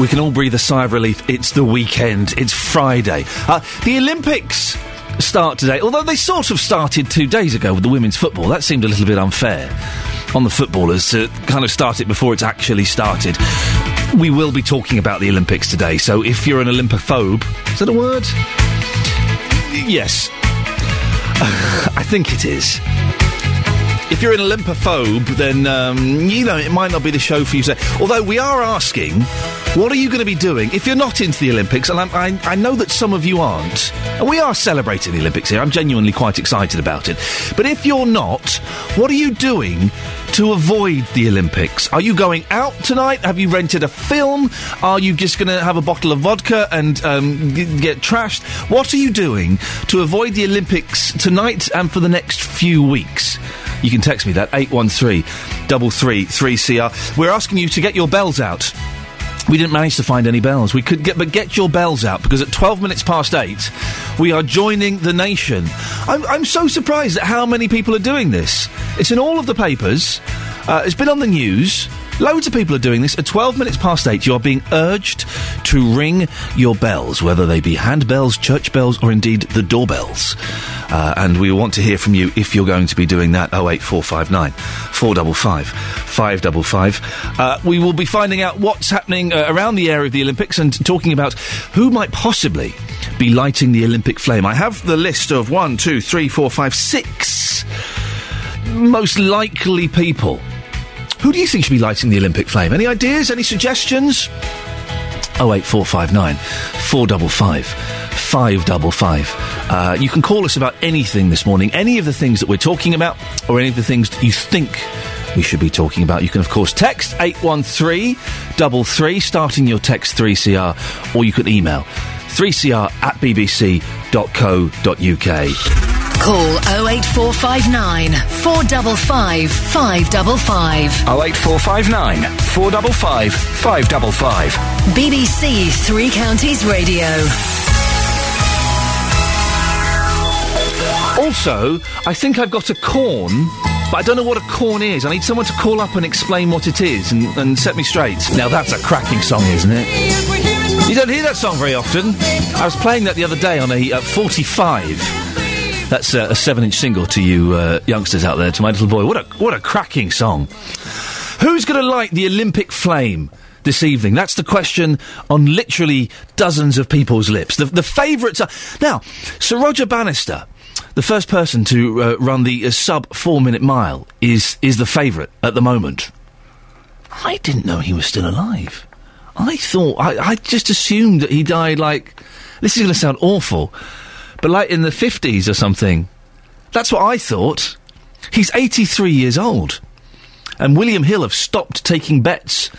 we can all breathe a sigh of relief. It's the weekend. It's Friday. Uh, the Olympics start today, although they sort of started two days ago with the women's football. That seemed a little bit unfair on the footballers to kind of start it before it's actually started. We will be talking about the Olympics today, so if you're an Olympophobe, is that a word? Yes. I think it is. If you're an Olympophobe, then, um, you know, it might not be the show for you today. Although we are asking, what are you going to be doing if you're not into the Olympics? And I, I, I know that some of you aren't. And we are celebrating the Olympics here. I'm genuinely quite excited about it. But if you're not, what are you doing to avoid the Olympics? Are you going out tonight? Have you rented a film? Are you just going to have a bottle of vodka and um, g- get trashed? What are you doing to avoid the Olympics tonight and for the next few weeks? You can text me that 813 333 cr We're asking you to get your bells out. We didn't manage to find any bells. We could get, but get your bells out because at 12 minutes past 8, we are joining the nation. I'm, I'm so surprised at how many people are doing this. It's in all of the papers. Uh, it's been on the news. Loads of people are doing this. At 12 minutes past 8, you are being urged to ring your bells, whether they be handbells, church bells, or indeed the doorbells. Uh, and we want to hear from you if you're going to be doing that. 08459 455 555. Uh, we will be finding out what's happening uh, around the area of the Olympics and talking about who might possibly be lighting the Olympic flame. I have the list of one, two, three, four, five, six most likely people. Who do you think should be lighting the Olympic flame? Any ideas? Any suggestions? 08459 455 555. Uh, you can call us about anything this morning, any of the things that we're talking about, or any of the things that you think we should be talking about. You can, of course, text 81333, starting your text 3CR, or you can email 3CR at bbc.co.uk. Call 08459 455 555. 08459 455 555. BBC Three Counties Radio. Also, I think I've got a corn, but I don't know what a corn is. I need someone to call up and explain what it is and, and set me straight. Now, that's a cracking song, isn't it? You don't hear that song very often. I was playing that the other day on a uh, 45. That's uh, a seven-inch single to you uh, youngsters out there, to my little boy. What a what a cracking song! Who's going to light the Olympic flame this evening? That's the question on literally dozens of people's lips. The, the favourites are now Sir Roger Bannister, the first person to uh, run the uh, sub four-minute mile, is is the favourite at the moment. I didn't know he was still alive. I thought I, I just assumed that he died like this is going to sound awful, but like in the fifties or something. That's what I thought. He's eighty-three years old, and William Hill have stopped taking bets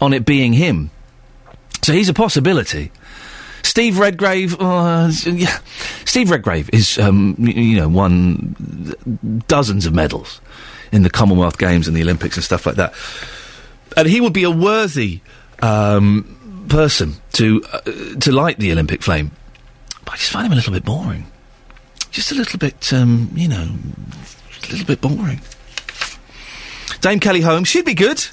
on it being him. So he's a possibility. Steve Redgrave, uh, yeah. Steve Redgrave is, um, you know, won dozens of medals in the Commonwealth Games and the Olympics and stuff like that, and he would be a worthy um, person to uh, to light the Olympic flame. But I just find him a little bit boring, just a little bit, um, you know, a little bit boring. Dame Kelly Holmes, she'd be good.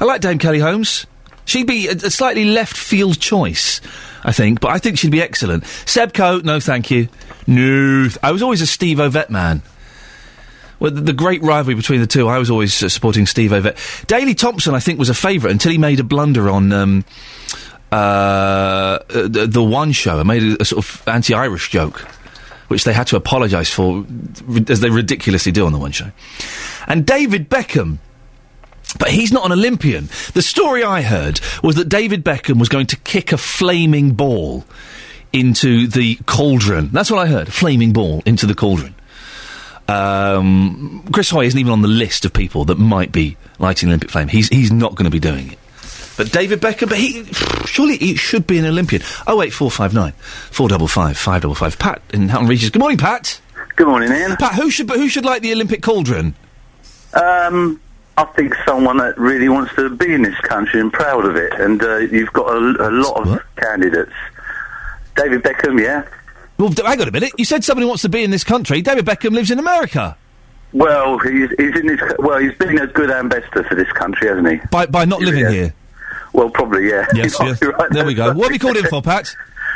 I like Dame Kelly Holmes. She'd be a, a slightly left field choice, I think, but I think she'd be excellent. Seb Coe, no thank you. No. th- I was always a Steve Ovett man. Well, the, the great rivalry between the two, I was always uh, supporting Steve Ovett. Daley Thompson, I think, was a favourite until he made a blunder on um, uh, the, the One Show. Made a, sort of anti-Irish joke, which they had to apologise for, as they ridiculously do on the One Show. And David Beckham, but he's not an Olympian. The story I heard was that David Beckham was going to kick a flaming ball into the cauldron. That's what I heard. Flaming ball into the cauldron. Um, Chris Hoy isn't even on the list of people that might be lighting Olympic flame. He's he's not going to be doing it. But David Beckham, but he surely he should be an Olympian. Oh eight four five nine four double five five double five. Pat in Houghton Regis. Good morning, Pat. Good morning, Ian. Pat, who should who should light the Olympic cauldron? Um, I think someone that really wants to be in this country and proud of it, and uh, you've got a, a lot of candidates. David Beckham, yeah. Well, hang on a minute. You said somebody wants to be in this country. David Beckham lives in America. Well, he's, he's in this. Well, he's been a good ambassador for this country, hasn't he? By by not living Yeah. here. Well, probably, yeah. Yes, right There we go. What have you called in for, Pat?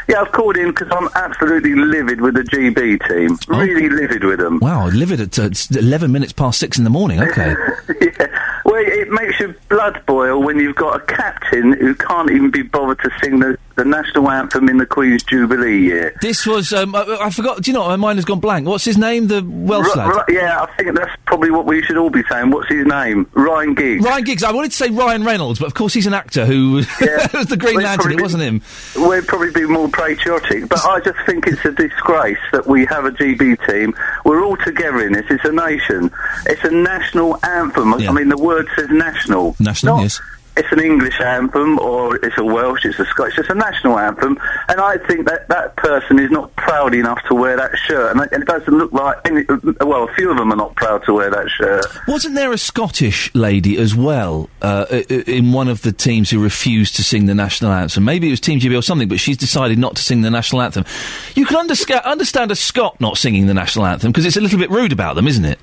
Yeah, I've called in because I'm absolutely livid with the GB team. Really livid with them. Wow, livid at uh, 11 minutes past six in the morning. Okay. yeah. Well, it makes your blood boil when you've got a captain who can't even be bothered to sing the, the national anthem in the Queen's Jubilee year. this was, um, I, I forgot, do you know? My mind has gone blank. What's his name? The Welsh Ri- lad? ri- yeah, I think that's probably what we should all be saying. What's his name? Ryan Giggs. Ryan Giggs. I wanted to say Ryan Reynolds, but of course he's an actor who was the Green We'd Lantern. It be- wasn't him. We'd probably be more patriotic, but I just think it's a disgrace that we have a GB team. We're all together in this. It's a nation. It's a national anthem. I mean, the word says national. National, Not- yes. It's an English anthem, or it's a Welsh, it's a Scottish. It's a national anthem, and I think that that person is not proud enough to wear that shirt, and it- doesn't look like. Any, well, a few of them are not proud to wear that shirt. Wasn't there a Scottish lady as well uh, in one of the teams who refused to sing the national anthem? Maybe it was Team GB or something, but she's decided not to sing the national anthem. You can understand a Scot not singing the national anthem because it's a little bit rude about them, isn't it?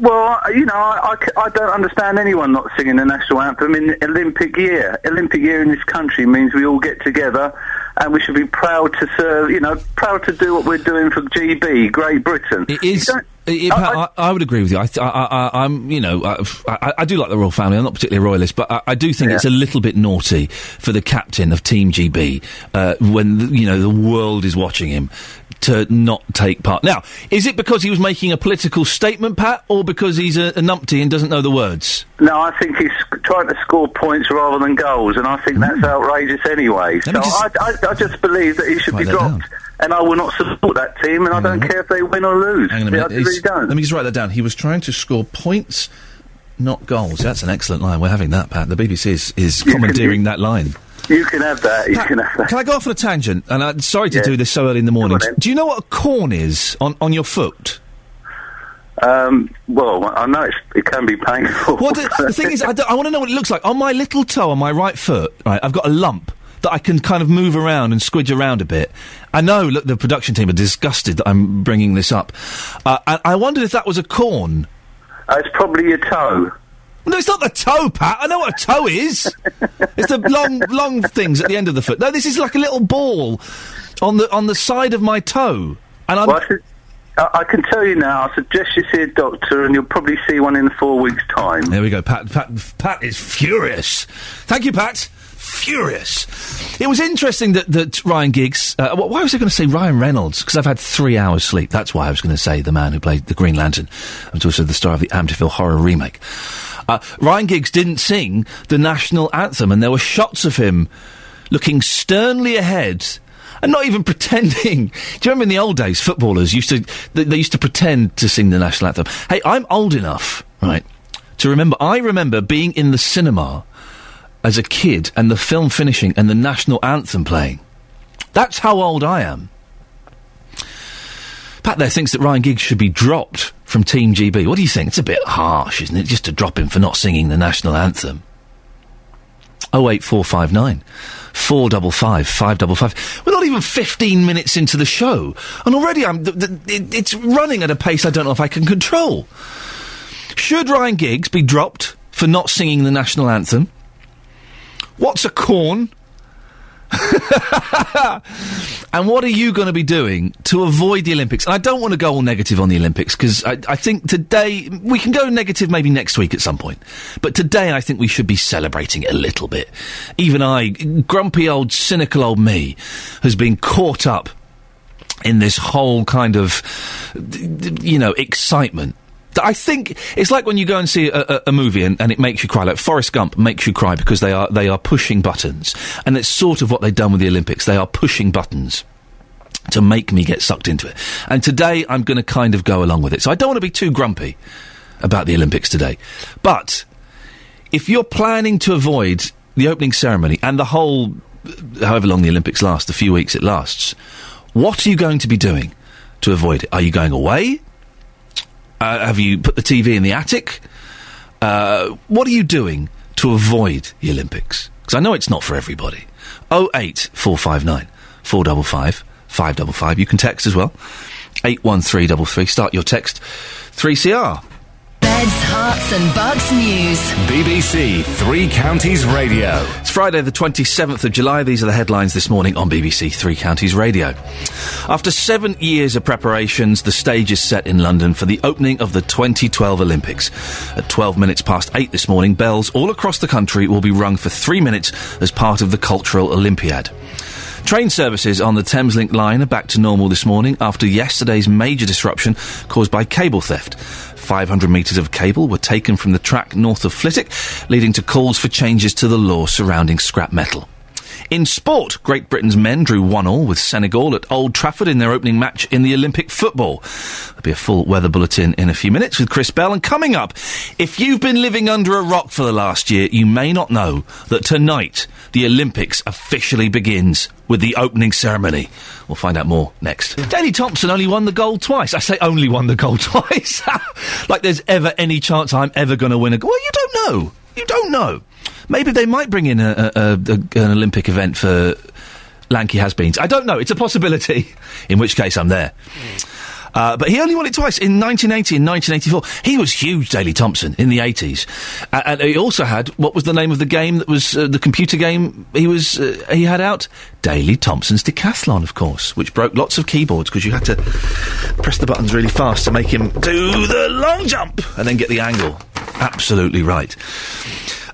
Well, you know, I don't understand anyone not singing the national anthem in Olympic year. Olympic year in this country means we all get together and we should be proud to serve, you know, proud to do what we're doing for GB, Great Britain. It is. I, I, I, would agree with you. I, I, I, I'm, you know, I, I, I do like the royal family. I'm not particularly a royalist, but I, I do think it's a little bit naughty for the captain of Team GB uh, when the, you know the world is watching him to not take part. Now, is it because he was making a political statement, Pat, or because he's a, a numpty and doesn't know the words? No, I think he's trying to score points rather than goals, and I think that's hmm. outrageous anyway. So me just- I, I, I just believe that he should Write be that dropped, and I will not support that team, and I don't care if they win or lose. Hang on a minute. I really He's- don't. Let me just write that down. He was trying to score points, not goals. That's an excellent line. We're having that, Pat. The BBC is, is commandeering that line. You can have that. You can have that. Can I go off on a tangent? And I'm sorry to Yeah. do this so early in the morning. on. Do you know what a corn is on, on your foot? Um, well, I know it's, it can be painful. Well, the, the thing is, I, want to know what it looks like. On my little toe on my right foot, right, I've got a lump that I can kind of move around and squidge around a bit. I know, look, the production team are disgusted that I'm bringing this up. Uh, and I wondered if that was a corn. Uh, it's probably your toe. No, it's not the toe, Pat. I know what a toe is. it's the long, long things at the end of the foot. No, this is like a little ball on the on the side of my toe. And I'm. Well, I, should, I, I can tell you now. I suggest you see a doctor, and you'll probably see one in four weeks' time. There we go. Pat, Pat, Pat is furious. Thank you, Pat. Furious. It was interesting that, that Ryan Giggs. Uh, why was I going to say Ryan Reynolds? Because I've had three hours sleep. That's why I was going to say the man who played the Green Lantern. and also the star of the Amityville horror remake. Uh, Ryan Giggs didn't sing the national anthem, and there were shots of him looking sternly ahead and not even pretending. Do you remember in the old days, footballers used to they, they used to pretend to sing the national anthem? Hey, I'm old enough, right, to remember. I remember being in the cinema as a kid and the film finishing and the national anthem playing. That's how old I am. Pat there thinks that Ryan Giggs should be dropped from Team GB. What do you think? It's a bit harsh, isn't it, just to drop him for not singing the national anthem? 08459 455 555. We're not even 15 minutes into the show, and already I'm. Th- th- it, it's running at a pace I don't know if I can control. Should Ryan Giggs be dropped for not singing the national anthem? What's a corn? and what are you going to be doing to avoid the Olympics? And I don't want to go all negative on the Olympics because I, I think today we can go negative maybe next week at some point. But today I think we should be celebrating it a little bit. Even I, grumpy old, cynical old me, has been caught up in this whole kind of, you know, excitement. I think it's like when you go and see a, a, a movie and, and it makes you cry. Like Forrest Gump makes you cry because they are they are pushing buttons, and it's sort of what they've done with the Olympics. They are pushing buttons to make me get sucked into it. And today I'm going to kind of go along with it. So I don't want to be too grumpy about the Olympics today, but if you're planning to avoid the opening ceremony and the whole, uh, however long the Olympics last, the few weeks it lasts, what are you going to be doing to avoid it? Are you going away? Uh, have you put the TV in the attic? Uh, what are you doing to avoid the Olympics? Because I know it's not for everybody. 08459 455 555. You can text as well. 81333. Start your text. 3CR. Beds, Herts and Bucks news. BBC Three Counties Radio. It's Friday, the 27th of July. These are the headlines this morning on BBC Three Counties Radio. After seven years of preparations, the stage is set in London for the opening of the 2012 Olympics. At 12 minutes past eight this morning, bells all across the country will be rung for three minutes as part of the Cultural Olympiad. Train services on the Thameslink line are back to normal this morning after yesterday's major disruption caused by cable theft. 500 metres of cable were taken from the track north of Flitwick, leading to calls for changes to the law surrounding scrap metal. In sport, Great Britain's men drew 1 all with Senegal at Old Trafford in their opening match in the Olympic football. There'll be a full weather bulletin in a few minutes with Chris Bell. And coming up, if you've been living under a rock for the last year, you may not know that tonight the Olympics officially begins with the opening ceremony. We'll find out more next. Daley Thompson only won the gold twice. I say only won the gold twice. like there's ever any chance I'm ever going to win a gold. Well, you don't know. You don't know. Maybe they might bring in a, a, a, an Olympic event for lanky has-beens. I don't know. It's a possibility. In which case, I'm there. Uh, but he only won it twice in 1980 and 1984. He was huge, Daley Thompson, in the 80s, uh, and he also had what was the name of the game that was uh, the computer game he was uh, he had out? Daley Thompson's Decathlon, of course, which broke lots of keyboards because you had to press the buttons really fast to make him do the long jump and then get the angle absolutely right.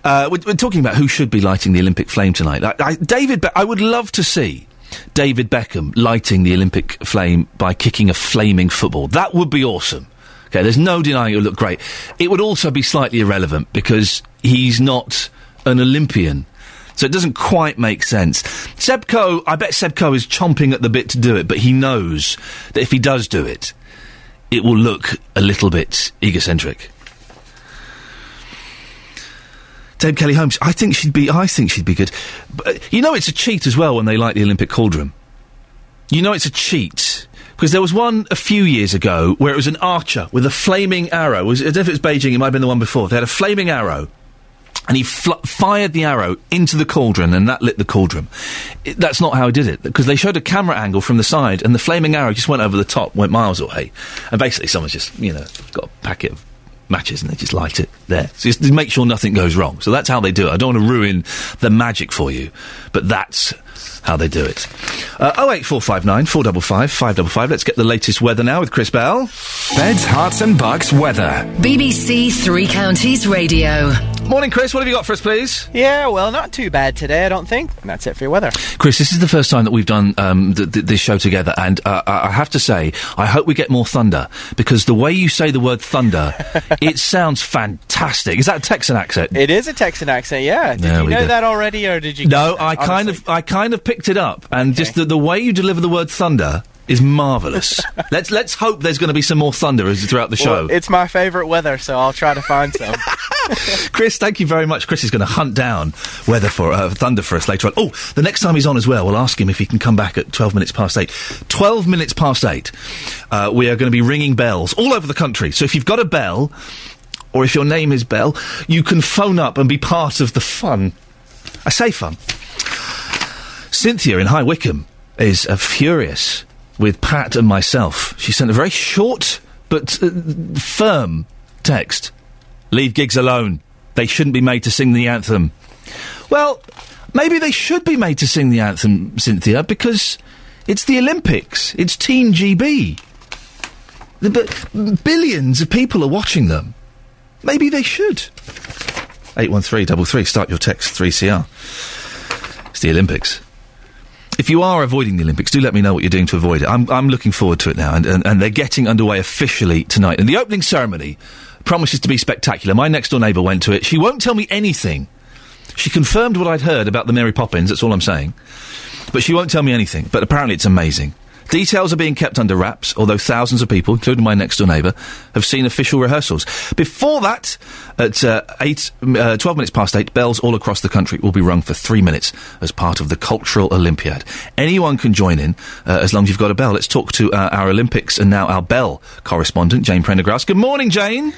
Uh, we're, we're, talking about who should be lighting the Olympic flame tonight. I, I, David, Be- I would love to see David Beckham lighting the Olympic flame by kicking a flaming football. That would be awesome. Okay, there's no denying it would look great. It would also be slightly irrelevant because he's not an Olympian. So it doesn't quite make sense. Seb Coe, I bet Seb Coe is chomping at the bit to do it, but he knows that if he does do it, it will look a little bit egocentric. Dame Kelly Holmes. I think she'd be. I think she'd be good. But, uh, you know, it's a cheat as well when they light the Olympic cauldron. You know, it's a cheat because there was one a few years ago where it was an archer with a flaming arrow. Was if it was Beijing, it might have been the one before. They had a flaming arrow. And he fl- fired the arrow into the cauldron, and that lit the cauldron. It, that's not how he did it, because they showed a camera angle from the side, and the flaming arrow just went over the top, went miles away. And basically, someone's just, you know, got a packet of matches and they just light it there. So just make sure nothing goes wrong. So that's how they do it. I don't want to ruin the magic for you, but that's how they do it. Uh, 08459 455 555. Let's get the latest weather now with Chris Bell. Beds, Herts, and Bucks weather. BBC Three Counties Radio. Morning, Chris. What have you got for us, please? Yeah, well, not too bad today, I don't think. And that's it for your weather. Chris, this is the first time that we've done um, th- th- this show together, and uh, I have to say, I hope we get more thunder because the way you say the word thunder, it sounds fantastic. Is that a Texan accent? It is a Texan accent, yeah. Did There you know go. that already, or did you? No, guess that, I kind of, I kind of picked it up, and just the, the way you deliver the word thunder is marvelous. let's let's hope there's going to be some more thunder as throughout the show. Well, it's my favourite weather, so I'll try to find some. Chris, thank you very much. Chris is going to hunt down weather for uh, thunder for us later on. Oh, the next time he's on as well, we'll ask him if he can come back at twelve minutes past eight. Twelve minutes past eight, uh, we are going to be ringing bells all over the country. So if you've got a bell, or if your name is Bell, you can phone up and be part of the fun. I say fun. Cynthia in High Wycombe is uh, furious with Pat and myself. She sent a very short but uh, firm text. Leave Giggs alone. They shouldn't be made to sing the anthem. Well, maybe they should be made to sing the anthem, Cynthia, because it's the Olympics. It's Team GB. The, b- billions of people are watching them. Maybe they should. 81333, start your text 3CR. It's the Olympics. If you are avoiding the Olympics, do let me know what you're doing to avoid it. I'm, I'm looking forward to it now, and, and, and they're getting underway officially tonight. And the opening ceremony promises to be spectacular. My next door neighbour went to it. She won't tell me anything. She confirmed what I'd heard about the Mary Poppins, that's all I'm saying. But she won't tell me anything. But apparently it's amazing. Details are being kept under wraps, although thousands of people, including my next door neighbour, have seen official rehearsals. Before that, at uh, eight, uh, 12 minutes past 8, bells all across the country will be rung for three minutes as part of the Cultural Olympiad. Anyone can join in uh, as long as you've got a bell. Let's talk to uh, our Olympics and now our bell correspondent, Jane Prendergast. Good morning, Jane.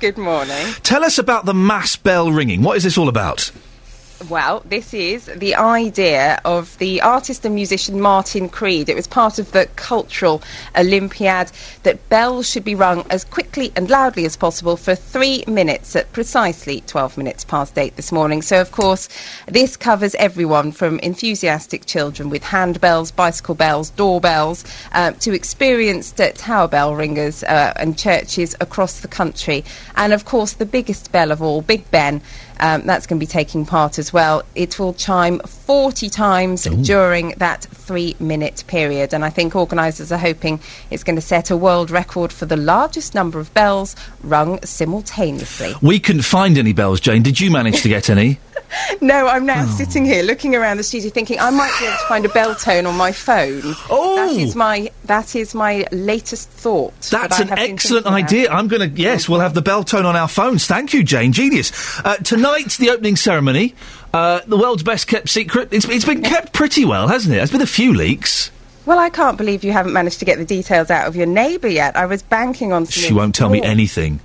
Good morning. Tell us about the mass bell ringing. What is this all about? Well, this is the idea of the artist and musician Martin Creed. It was part of the Cultural Olympiad that bells should be rung as quickly and loudly as possible for three minutes at precisely 12 minutes past eight this morning. So, of course, this covers everyone from enthusiastic children with handbells, bicycle bells, doorbells, uh, to experienced uh, tower bell ringers uh, and churches across the country. And, of course, the biggest bell of all, Big Ben. Um, that's going to be taking part as well. It will chime 40 times during that three minute period. And I think organisers are hoping it's going to set a world record for the largest number of bells rung simultaneously. We couldn't find any bells, Jane. Did you manage to get any? No, I'm now sitting here looking around the studio thinking I might be able to find a bell tone on my phone. Oh! That is my, that is my latest thought. That's an excellent thinking about. idea. I'm going to, yes, we'll have the bell tone on our phones. Thank you, Jane. Genius. Uh, tonight's the opening ceremony. Uh, the world's best kept secret. It's, it's been kept pretty well, hasn't it? There's been a few leaks. Well, I can't believe you haven't managed to get the details out of your neighbour yet. I was banking on She won't tell me anything.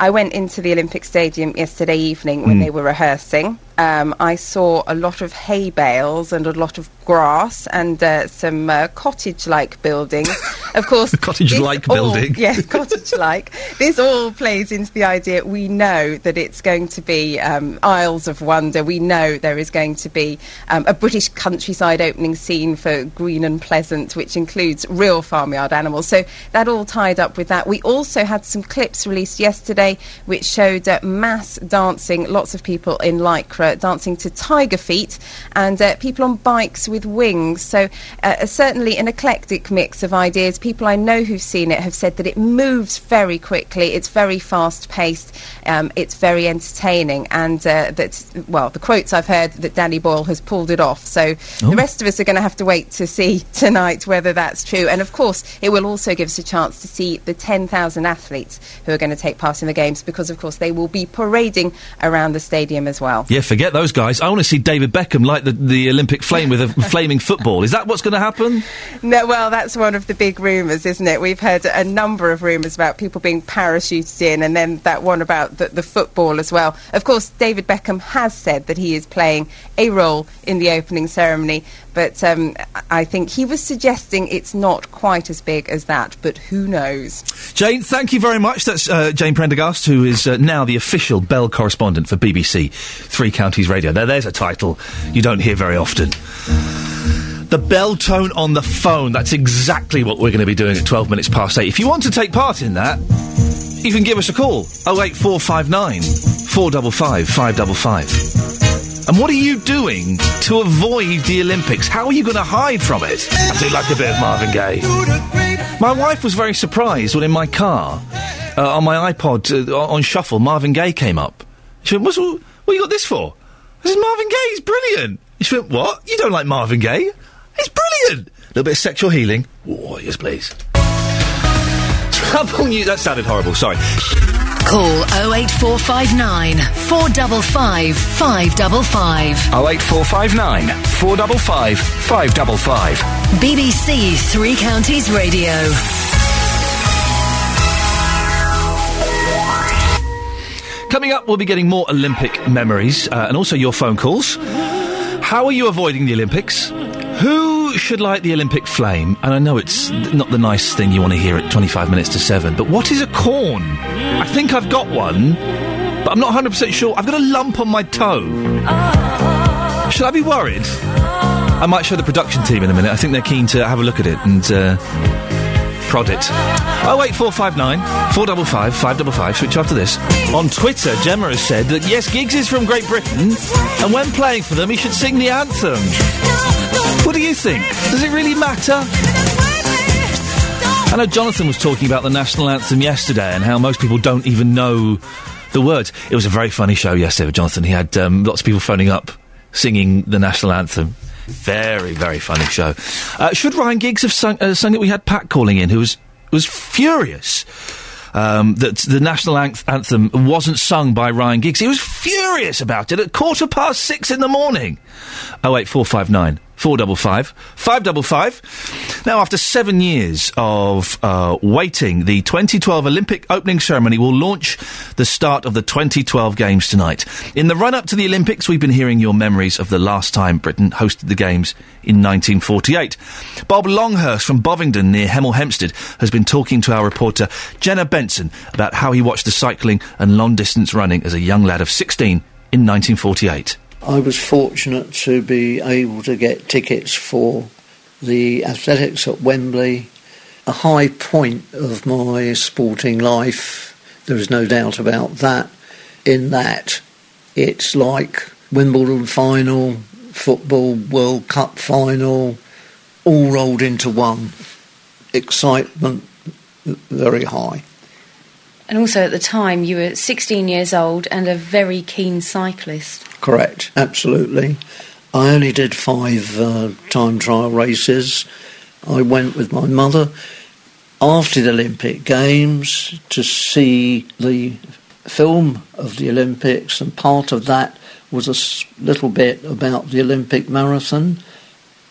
I went into the Olympic Stadium yesterday evening when Hmm. they were rehearsing. Um, I saw a lot of hay bales and a lot of grass and uh, some uh, cottage-like buildings. Of course, Cottage-like all- building. Yes, cottage-like. this all plays into the idea. We know that it's going to be um, Isles of Wonder. We know there is going to be um, a British countryside opening scene for Green and Pleasant, which includes real farmyard animals. So that all tied up with that. We also had some clips released yesterday which showed uh, mass dancing, lots of people in lycra dancing to Tiger Feet, and uh, people on bikes with wings. So uh, certainly an eclectic mix of ideas. People I know who've seen it have said that it moves very quickly. It's very fast paced. Um, it's very entertaining, and uh, that well, the quotes I've heard that Danny Boyle has pulled it off. So Oh. the rest of us are going to have to wait to see tonight whether that's true. And of course, it will also give us a chance to see the 10,000 athletes who are going to take part in the games, because of course they will be parading around the stadium as well. Yeah, forget those guys. I want to see David Beckham light the, the Olympic flame with a flaming football. Is that what's going to happen? No, well, that's one of the big rumours, isn't it? We've heard a number of rumours about people being parachuted in, and then that one about the, the football as well. Of course, David Beckham has said that he is playing a role in the opening ceremony, but um, I think he was suggesting it's not quite as big as that, but who knows? Jane, thank you very much. That's uh, Jane Prendergast, who is uh, now the official Bell correspondent for BBC Three Counties Radio. There, there's a title you don't hear very often. The bell tone on the phone. That's exactly what we're going to be doing at 12 minutes past 8. If you want to take part in that, you can give us a call. 08459 455 555. And what are you doing to avoid the Olympics? How are you going to hide from it? I do like a bit of Marvin Gaye. My wife was very surprised when in my car, uh, on my iPod, uh, on shuffle, Marvin Gaye came up. She went, What's, what you got this for? I said, Marvin Gaye, he's brilliant. She went, What? You don't like Marvin Gaye? He's brilliant. A little bit of sexual healing. Oh, yes, please. Trouble news. That sounded horrible, sorry. Call 08459 455 555. 08459 455 555. BBC Three Counties Radio. Coming up, we'll be getting more Olympic memories uh, and also your phone calls. How are you avoiding the Olympics? Who should light the Olympic flame? And I know it's not the nice thing you want to hear at 25 minutes to 7, but what is a corn? I think I've got one, but I'm not 100% sure. I've got a lump on my toe. Should I be worried? I might show the production team in a minute. I think they're keen to have a look at it and uh, prod it. 08459 455 555. Switch after this. On Twitter, Gemma has said that yes, Giggs is from Great Britain, and when playing for them, he should sing the anthem. What do you think? Does it really matter? I know Jonathan was talking about the national anthem yesterday and how most people don't even know the words. It was a very funny show yesterday with Jonathan. He had um, lots of people phoning up singing the national anthem. Very, very funny show. Uh, should Ryan Giggs have sung, uh, sung it? We had Pat calling in who was was furious um, that the national anth- anthem wasn't sung by Ryan Giggs. He was furious about it at quarter past six in the morning. Oh 455 555. Now, after seven years of uh, waiting, the 2012 Olympic opening ceremony will launch the start of the 2012 Games tonight. In the run up to the Olympics, we've been hearing your memories of the last time Britain hosted the Games in 1948. Bob Longhurst from Bovingdon near Hemel Hempstead has been talking to our reporter Jenna Benson about how he watched the cycling and long distance running as a young lad of 16 in 1948. I was fortunate to be able to get tickets for the athletics at Wembley, a high point of my sporting life. There is no doubt about that. In that, it's like Wimbledon final, football World Cup final, all rolled into one. Excitement very high. And also at the time, you were 16 years old and a very keen cyclist. Correct, absolutely. I only did five uh, time trial races. I went with my mother after the Olympic Games to see the film of the Olympics, and part of that was a little bit about the Olympic marathon.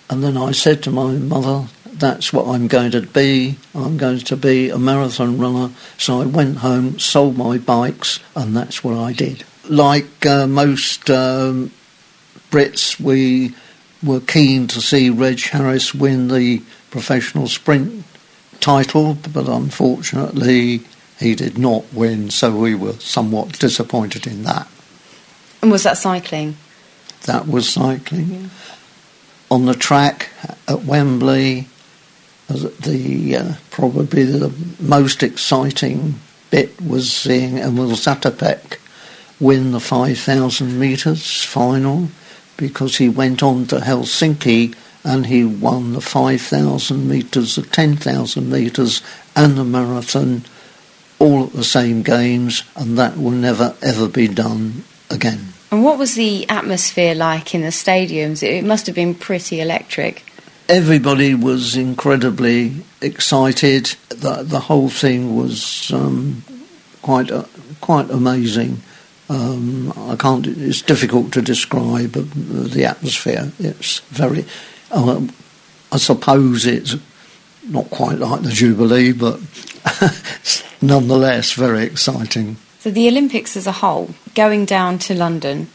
And then I said to my mother, that's what I'm going to be. I'm going to be a marathon runner. So I went home, sold my bikes, and that's what I did. Like uh, most um, Brits, we were keen to see Reg Harris win the professional sprint title, but unfortunately he did not win, so we were somewhat disappointed in that. And was that cycling? That was cycling. On the track at Wembley, the uh, probably the most exciting bit was seeing Emil Zatopek win the 5,000 metres final because he went on to Helsinki and he won the 5,000 metres, the 10,000 metres, and the marathon all at the same games, and that will never ever be done again. And what was the atmosphere like in the stadiums? It must have been pretty electric. Everybody was incredibly excited. The, the whole thing was um, quite uh, quite amazing. Um, I can't. It's difficult to describe the atmosphere. It's very. Uh, I suppose it's not quite like the Jubilee, but nonetheless very exciting. So the Olympics as a whole, going down to London,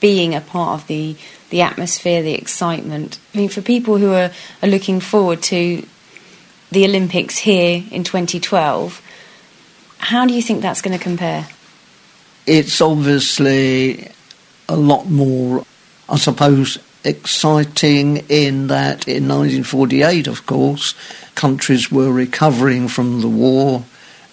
being a part of the the atmosphere, the excitement. I mean, for people who are, are looking forward to the Olympics here in 2012, how do you think that's going to compare? It's obviously a lot more, I suppose, exciting in that in 1948, of course, countries were recovering from the war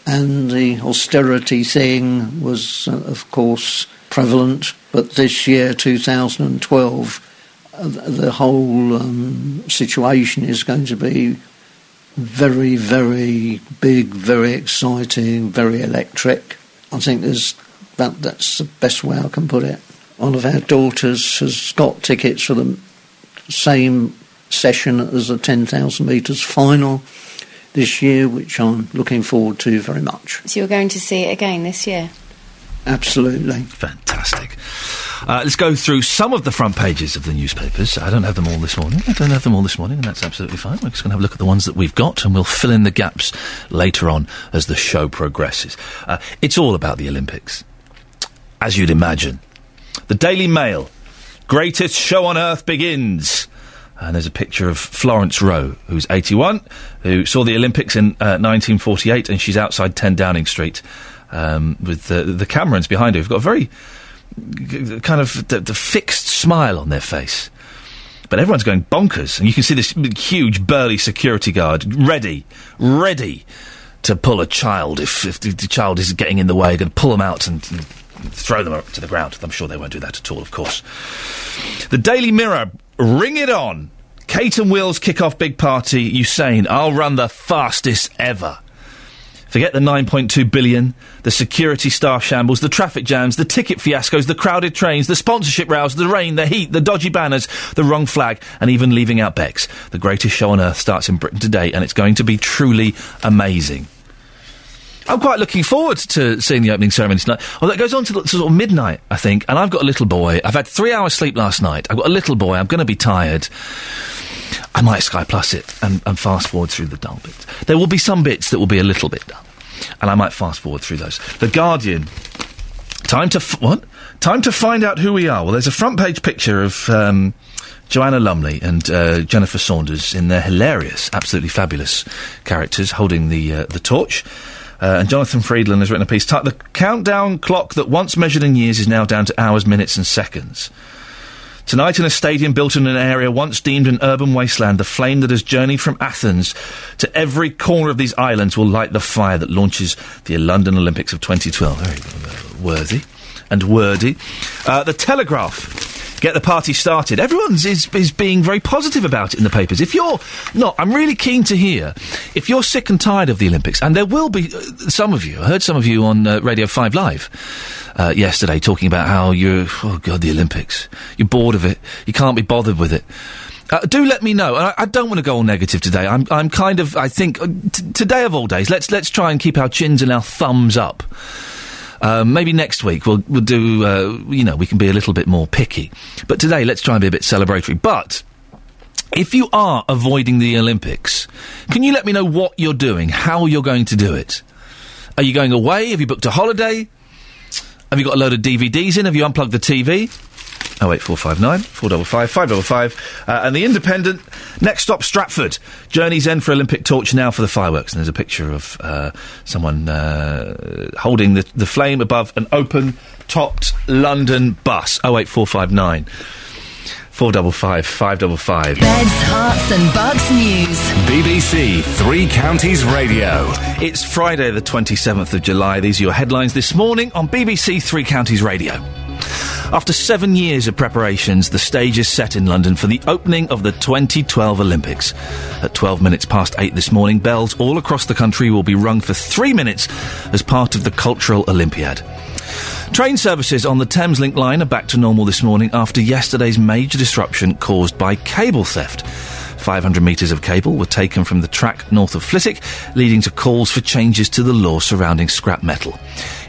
and the austerity thing was, uh, of course, prevalent. But this year, 2012, uh, the whole um, situation is going to be very, very big, very exciting, very electric. I think there's that, that's the best way I can put it. One of our daughters has got tickets for the same session as the 10,000 metres final this year, which I'm looking forward to very much. So you're going to see it again this year? Absolutely. Fantastic. Uh, let's go through some of the front pages of the newspapers. I don't have them all this morning. I don't have them all this morning, and that's absolutely fine. We're just going to have a look at the ones that we've got, and we'll fill in the gaps later on as the show progresses. Uh, it's all about the Olympics, as you'd imagine. The Daily Mail, greatest show on earth begins. And there's a picture of Florence Rowe, who's 81, who saw the Olympics in uh, 1948, and she's outside 10 Downing Street um, with the, the Camerons behind her, who've got a very kind of the, the fixed smile on their face. But everyone's going bonkers, and you can see this huge, burly security guard ready, ready to pull a child if, if the, child is getting in the way, going to pull them out and, and throw them up to the ground. I'm sure they won't do that at all, of course. The Daily Mirror, ring it on. Kate and Will's kick off big party. Usain, I'll run the fastest ever. Forget the 9.2 billion, the security staff shambles, the traffic jams, the ticket fiascos, the crowded trains, the sponsorship rows, the rain, the heat, the dodgy banners, the wrong flag, and even leaving out Bex. The greatest show on earth starts in Britain today, and it's going to be truly amazing. I'm quite looking forward to seeing the opening ceremony tonight. Oh, that goes on to, to sort of midnight, I think. And I've got a little boy. I've had three hours sleep last night. I've got a little boy. I'm going to be tired. I might Sky Plus it and, and fast forward through the dull bits. There will be some bits that will be a little bit dull, and I might fast forward through those. The Guardian. Time to f- what? Time to find out who we are. Well, there's a front page picture of um, Joanna Lumley and uh, Jennifer Saunders in their hilarious, absolutely fabulous characters holding the uh, the torch. Uh, and Jonathan Freedland has written a piece. The countdown clock that once measured in years is now down to hours, minutes, and seconds. Tonight, in a stadium built in an area once deemed an urban wasteland, the flame that has journeyed from Athens to every corner of these islands will light the fire that launches the London Olympics of 2012. Very worthy and wordy. Uh, the Telegraph get the party started. Everyone's is, is being very positive about it in the papers. If you're not, I'm really keen to hear if you're sick and tired of the Olympics, and there will be uh, some of you. I heard some of you on uh, Radio 5 Live uh, yesterday talking about how you're, oh God, the Olympics. You're bored of it. You can't be bothered with it. Uh, do let me know. I, I don't want to go all negative today. I'm, I'm kind of, I think, uh, t- today of all days, let's, let's try and keep our chins and our thumbs up. Um, maybe next week we'll, we'll do, uh, you know, we can be a little bit more picky. But today, let's try and be a bit celebratory. But if you are avoiding the Olympics, can you let me know what you're doing, how you're going to do it? Are you going away? Have you booked a holiday? Have you got a load of DVDs in? Have you unplugged the TV? 08459 455 555. Uh, and the Independent, next stop Stratford. Journey's end for Olympic torch now for the fireworks. And there's a picture of uh, someone uh, holding the, the flame above an open topped London bus. 08459 455 555. Beds, Herts and Bucks News. BBC Three Counties Radio. It's Friday, the 27th of July. These are your headlines this morning on BBC Three Counties Radio. After seven years of preparations, the stage is set in London for the opening of the 2012 Olympics. At 12 minutes past 8 this morning, bells all across the country will be rung for three minutes as part of the Cultural Olympiad. Train services on the Thameslink line are back to normal this morning after yesterday's major disruption caused by cable theft. 500 metres of cable were taken from the track north of Flitwick, leading to calls for changes to the law surrounding scrap metal.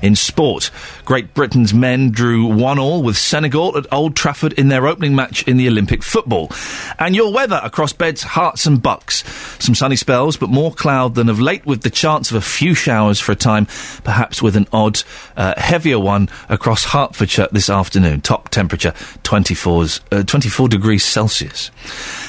In sport, Great Britain's men drew one all with Senegal at Old Trafford in their opening match in the Olympic football. And your weather across beds, Herts and bucks. Some sunny spells, but more cloud than of late, with the chance of a few showers for a time, perhaps with an odd, uh, heavier one across Hertfordshire this afternoon. Top temperature 24's, uh, 24 degrees Celsius.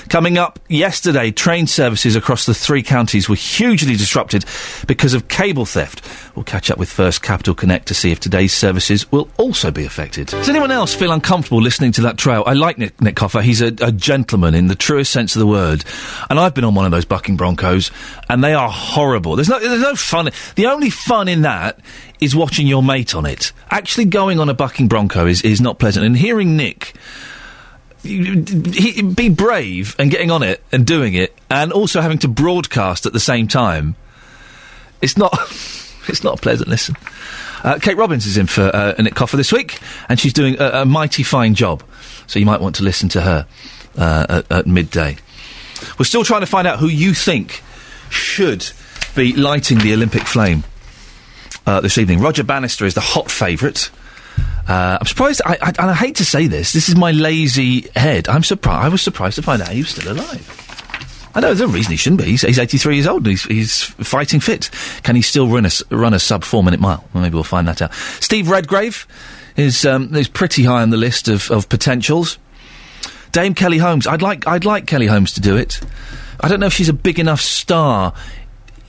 Coming up yesterday, train services across the three counties were hugely disrupted because of cable theft. We'll catch up with First Capital Connect to see if today's services will also be affected. Does anyone else feel uncomfortable listening to that trail? I like Nick, Nick Coffer. He's a, a gentleman in the truest sense of the word. And I've been on one of those bucking Broncos, and they are horrible. There's no, there's no fun. The only fun in that is watching your mate on it. Actually going on a bucking Bronco is, is not pleasant. And hearing Nick be brave and getting on it and doing it, and also having to broadcast at the same time. It's not. it's not a pleasant listen. Uh, Kate Robbins is in for uh, Nick Coffer this week, and she's doing a, a, mighty fine job. So you might want to listen to her uh, at, at midday. We're still trying to find out who you think should be lighting the Olympic flame uh, this evening. Roger Bannister is the hot favourite. Uh, I'm surprised, I, I, and I hate to say this, this is my lazy head. I'm surprised, I was surprised to find out he was still alive. I know there's a reason he shouldn't be. He's, he's 83 years old and he's, he's fighting fit. Can he still run a, run a sub four minute mile? Well, maybe we'll find that out. Steve Redgrave is, um, is pretty high on the list of, of potentials. Dame Kelly Holmes. I'd like, I'd like Kelly Holmes to do it. I don't know if she's a big enough star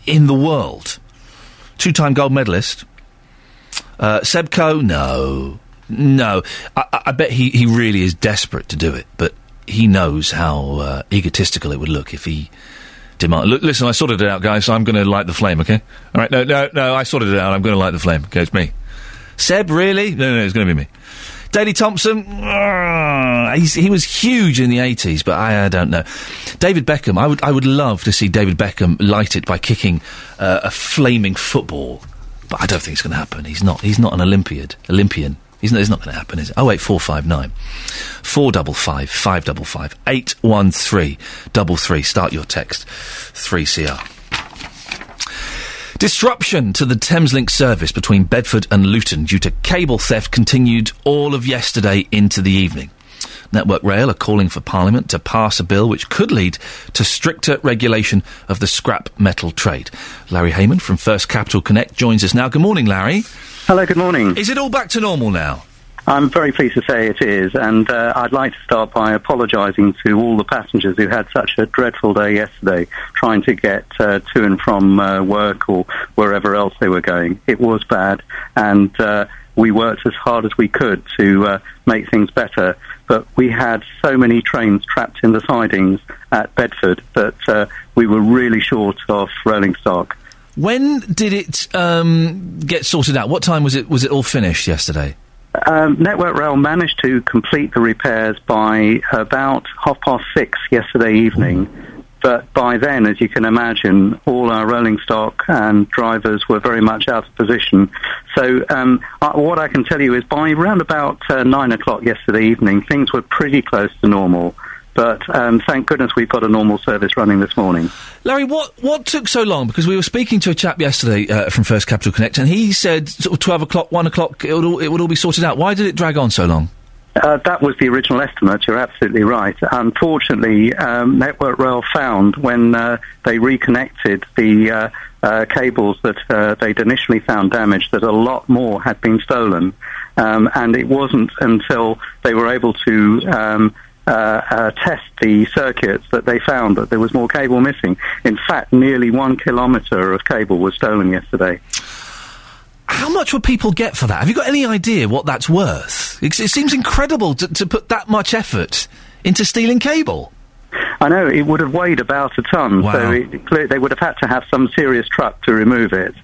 in the world. Two time gold medalist. Uh, Seb Coe, no. No. I, I, bet he, he really is desperate to do it, but he knows how uh, egotistical it would look if he demand. Look, listen, I sorted it out, guys. So I'm going to light the flame. Okay. All right. No, no, no. I sorted it out. I'm going to light the flame. Okay, it's me. Seb, really? No, no, it's going to be me. Daley Thompson, uh, he was huge in the 80s, but I, I, don't know. David Beckham, I would, I would love to see David Beckham light it by kicking uh, a flaming football, but I don't think it's going to happen. He's not, he's not an Olympiad, Olympian. He's not, it's not going to happen, is it? Oh eight four five nine, four double three. Start your text three CR. Disruption to the Thameslink service between Bedford and Luton due to cable theft continued all of yesterday into the evening. Network Rail are calling for Parliament to pass a bill which could lead to stricter regulation of the scrap metal trade. Larry Heyman from First Capital Connect joins us now. Good morning, Larry. Hello, good morning. Is it all back to normal now? I'm very pleased to say it is, and uh, I'd like to start by apologising to all the passengers who had such a dreadful day yesterday trying to get uh, to and from uh, work or wherever else they were going. It was bad, and uh, we worked as hard as we could to uh, make things better. But we had so many trains trapped in the sidings at Bedford that uh, we were really short of rolling stock. When did it um, get sorted out? What time was it? Was it all finished yesterday? Um, Network Rail managed to complete the repairs by about half past six yesterday evening. But by then, as you can imagine, all our rolling stock and drivers were very much out of position. So, um, uh, what I can tell you is by around about uh, nine o'clock yesterday evening, things were pretty close to normal. But um, thank goodness we've got a normal service running this morning. Larry, what, what took so long? Because we were speaking to a chap yesterday uh, from First Capital Connect, and he said sort of 12 o'clock, 1 o'clock, it would, all, it would all be sorted out. Why did it drag on so long? Uh, that was the original estimate. You're absolutely right. Unfortunately, um, Network Rail found when uh, they reconnected the uh, uh, cables that uh, they'd initially found damaged that a lot more had been stolen, um, and it wasn't until they were able to. Um, Uh, uh, test the circuits that they found that there was more cable missing. In fact, nearly one kilometre of cable was stolen yesterday. How much would people get for that? Have you got any idea what that's worth? It, it seems incredible to, to put that much effort into stealing cable. I know it would have weighed about a ton, Wow. so it, they would have had to have some serious truck to remove it.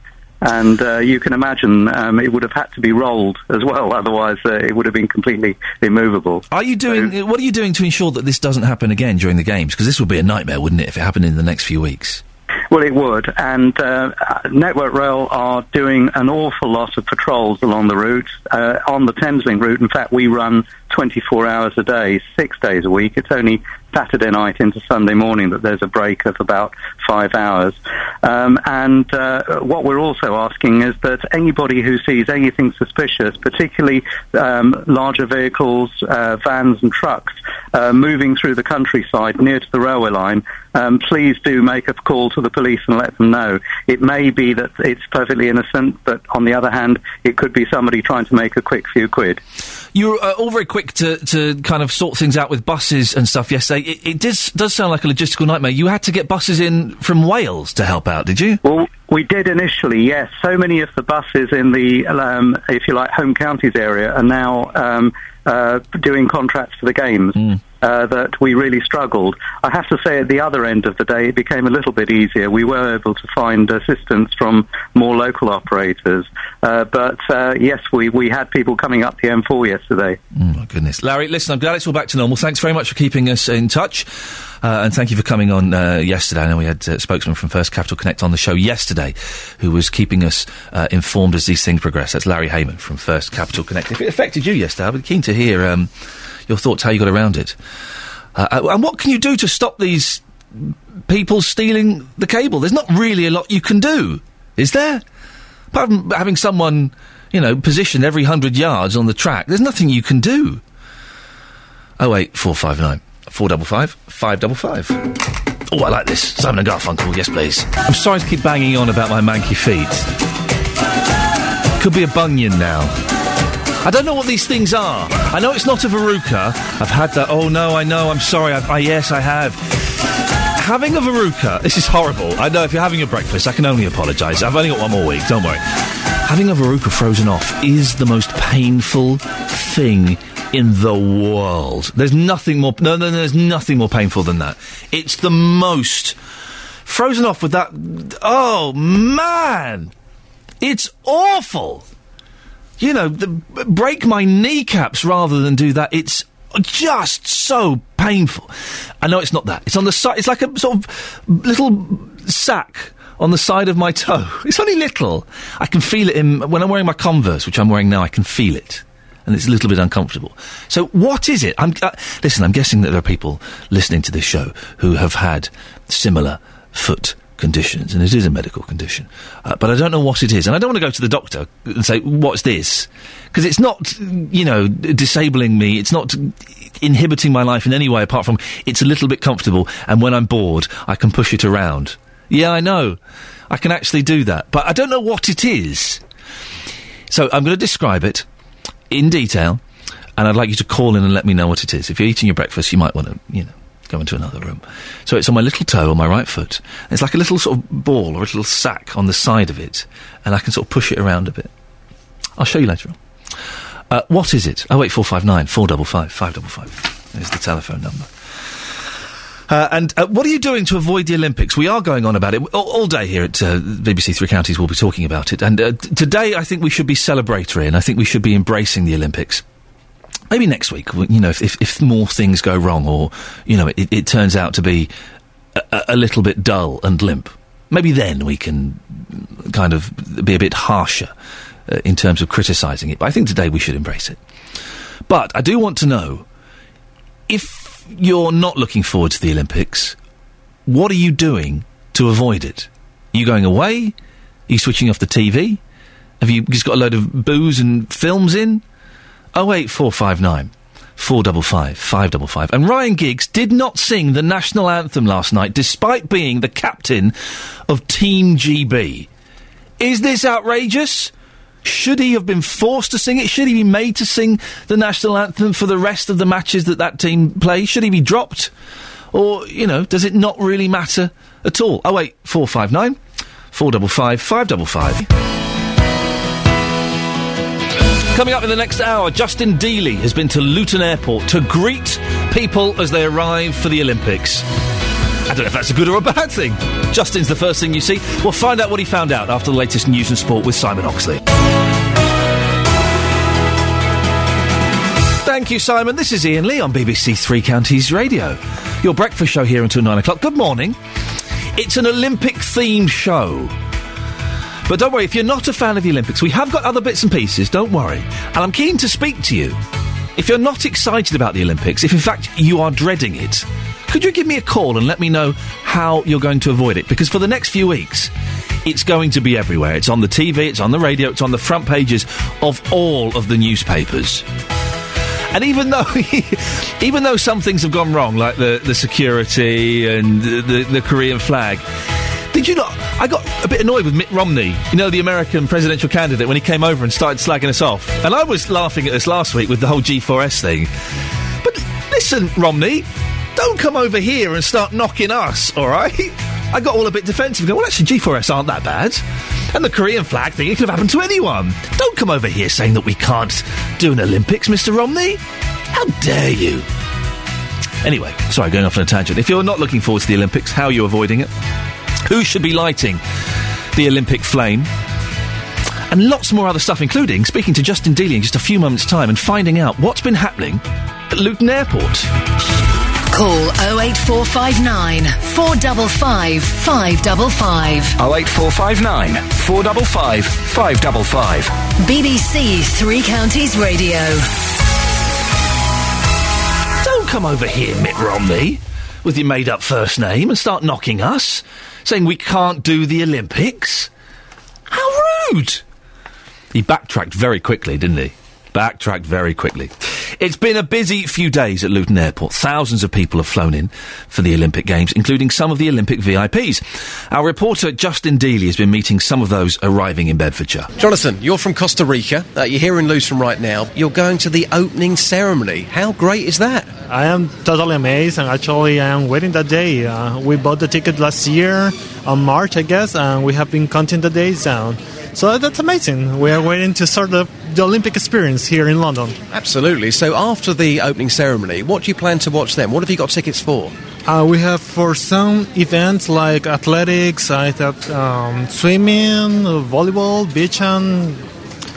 And uh, you can imagine um, it would have had to be rolled as well, otherwise uh, it would have been completely immovable. Are you doing? uh, what are you doing to ensure that this doesn't happen again during the games? Because this would be a nightmare, wouldn't it, if it happened in the next few weeks? Well, it would, and uh, Network Rail are doing an awful lot of patrols along the route. Uh, on the Thameslink route, in fact, we run 24 hours a day, six days a week. It's only Saturday night into Sunday morning that there's a break of about five hours. Um, and uh, what we're also asking is that anybody who sees anything suspicious, particularly um, larger vehicles, uh, vans and trucks, uh, moving through the countryside near to the railway line, um, please do make a call to the police and let them know. It may be that it's perfectly innocent, but on the other hand, it could be somebody trying to make a quick few quid. You were uh, all very quick to, to kind of sort things out with buses and stuff yesterday. It, it does, does sound like a logistical nightmare. You had to get buses in from Wales to help out, did you? Well, we did initially, yes. So many of the buses in the, um, if you like, home counties area are now um, uh, doing contracts for the games. Uh, that we really struggled. I have to say, at the other end of the day, it became a little bit easier. We were able to find assistance from more local operators. Uh, but uh, yes, we, we had people coming up the M4 yesterday. Oh, my goodness. Larry, listen, I'm glad it's all back to normal. Thanks very much for keeping us in touch. Uh, and thank you for coming on uh, yesterday. I know we had uh, spokesman from First Capital Connect on the show yesterday who was keeping us informed as these things progress. That's Larry Heyman from First Capital Connect. If it affected you yesterday, I'd be keen to hear um, your thoughts, how you got around it. Uh, uh, and what can you do to stop these people stealing the cable? There's not really a lot you can do, is there? Apart from having someone, you know, positioned every hundred yards on the track, there's nothing you can do. Oh eight four five nine four double five five double five. Oh, I like this. Simon and Garfunkel, yes, please. I'm sorry to keep banging on about my manky feet. Could be a bunion now. I don't know what these things are. I know it's not a verruca. I've had that. Oh no, I know. I'm sorry. I, I yes, I have. Having a verruca. This is horrible. I know. If you're having a breakfast, I can only apologise. I've only got one more week. Don't worry. Having a verruca frozen off is the most painful thing in the world. There's nothing more. No, no. There's nothing more painful than that. It's the most frozen off with that. Oh man, it's awful you know, the, break my kneecaps rather than do that. It's just so painful. I know it's not that. It's on the side. It's like a sort of little sack on the side of my toe. It's only little. I can feel it in when I'm wearing my Converse, which I'm wearing now. I can feel it. And it's a little bit uncomfortable. So, what is it? I'm, uh, listen, I'm guessing that there are people listening to this show who have had similar foot conditions, and it is a medical condition. Uh, but I don't know what it is, and I don't want to go to the doctor and say, "What's this?" Because it's not, you know, disabling me. It's not inhibiting my life in any way apart from it's a little bit comfortable, and when I'm bored, I can push it around. Yeah, I know. I can actually do that, but I don't know what it is. So I'm going to describe it in detail, and I'd like you to call in and let me know what it is. If you're eating your breakfast, you might want to, you know, go into another room. So it's on my little toe on my right foot. It's like a little sort of ball or a little sack on the side of it, and I can sort of push it around a bit. I'll show you later on. Uh, what is it? Oh wait, four five nine four double five five double five. is the telephone number. Uh, and uh, what are you doing to avoid the Olympics? We are going on about it all, all day here at uh, BBC Three Counties. We'll be talking about it. And uh, t- today, I think we should be celebratory, and I think we should be embracing the Olympics. Maybe next week, you know, if, if, if more things go wrong, or you know, it, it turns out to be a, a- little bit dull and limp. Maybe then we can kind of be a bit harsher uh, in terms of criticising it. But I think today we should embrace it. But I do want to know if you're not looking forward to the Olympics, what are you doing to avoid it? Are you going away? Are you switching off the TV? Have you just got a load of booze and films in? Oh eight four five nine four double five five double five. And Ryan Giggs did not sing the national anthem last night, despite being the captain of Team GB. Is this outrageous? Should he have been forced to sing it? Should he be made to sing the national anthem for the rest of the matches that that team play? Should he be dropped? Or, you know, does it not really matter at all? Oh, wait, 459 455 555. Coming up in the next hour, Justin Dealey has been to Luton Airport to greet people as they arrive for the Olympics. I don't know if that's a good or a bad thing. Justin's the first thing you see. We'll find out what he found out after the latest news and sport with Simon Oxley. Thank you, Simon. This is Iain Lee on BBC Three Counties Radio. Your breakfast show here until nine o'clock. Good morning. It's an Olympic themed show. But don't worry, if you're not a fan of the Olympics, we have got other bits and pieces, don't worry. And I'm keen to speak to you. If you're not excited about the Olympics, if in fact you are dreading it, could you give me a call and let me know how you're going to avoid it? Because for the next few weeks, it's going to be everywhere. It's on the TV, it's on the radio, it's on the front pages of all of the newspapers. And even though, even though some things have gone wrong, like the, the security and the, the, the Korean flag, did you not? I got a bit annoyed with Mitt Romney, you know, the American presidential candidate, when he came over and started slagging us off. And I was laughing at this last week with the whole G4S thing. But listen, Romney, don't come over here and start knocking us, all right? I got all a bit defensive. Go, well, actually, G4S aren't that bad. And the Korean flag thing, it could have happened to anyone. Don't come over here saying that we can't do an Olympics, Mr. Romney. How dare you? Anyway, sorry, going off on a tangent. If you're not looking forward to the Olympics, how are you avoiding it? Who should be lighting the Olympic flame? And lots more other stuff, including speaking to Justin Dealey in just a few moments' time and finding out what's been happening at Luton Airport. Call 08459 455 555. 08459 455 555. BBC Three Counties Radio. Don't come over here, Mitt Romney, with your made up first name and start knocking us, saying we can't do the Olympics. How rude! He backtracked very quickly, didn't he? Backtracked very quickly. It's been a busy few days at Luton Airport. Thousands of people have flown in for the Olympic Games, including some of the Olympic VIPs. Our reporter Justin Dealey has been meeting some of those arriving in Bedfordshire. Jonathan, you're from Costa Rica. Uh, you're here in Luton right now. You're going to the opening ceremony. How great is that? I am totally amazed, and actually, I am waiting that day. Uh, we bought the ticket last year on March, I guess, and we have been counting the days down. So that's amazing. We are waiting to start the, the Olympic experience here in London. Absolutely. So after the opening ceremony, what do you plan to watch then? What have you got tickets for? Uh, we have for some events like athletics, I thought um, swimming, volleyball, beach, and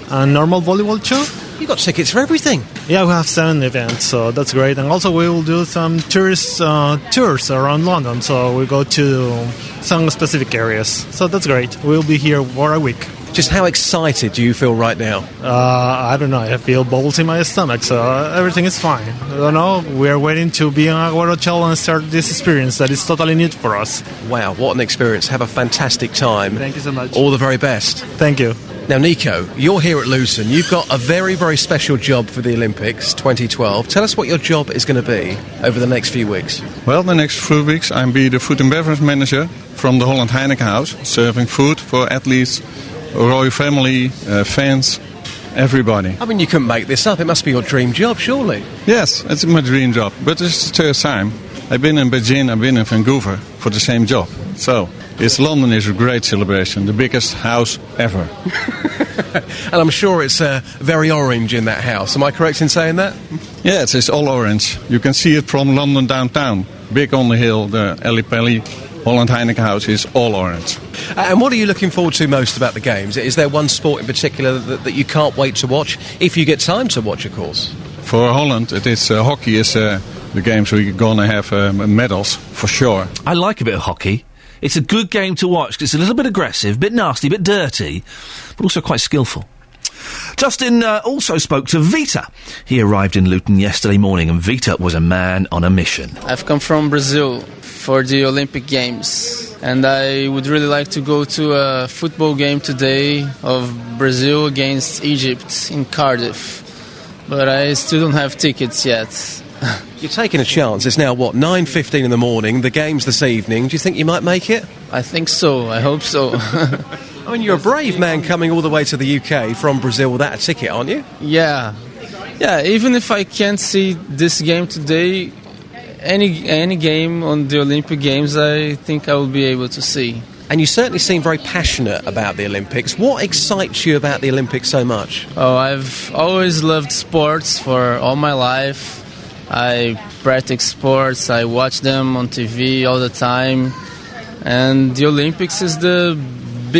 uh, normal volleyball too. You got tickets for everything. Yeah, we have seven events, so that's great. And also, we will do some tourist uh, tours around London. So we go to some specific areas. So that's great. We'll be here for a week. Just how excited do you feel right now? Uh, I don't know. I feel balls in my stomach, so uh, everything is fine. I don't know. We are waiting to be on Agua Hotel and start this experience that is totally new for us. Wow, what an experience. Have a fantastic time. Thank you so much. All the very best. Thank you. Now, Nico, you're here at Luton. You've got a very, very special job for the Olympics 2012. Tell us what your job is going to be over the next few weeks. Well, the next few weeks I'm be the food and beverage manager from the Holland Heineken House, serving food for athletes, royal family, uh, fans, everybody. I mean, you couldn't make this up. It must be your dream job, surely. Yes, it's my dream job, but it's the third time. I've been in Beijing, I've been in Vancouver for the same job. So, it's London is a great celebration, the biggest house ever. And I'm sure it's uh, very orange in that house. Am I correct in saying that? Yes, it's, all orange. You can see it from London downtown. Big on the hill, the Ali Pali Holland Heineken House is all orange. Uh, And what are you looking forward to most about the games? Is there one sport in particular that, that you can't wait to watch? If you get time to watch, of course. For Holland, it is uh, hockey is uh, the games we're gonna have um, medals for sure. I like a bit of hockey. It's a good game to watch 'cause it's a little bit aggressive, bit nasty, bit dirty, but also quite skillful. Justin uh, also spoke to Vita. He arrived in Luton yesterday morning, and Vita was a man on a mission. I've come from Brazil for the Olympic Games, and I would really like to go to a football game today of Brazil against Egypt in Cardiff, but I still don't have tickets yet. You're taking a chance. It's now, what, 9.15 in the morning. The game's this evening. Do you think you might make it? I think so. I hope so. I mean, you're a brave man coming all the way to the UK from Brazil without a ticket, aren't you? Yeah, yeah. Even if I can't see this game today, any any game on the Olympic Games, I think I will be able to see. And you certainly seem very passionate about the Olympics. What excites you about the Olympics so much? Oh, I've always loved sports for all my life. I practice sports. I watch them on TV all the time, and the Olympics is the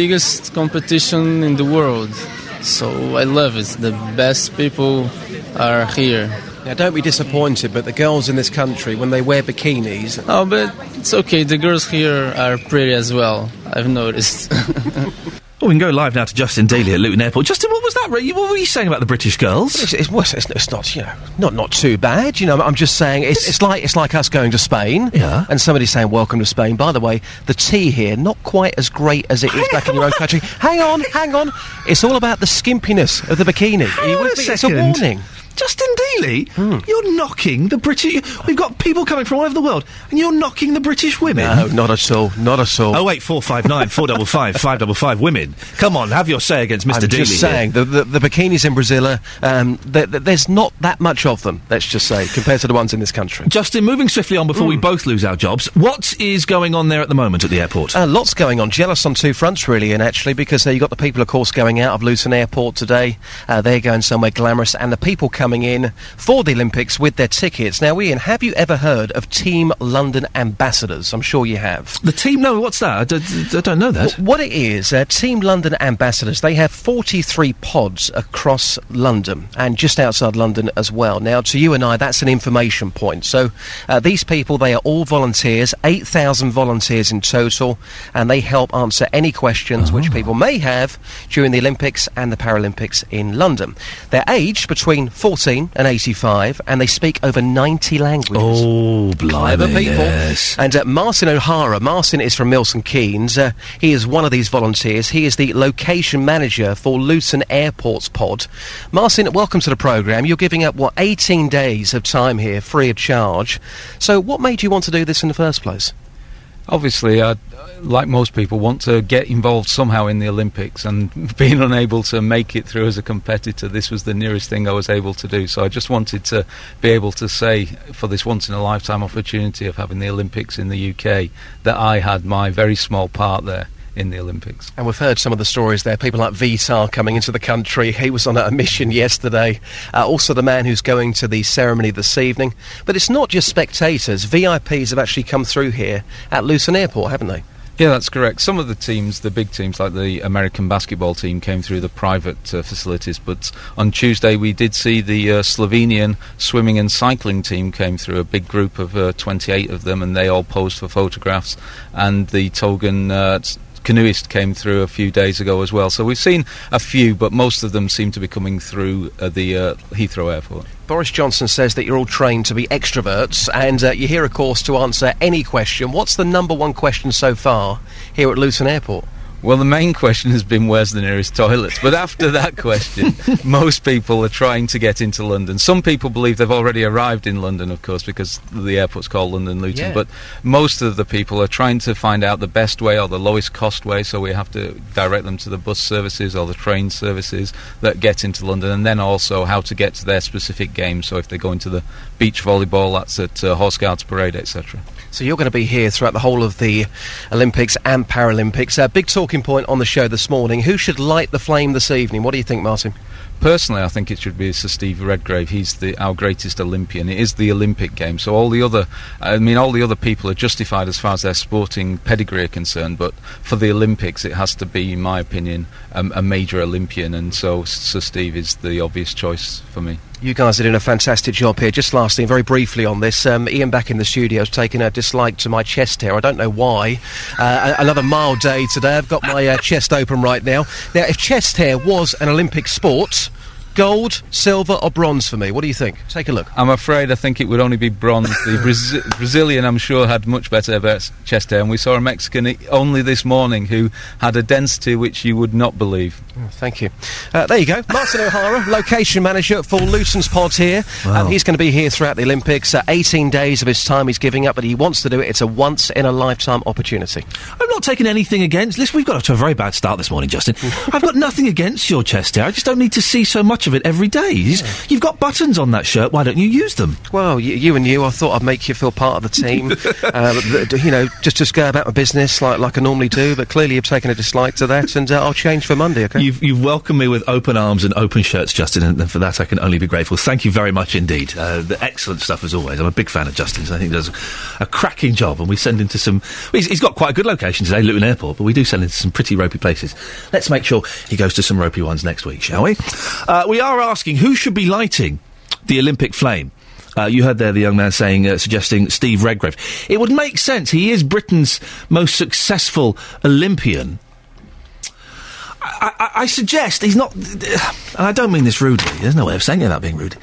biggest competition in the world. So I love it. The best people are here. Now, don't be disappointed, but the girls in this country, when they wear bikinis. Oh, but it's okay. The girls here are pretty as well. I've noticed. Oh, we can go live now to Justin Dealey at Luton Airport. Justin, what was that? What were you saying about the British girls? It's, it's, it's, it's not, you know, not not too bad. You know, I'm just saying it's, it's like it's like us going to Spain. Yeah. And somebody saying, "Welcome to Spain." By the way, the tea here not quite as great as it is back in your own country. Hang on, hang on. It's all about the skimpiness of the bikini. You on a me? It's a second. warning. Justin Dealey, you're knocking the British. We've got people coming from all over the world, and you're knocking the British women. No, not at all. Not at all. Oh wait, four five nine four double five five double five women. Come on, have your say against Mr. I'm Dealey. just saying, the, the, the bikinis in Brazil, are, um, th- th- there's not that much of them, let's just say, compared to the ones in this country. Justin, moving swiftly on before we both lose our jobs. What is going on there at the moment at the airport? Uh, lots going on. Jealous on two fronts, really, and actually, because uh, you've got the people, of course, going out of Luton Airport today. Uh, they're going somewhere glamorous, and the people coming in for the Olympics with their tickets. Now, Iain, have you ever heard of Team London Ambassadors? I'm sure you have. the team? No, what's that? I, d- d- I don't know that. What it is, uh, Team London Ambassadors, they have 43 pods across London and just outside London as well. Now, to you and I, that's an information point. So, uh, these people, they are all volunteers, 8,000 volunteers in total, and they help answer any questions which people may have during the Olympics and the Paralympics in London. They're aged between 14 and 85, and they speak over 90 languages. Oh, blimey, Clever people. yes. And uh, Martin O'Hara, Martin is from Milton Keynes. Uh, he is one of these volunteers. He is the location manager for Luton Airport's pod. Martin, welcome to the programme. You're giving up, what, 18 days of time here, free of charge. So, what made you want to do this in the first place? Obviously, I, like most people, want to get involved somehow in the Olympics, and being unable to make it through as a competitor, this was the nearest thing I was able to do. So I just wanted to be able to say, for this once in a lifetime opportunity of having the Olympics in the UK, that I had my very small part there in the Olympics. And we've heard some of the stories there. People like Vitar coming into the country. He was on a mission yesterday. Uh, also, the man who's going to the ceremony this evening. But it's not just spectators. VIPs have actually come through here at Luton Airport, haven't they? Yeah, that's correct. Some of the teams, the big teams like the American basketball team, came through the private uh, facilities. But on Tuesday, we did see the uh, Slovenian swimming and cycling team came through. A big group of uh, 28 of them, and they all posed for photographs. And the Togan uh, canoeist came through a few days ago as well. So we've seen a few, but most of them seem to be coming through uh, the uh, Heathrow Airport. Boris Johnson says that you're all trained to be extroverts, and uh, you're here, of course, to answer any question. What's the number one question so far here at Luton Airport? Well, the main question has been where's the nearest toilets. But after that question, most people are trying to get into London. Some people believe they've already arrived in London, of course, because the airport's called London Luton. Yeah. But most of the people are trying to find out the best way or the lowest cost way, so we have to direct them to the bus services or the train services that get into London, and then also how to get to their specific game. So if they're going to the beach volleyball, that's at uh, Horse Guards Parade, etc. So you're going to be here throughout the whole of the Olympics and Paralympics. A big talking point on the show this morning. Who should light the flame this evening? What do you think, Martin? Personally, I think it should be Sir Steve Redgrave. He's the, our greatest Olympian. It is the Olympic game, so all the other, I mean, all the other people are justified as far as their sporting pedigree are concerned. But for the Olympics, it has to be, in my opinion, um, a major Olympian, and so Sir Steve is the obvious choice for me. You guys are doing a fantastic job here. Just last thing, very briefly on this, um, Iain back in the studio has taken a dislike to my chest hair. I don't know why. Uh, another mild day today. I've got my uh, chest open right now. Now, if chest hair was an Olympic sport, gold, silver, or bronze for me? What do you think? Take a look. I'm afraid I think it would only be bronze. The Brazi- Brazilian, I'm sure, had much better ves- chest hair, and we saw a Mexican only this morning who had a density which you would not believe. Oh, thank you. Uh, there you go. Martin O'Hara, location manager for Luton's Pod here. Wow. Um, he's going to be here throughout the Olympics. Uh, 18 days of his time he's giving up, but he wants to do it. It's a once in a lifetime opportunity. I'm not taking anything against. Listen, we've got off to a very bad start this morning, Justin. I've got nothing against your chest hair. I just don't need to see so much of it every day. You just- You've got buttons on that shirt. Why don't you use them? Well, y- you and you, I thought I'd make you feel part of the team. uh, you know, just just go about my business like like I normally do. But clearly, you've taken a dislike to that, and uh, I'll change for Monday. Okay. You've, you've welcomed me with open arms and open shirts, Justin, and, and for that I can only be grateful. Thank you very much indeed. Uh, the excellent stuff as always. I'm a big fan of Justin's. I think he does a cracking job, and we send him to some. well, He's, he's got quite a good location today, Luton Airport, but we do send him to some pretty ropey places. Let's make sure he goes to some ropey ones next week, shall we? Uh, we are asking who should be lighting the Olympic flame. Uh, you heard there the young man saying, uh, suggesting Steve Redgrave. It would make sense. He is Britain's most successful Olympian. I, I, I suggest he's not, and I don't mean this rudely. There's no way of saying it without being rude.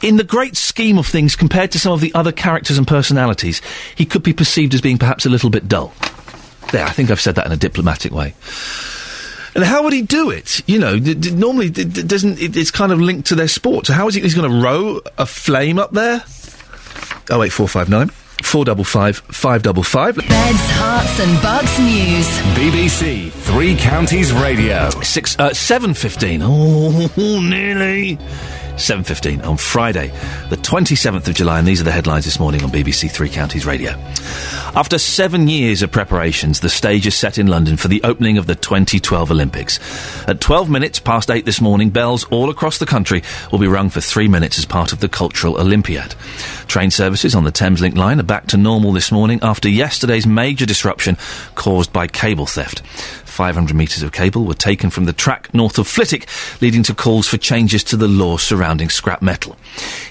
In the great scheme of things, compared to some of the other characters and personalities, he could be perceived as being perhaps a little bit dull. There, I think I've said that in a diplomatic way. And how would he do it? You know, d- d- normally d- d- doesn't it, it's kind of linked to their sport. So how is he? He's going to row a flame up there? Oh eight four five nine four double five five double five. Beds, Herts, and Bucks news. BBC Three Counties Radio. Six uh, seven fifteen. Oh, nearly. 7.15 on Friday, the 27th of July, and these are the headlines this morning on BBC Three Counties Radio. After seven years of preparations, the stage is set in London for the opening of the 2012 Olympics. At 12 minutes past 8 this morning, bells all across the country will be rung for three minutes as part of the Cultural Olympiad. Train services on the Thameslink line are back to normal this morning after yesterday's major disruption caused by cable theft. 500 metres of cable were taken from the track north of Flitwick, leading to calls for changes to the law surrounding scrap metal.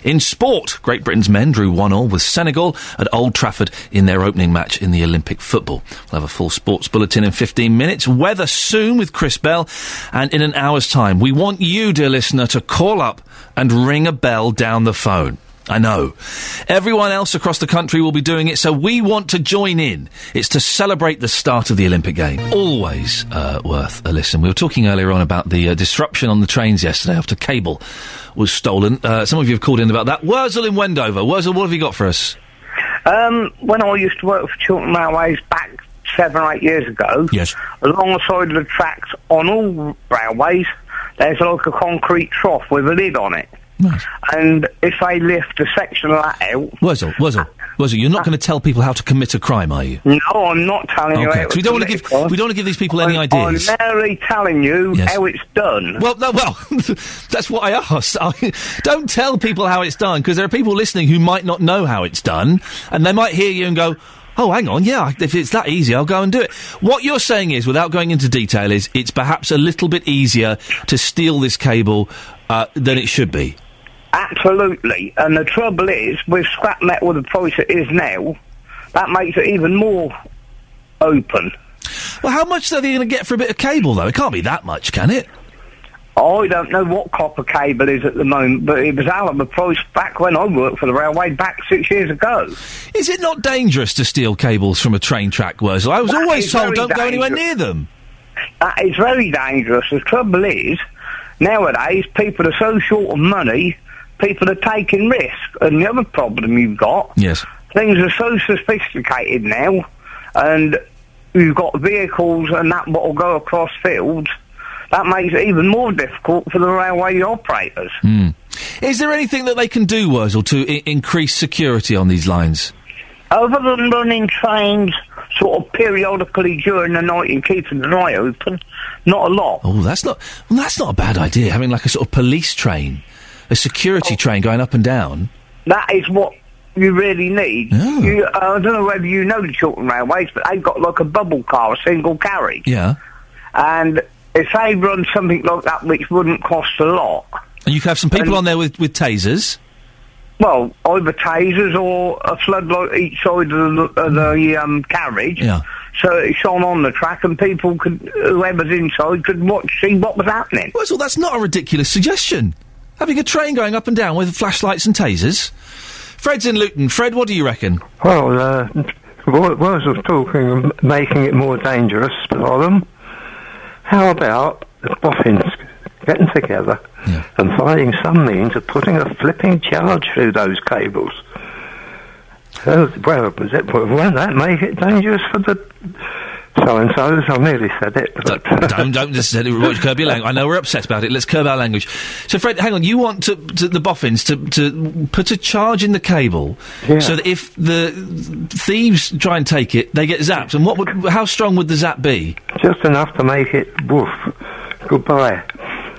In sport, Great Britain's men drew 1 all with Senegal at Old Trafford in their opening match in the Olympic football. We'll have a full sports bulletin in 15 minutes. Weather soon with Chris Bell. And in an hour's time, we want you, dear listener, to call up and ring a bell down the phone. I know. Everyone else across the country will be doing it, so we want to join in. It's to celebrate the start of the Olympic Games. Always uh, worth a listen. We were talking earlier on about the uh, disruption on the trains yesterday after cable was stolen. Uh, some of you have called in about that. Wurzel in Wendover. Wurzel, what have you got for us? Um, when I used to work for Chiltern Railways back seven or eight years ago, yes. alongside the tracks on all railways, there's like a concrete trough with a lid on it. And if they lift a section of that out, Wurzel, Wurzel, Wurzel, you're not going to tell people how to commit a crime, are you? no, I'm not telling you. Okay, how 'cause we don't want to give we don't want to give these people any I'm, ideas. I'm merely telling you Yes. how it's done. Well, no, well, that's what I asked. I, don't tell people how it's done because there are people listening who might not know how it's done, and they might hear you and go, "Oh, hang on, yeah, if it's that easy, I'll go and do it." What you're saying is, without going into detail, is it's perhaps a little bit easier to steal this cable uh, than it should be. Absolutely. And the trouble is, with scrap metal the price it is now, that makes it even more open. Well, how much are they going to get for a bit of cable, though? It can't be that much, can it? I don't know what copper cable is at the moment, but it was out of the price back when I worked for the railway back six years ago. Is it not dangerous to steal cables from a train track, Wurzel? I was That always told don't go anywhere near them. That is very dangerous. The trouble is, nowadays, people are so short of money, people are taking risk. And the other problem you've got, Yes. things are so sophisticated now, and you've got vehicles and that what will go across fields. That makes it even more difficult for the railway operators. Hmm. Is there anything that they can do, Wurzel, to I- increase security on these lines? Other than running trains sort of periodically during the night and keeping an eye open, not a lot. Oh, that's not. Well, that's not a bad idea. Having like a sort of police train, a security Oh. train going up and down. That is what you really need. You, uh, I don't know whether you know the Chiltern Railways, but they've got like a bubble car, a single carriage. Yeah. And if they run something like that, which wouldn't cost a lot, And you can have some people on there with, with tasers. well, either tasers or a floodlight each side of the, of the um, carriage. Yeah. So it shone on the track, and people could, whoever's inside, could watch, see what was happening. Wurzel, that's not a ridiculous suggestion. Having a train going up and down with flashlights and tasers. Fred's in Luton. Fred, what do you reckon? Well, uh, Wars was talking of making it more dangerous for them. How about the boffins getting together and finding some means of putting a flipping charge through those cables? Well, was it, won't that make it dangerous for the so-and-sos? I nearly said it. But don't don't necessarily watch curb your language. I know we're upset about it. Let's curb our language. So, Fred, hang on. You want to, to the boffins to, to put a charge in the cable Yeah. so that if the thieves try and take it, they get zapped. And what would, how strong would the zap be? Just enough to make it woof. Goodbye.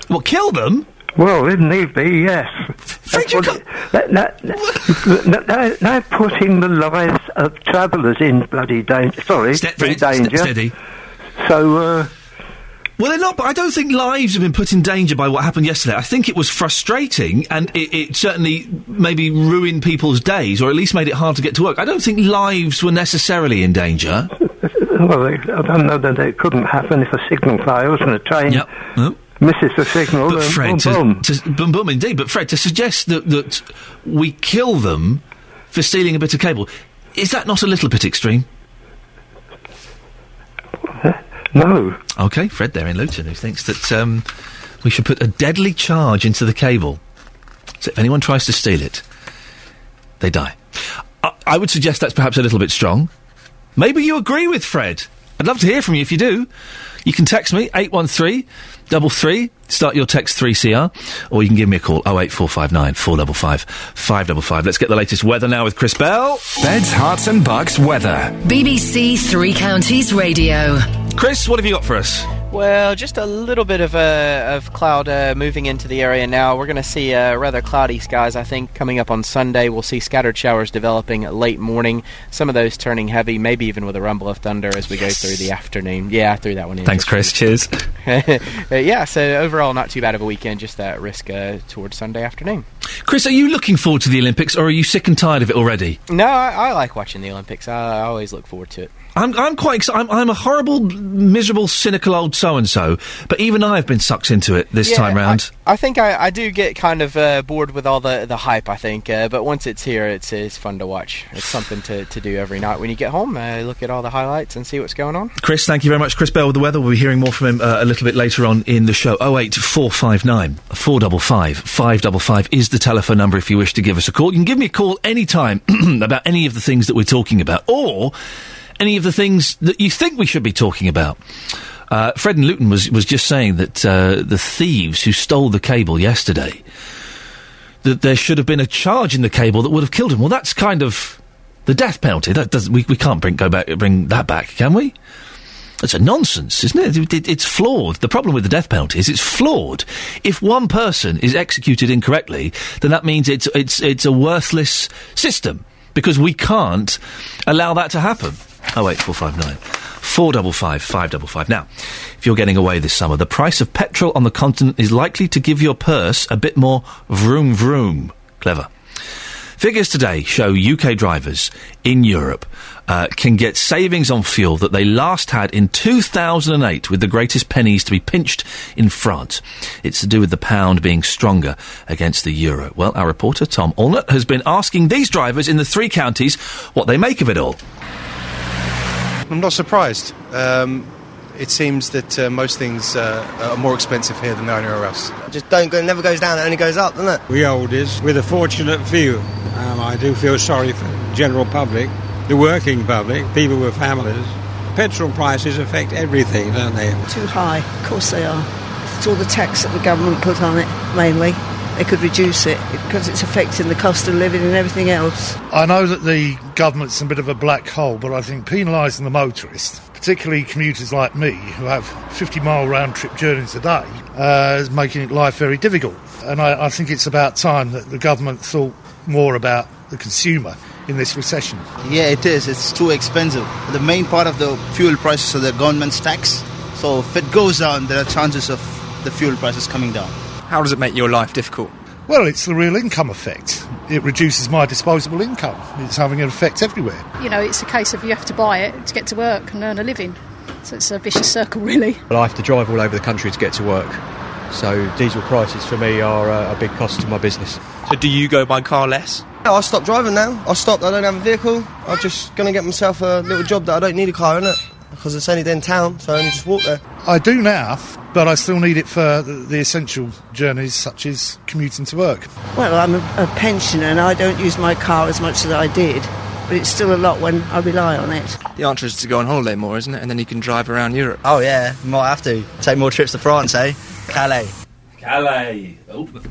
Well, kill them? Well, if need be, yes. That- that- that- they're putting the lives of travellers in bloody danger. Sorry, in danger. ste- steady. So, uh, Well, they're not. But I don't think lives have been put in danger by what happened yesterday. I think it was frustrating, and it, it certainly maybe ruined people's days, or at least made it hard to get to work. I don't think lives were necessarily in danger. well, I don't know that it couldn't happen if a signal fails and a train misses the signal. But Fred, boom, to, boom. to, boom, boom, indeed. But Fred, to suggest that that we kill them for stealing a bit of cable, is that not a little bit extreme? No. Okay, Fred there in Luton, who thinks that um, we should put a deadly charge into the cable. So if anyone tries to steal it, they die. I, I would suggest that's perhaps a little bit strong. Maybe you agree with Fred. I'd love to hear from you if you do. You can text me, 813 double three, start your text 3CR, or you can give me a call, 08459 455 555. Let's get the latest weather now with Chris Bell. Beds, Herts, and Bucks weather. BBC Three Counties Radio. Chris, what have you got for us? Well, just a little bit of uh, of cloud uh, moving into the area now. We're going to see uh, rather cloudy skies. I think coming up on Sunday, we'll see scattered showers developing late morning. Some of those turning heavy, maybe even with a rumble of thunder as we go through the afternoon. Yeah, I threw that one in. Thanks, Chris. Cheers. Uh, yeah, so overall, not too bad of a weekend. Just that risk uh, towards Sunday afternoon. Chris, are you looking forward to the Olympics, or are you sick and tired of it already? No, I, I like watching the Olympics. I, I always look forward to it. I'm, I'm quite excited. I'm, I'm a horrible, miserable, cynical old so and so, but even I've been sucked into it this Yeah, time round. I, I think I, I do get kind of uh, bored with all the, the hype, I think, uh, but once it's here, it's, it's fun to watch. It's something to, to do every night when you get home, uh, look at all the highlights and see what's going on. Chris, thank you very much. Chris Bell with the weather. We'll be hearing more from him uh, a little bit later on in the show. 08459 455 555 is the telephone number if you wish to give us a call. You can give me a call anytime about any of the things that we're talking about, or any of the things that you think we should be talking about. Uh, Fred and Luton was, was just saying that uh, the thieves who stole the cable yesterday, that there should have been a charge in the cable that would have killed him. Well, that's kind of the death penalty. That does we, we can't bring go back bring that back, can we? It's a nonsense, isn't it? It- it- It's flawed. The problem with the death penalty is it's flawed. If one person is executed incorrectly, then that means it's it's it's a worthless system because we can't allow that to happen. Oh eight four five nine. Four double five, five double five. Now, if you're getting away this summer, the price of petrol on the continent is likely to give your purse a bit more vroom vroom. Clever. Figures today show UK drivers in Europe uh, can get savings on fuel that they last had in 2008 with the greatest pennies to be pinched in France. It's to do with the pound being stronger against the euro. Well, our reporter Tom Allnut has been asking these drivers in the three counties what they make of it all. I'm not surprised. Um, it seems that uh, most things uh, are more expensive here than they are anywhere else. Just don't go, never goes down, it only goes up, doesn't it? We oldies, with a fortunate few. Um, I do feel sorry for the general public, the working public, people with families. Petrol prices affect everything, don't they? Too high, of course they are. It's all the tax that the government put on it, mainly. They could reduce it because it's affecting the cost of living and everything else. I know that the government's a bit of a black hole, but I think penalising the motorist, particularly commuters like me who have 50 mile round trip journeys a day, uh, is making life very difficult. And I, I think it's about time that the government thought more about the consumer in this recession. Yeah, it is. It's too expensive. The main part of the fuel prices are the government's tax. So if it goes down, there are chances of the fuel prices coming down. How does it make your life difficult? Well, it's the real income effect. It reduces my disposable income. It's having an effect everywhere. You know, it's a case of you have to buy it to get to work and earn a living. So it's a vicious circle, really. Well, I have to drive all over the country to get to work. So diesel prices for me are uh, a big cost to my business. So do you go by car less? No, I stopped driving now. I stopped, I don't have a vehicle. I'm just going to get myself a little job that I don't need a car in it. Because it's only then town, so I only just walk there. I do now, but I still need it for the, the essential journeys such as commuting to work. Well, I'm a, a pensioner and I don't use my car as much as I did, but it's still a lot when I rely on it. The answer is to go on holiday more, isn't it? And then you can drive around Europe. Oh, yeah, might have to. Take more trips to France, eh? Calais. Calais.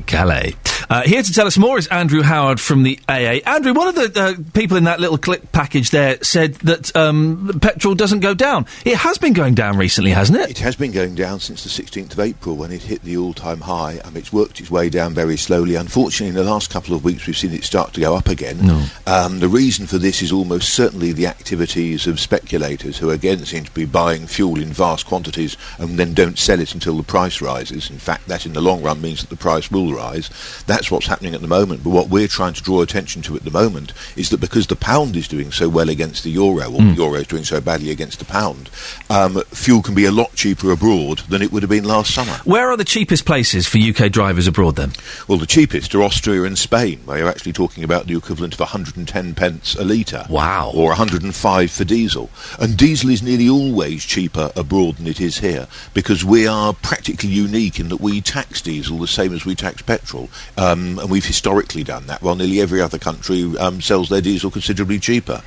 Calais. Uh, here to tell us more is Andrew Howard from the AA. Andrew, one of the uh, people in that little clip package there said that um, petrol doesn't go down. It has been going down recently, hasn't it? It has been going down since the 16th of April when it hit the all-time high. I mean, it's worked its way down very slowly. Unfortunately, in the last couple of weeks, we've seen it start to go up again. No. Um, the reason for this is almost certainly the activities of speculators who, again, seem to be buying fuel in vast quantities and then don't sell it until the price rises. In fact, that in the long run means that the price will rise. That's what's happening at the moment. But what we're trying to draw attention to at the moment is that because the pound is doing so well against the euro, or Mm. the euro is doing so badly against the pound, um, fuel can be a lot cheaper abroad than it would have been last summer. Where are the cheapest places for UK drivers abroad then? Well, the cheapest are Austria and Spain, where you're actually talking about the equivalent of 110 pence a litre. Wow. Or 105 for diesel. And diesel is nearly always cheaper abroad than it is here, because we are practically unique in that we tax diesel the same as we tax petrol. Um, and we've historically done that, while nearly every other country um, sells their diesel considerably cheaper.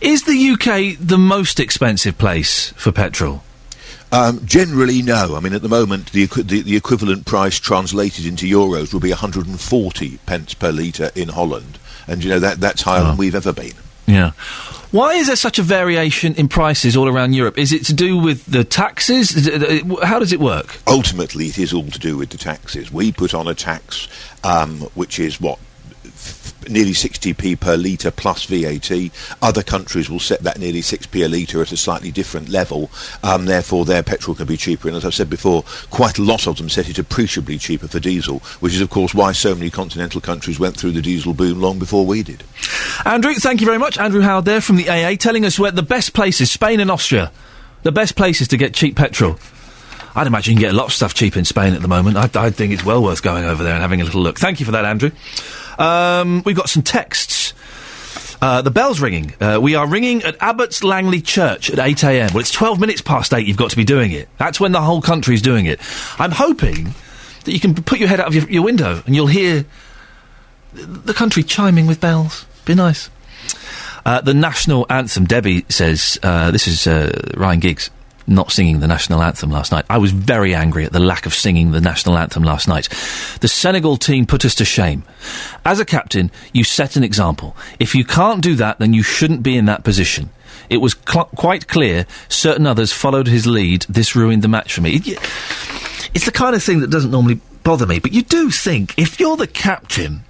Is the UK the most expensive place for petrol? Um, generally, no. I mean, at the moment, the, the, the equivalent price translated into euros will be 140 pence per litre in Holland. And, you know, that, that's higher than we've ever been. Yeah. Why is there such a variation in prices all around Europe? Is it to do with the taxes? It- uh, How does it work? Ultimately, it is all to do with the taxes. We put on a tax um, which is what nearly 60p per litre plus VAT. Other countries will set that nearly 6p a litre at a slightly different level. Um, therefore, their petrol can be cheaper. And as I've said before, quite a lot of them set it appreciably cheaper for diesel, which is, of course, why so many continental countries went through the diesel boom long before we did. Andrew, thank you very much. Andrew Howard there from the AA telling us where the best places, Spain and Austria, the best places to get cheap petrol. I'd imagine you can get a lot of stuff cheap in Spain at the moment. I, I think it's well worth going over there and having a little look. Thank you for that, Andrew. Um, we've got some texts. Uh, the bell's ringing. Uh, we are ringing at Abbots Langley Church at 8 a.m. Well, it's 12 minutes past 8 you've got to be doing it. That's when the whole country's doing it. I'm hoping that you can put your head out of your, your window and you'll hear the country chiming with bells. Be nice. Uh, the national anthem, Debbie says, uh, this is uh, Ryan Giggs not singing the national anthem last night. I was very angry at the lack of singing the national anthem last night. The Senegal team put us to shame. As a captain, you set an example. If you can't do that, then you shouldn't be in that position. It was cl- quite clear certain others followed his lead. This ruined the match for me. It- it's the kind of thing that doesn't normally bother me, but you do think if you're the captain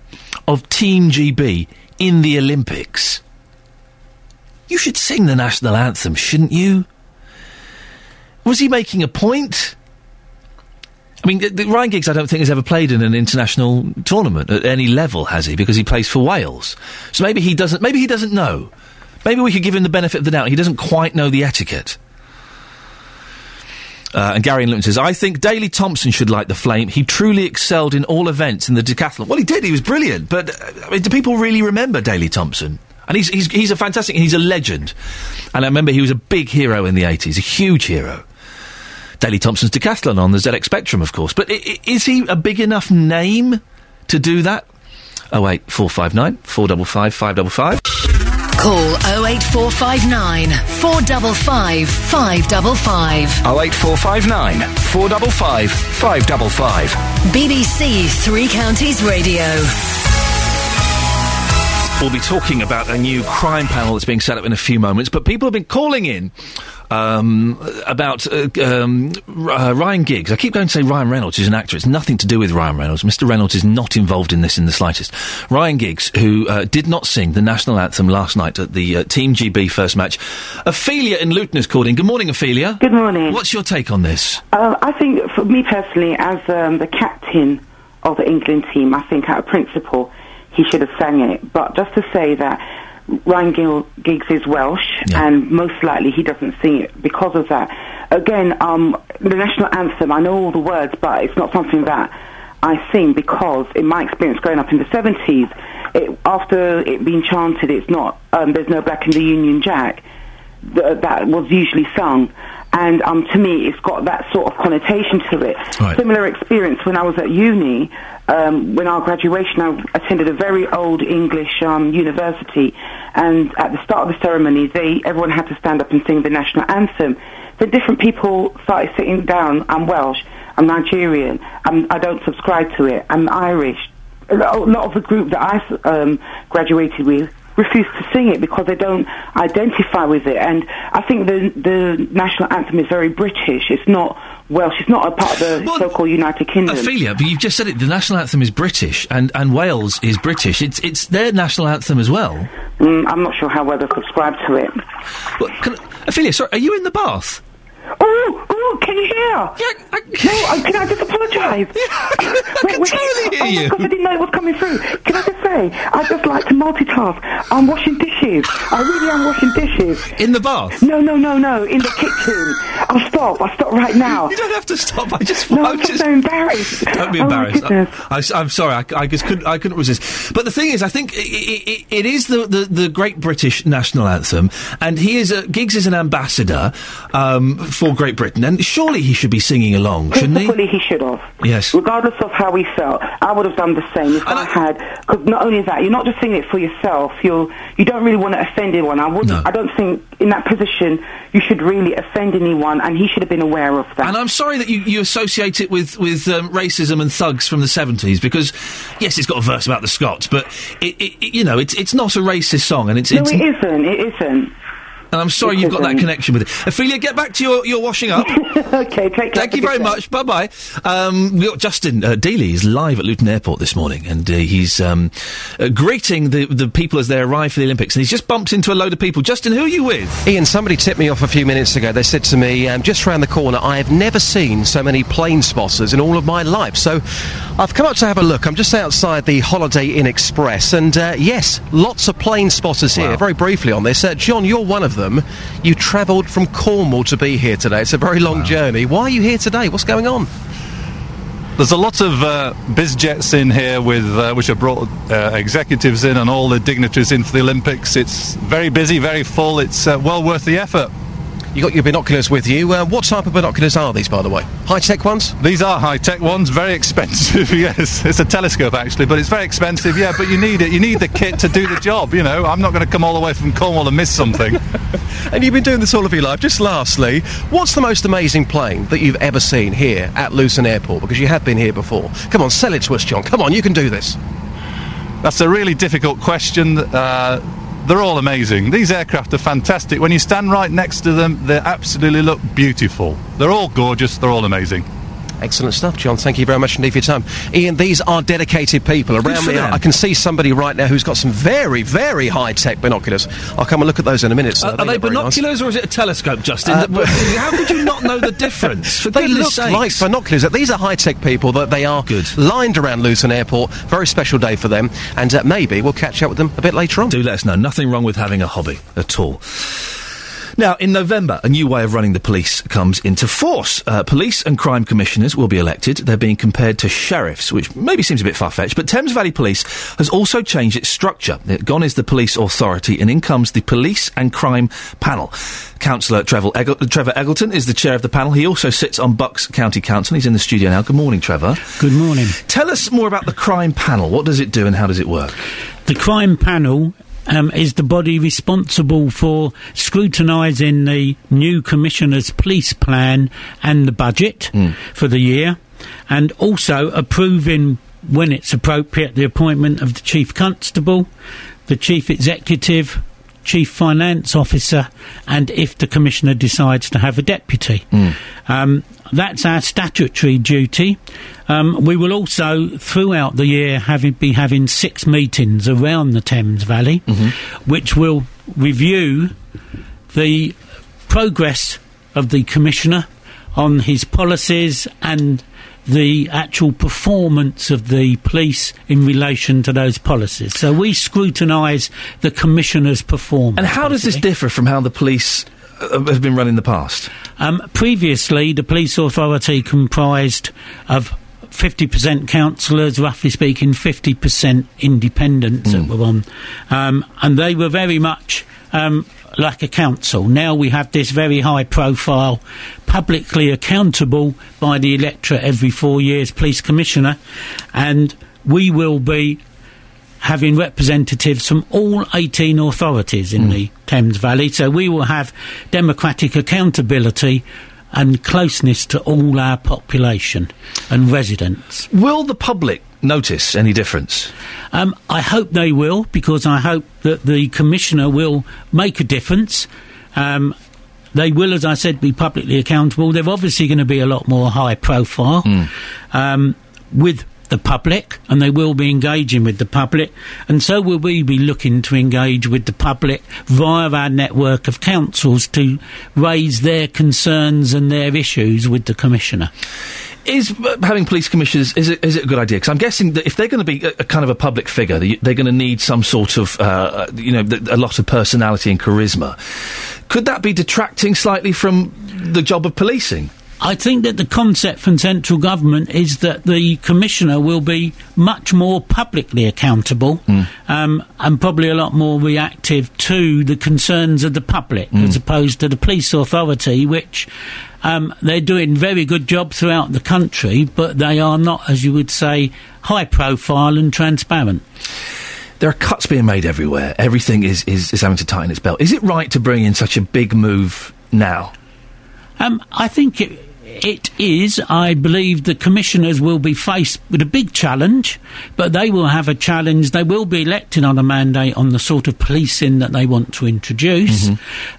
of Team GB in the Olympics, you should sing the national anthem, shouldn't you? Was he making a point? I mean, Ryan Giggs, I don't think has ever played in an international tournament at any level, has he? Because he plays for Wales. So maybe he doesn't. Maybe he doesn't know. Maybe we could give him the benefit of the doubt. He doesn't quite know the etiquette. Uh, and Gary in Luton says, I think Daley Thompson should light the flame. He truly excelled in all events in the decathlon. Well, he did. He was brilliant. But uh, I mean, do people really remember Daley Thompson? And he's, he's, he's a fantastic, he's a legend. And I remember he was a big hero in the 80s, a huge hero. Daley Thompson's decathlon on the ZX Spectrum, of course. But i- i- is he a big enough name to do that? Oh, wait, 459 455 555. Call 08459 455 555. 08459 455 555. BBC Three Counties Radio. We'll be talking about a new crime panel that's being set up in a few moments, but people have been calling in um, about uh, um, uh, Ryan Giggs. I keep going to say Ryan Reynolds is an actor. It's nothing to do with Ryan Reynolds. Mr. Reynolds is not involved in this in the slightest. Ryan Giggs, who uh, did not sing the national anthem last night at the uh, Team GB first match. Ophelia in Luton is called in. Good morning, Ophelia. Good morning. What's your take on this? Uh, I think, for me personally, as um, the captain of the England team, I think out of principle he should have sang it. But just to say that Ryan Giggs is Welsh, and most likely he doesn't sing it because of that. Again, um, the national anthem, I know all the words, but it's not something that I sing because, in my experience growing up in the 70s, it, after it being chanted, it's not, um, there's no black in the Union Jack, th- that was usually sung. And um, to me, it's got that sort of connotation to it. Similar experience when I was at uni. Um, when our graduation, I attended a very old English um, university, and at the start of the ceremony, they everyone had to stand up and sing the national anthem. Then different people started sitting down. I'm Welsh. I'm Nigerian. I'm, I don't subscribe to it. I'm Irish. A lot, of the group that I um, graduated with refuse to sing it because they don't identify with it. And I think the the national anthem is very British. It's not Welsh. she's not a part of the so-called United Kingdom. Ophelia, but you've just said it. The national anthem is British, and, and Wales is British. It's it's their national anthem as well. Mm, I'm not sure how well they subscribe to it. Well, can, Ophelia, sorry, are you in the bath? Oh, oh, can you hear? Yeah, I, no, uh, can I just apologise? I can totally hear oh you. God, I didn't know it was coming through. Can I just say, I just like to multitask. I'm washing dishes. I really am washing dishes. In the bath? No, no, no, no, in the kitchen. I'll stop. I'll stop right now. You don't have to stop. I just No, I I'm just- so embarrassed. Don't be Oh, embarrassed. goodness. I, am sorry. I, I just couldn't. I couldn't resist. But the thing is, I think i i i it is the, the, the great British national anthem, and he is a, Giggs is an ambassador um, for Great Britain, and surely he should be singing along, shouldn't he? Principally, he should have. Yes. Regardless of how he felt, I would have done the same if I, had. Because not only that, you're not just singing it for yourself. You're you don't really want to offend anyone. I wouldn't. I don't think in that position you should really offend anyone, and he should have been aware of that. And I'm sorry that you, you associate it with with um, racism and thugs from the 70s because yes, it's got a verse about the Scots, but it, it, it- you know it's it's not a racist song, and it's no, it's. it isn't. It isn't. And I'm sorry you've got that isn't. connection with it. Ophelia, get back to your, your washing up. okay, take care. Thank you very much. Bye bye. Um, we got Justin uh, Dealey is live at Luton Airport this morning, and uh, he's um, uh, greeting the the people as they arrive for the Olympics. And he's just bumped into a load of people. Justin, who are you with? Iain, somebody tipped me off a few minutes ago. They said to me, um, just round the corner, I have never seen so many plane spotters in all of my life. So I've come up to have a look. I'm just outside the Holiday Inn Express, and uh, yes, lots of plane spotters here. Very briefly on this, uh, John, you're one of them. You travelled from Cornwall to be here today. It's a very long journey. Why are you here today? What's going on? There's a lot of uh, biz jets in here with uh, which have brought uh, executives in and all the dignitaries in for the Olympics. It's very busy, very full. It's uh, well worth the effort. You got your binoculars with you. Uh, what type of binoculars are these, by the way? High tech ones? These are high tech ones, very expensive. yes, it's a telescope actually, but it's very expensive. Yeah, but you need it. You need the kit to do the job. You know, I'm not going to come all the way from Cornwall and miss something. And you've been doing this all of your life. Just lastly, what's the most amazing plane that you've ever seen here at Luton Airport? Because you have been here before. Come on, sell it to us, John. Come on, you can do this. That's a really difficult question. Uh, they're all amazing. These aircraft are fantastic. When you stand right next to them, they absolutely look beautiful. They're all gorgeous. They're all amazing. Excellent stuff, John. Thank you very much indeed for your time. Iain, these are dedicated people. Around me. I can see somebody right now who's got some very, very high-tech binoculars. I'll come and look at those in a minute. Uh, are they very nice. binoculars or is it a telescope, Justin? Uh, How could you not know the difference? They look sakes. like binoculars. These are high-tech people. That they are Good. lined around Luton Airport. Very special day for them, and uh, maybe we'll catch up with them a bit later on. Do let us know. Nothing wrong with having a hobby at all. Now, in November, a new way of running the police comes into force. Uh, police and crime commissioners will be elected. They're being compared to sheriffs, which maybe seems a bit far fetched, but Thames Valley Police has also changed its structure. Gone is the police authority, and in comes the police and crime panel. Councillor Trevor, Egg- Trevor Egleton is the chair of the panel. He also sits on Bucks County Council. He's in the studio now. Good morning, Trevor. Good morning. Tell us more about the crime panel. What does it do and how does it work? The crime panel um, is the body responsible for scrutinising the new commissioner's police plan and the budget for the year, and also approving, when it's appropriate, the appointment of the chief constable, the chief executive. Chief Finance Officer, and if the Commissioner decides to have a deputy. Um, that's our statutory duty. Um, we will also, throughout the year, having, be having six meetings around the Thames Valley, which will review the progress of the Commissioner on his policies and the actual performance of the police in relation to those policies. So we scrutinise the Commissioner's performance. And how does this differ from how the police uh, have been run in the past? Um, previously, the police authority comprised of 50% councillors, roughly speaking, 50% independents that were on. Um, and they were very much um, like a council. Now we have this very high profile, publicly accountable by the electorate every four years police commissioner. And we will be having representatives from all 18 authorities in the Thames Valley. So we will have democratic accountability and closeness to all our population and residents. Will the public notice any difference? Um, I hope they will, because I hope that the Commissioner will make a difference. Um, they will, as I said, be publicly accountable. They're obviously going to be a lot more high profile um, with the public, and they will be engaging with the public. And so will we be looking to engage with the public via our network of councils to raise their concerns and their issues with the Commissioner. Is uh, having police commissioners is it, is it a good idea? Because I'm guessing that if they're going to be a, a kind of a public figure, they- they're going to need some sort of uh, you know a lot of personality and charisma. Could that be detracting slightly from the job of policing? I think that the concept from central government is that the commissioner will be much more publicly accountable um, and probably a lot more reactive to the concerns of the public as opposed to the police authority, which um, they're doing very good job throughout the country, but they are not, as you would say, high profile and transparent. There are cuts being made everywhere. Everything is, is, is having to tighten its belt. Is it right to bring in such a big move now? Um, I think it, it is. I believe the commissioners will be faced with a big challenge, but they will have a challenge. They will be elected on a mandate on the sort of policing that they want to introduce,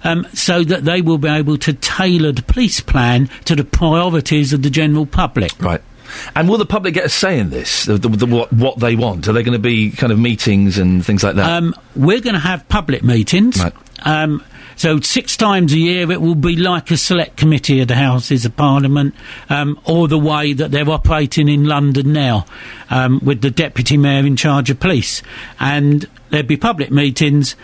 um, so that they will be able to tailor the police plan to the priorities of the general public. Right. And will the public get a say in this? The, the, the, what, what they want? Are there going to be kind of meetings and things like that? Um, we're going to have public meetings. Um, so six times a year it will be like a select committee of the Houses of Parliament, um, or the way that they're operating in London now, um, with the deputy mayor in charge of police, and there'll be public meetings.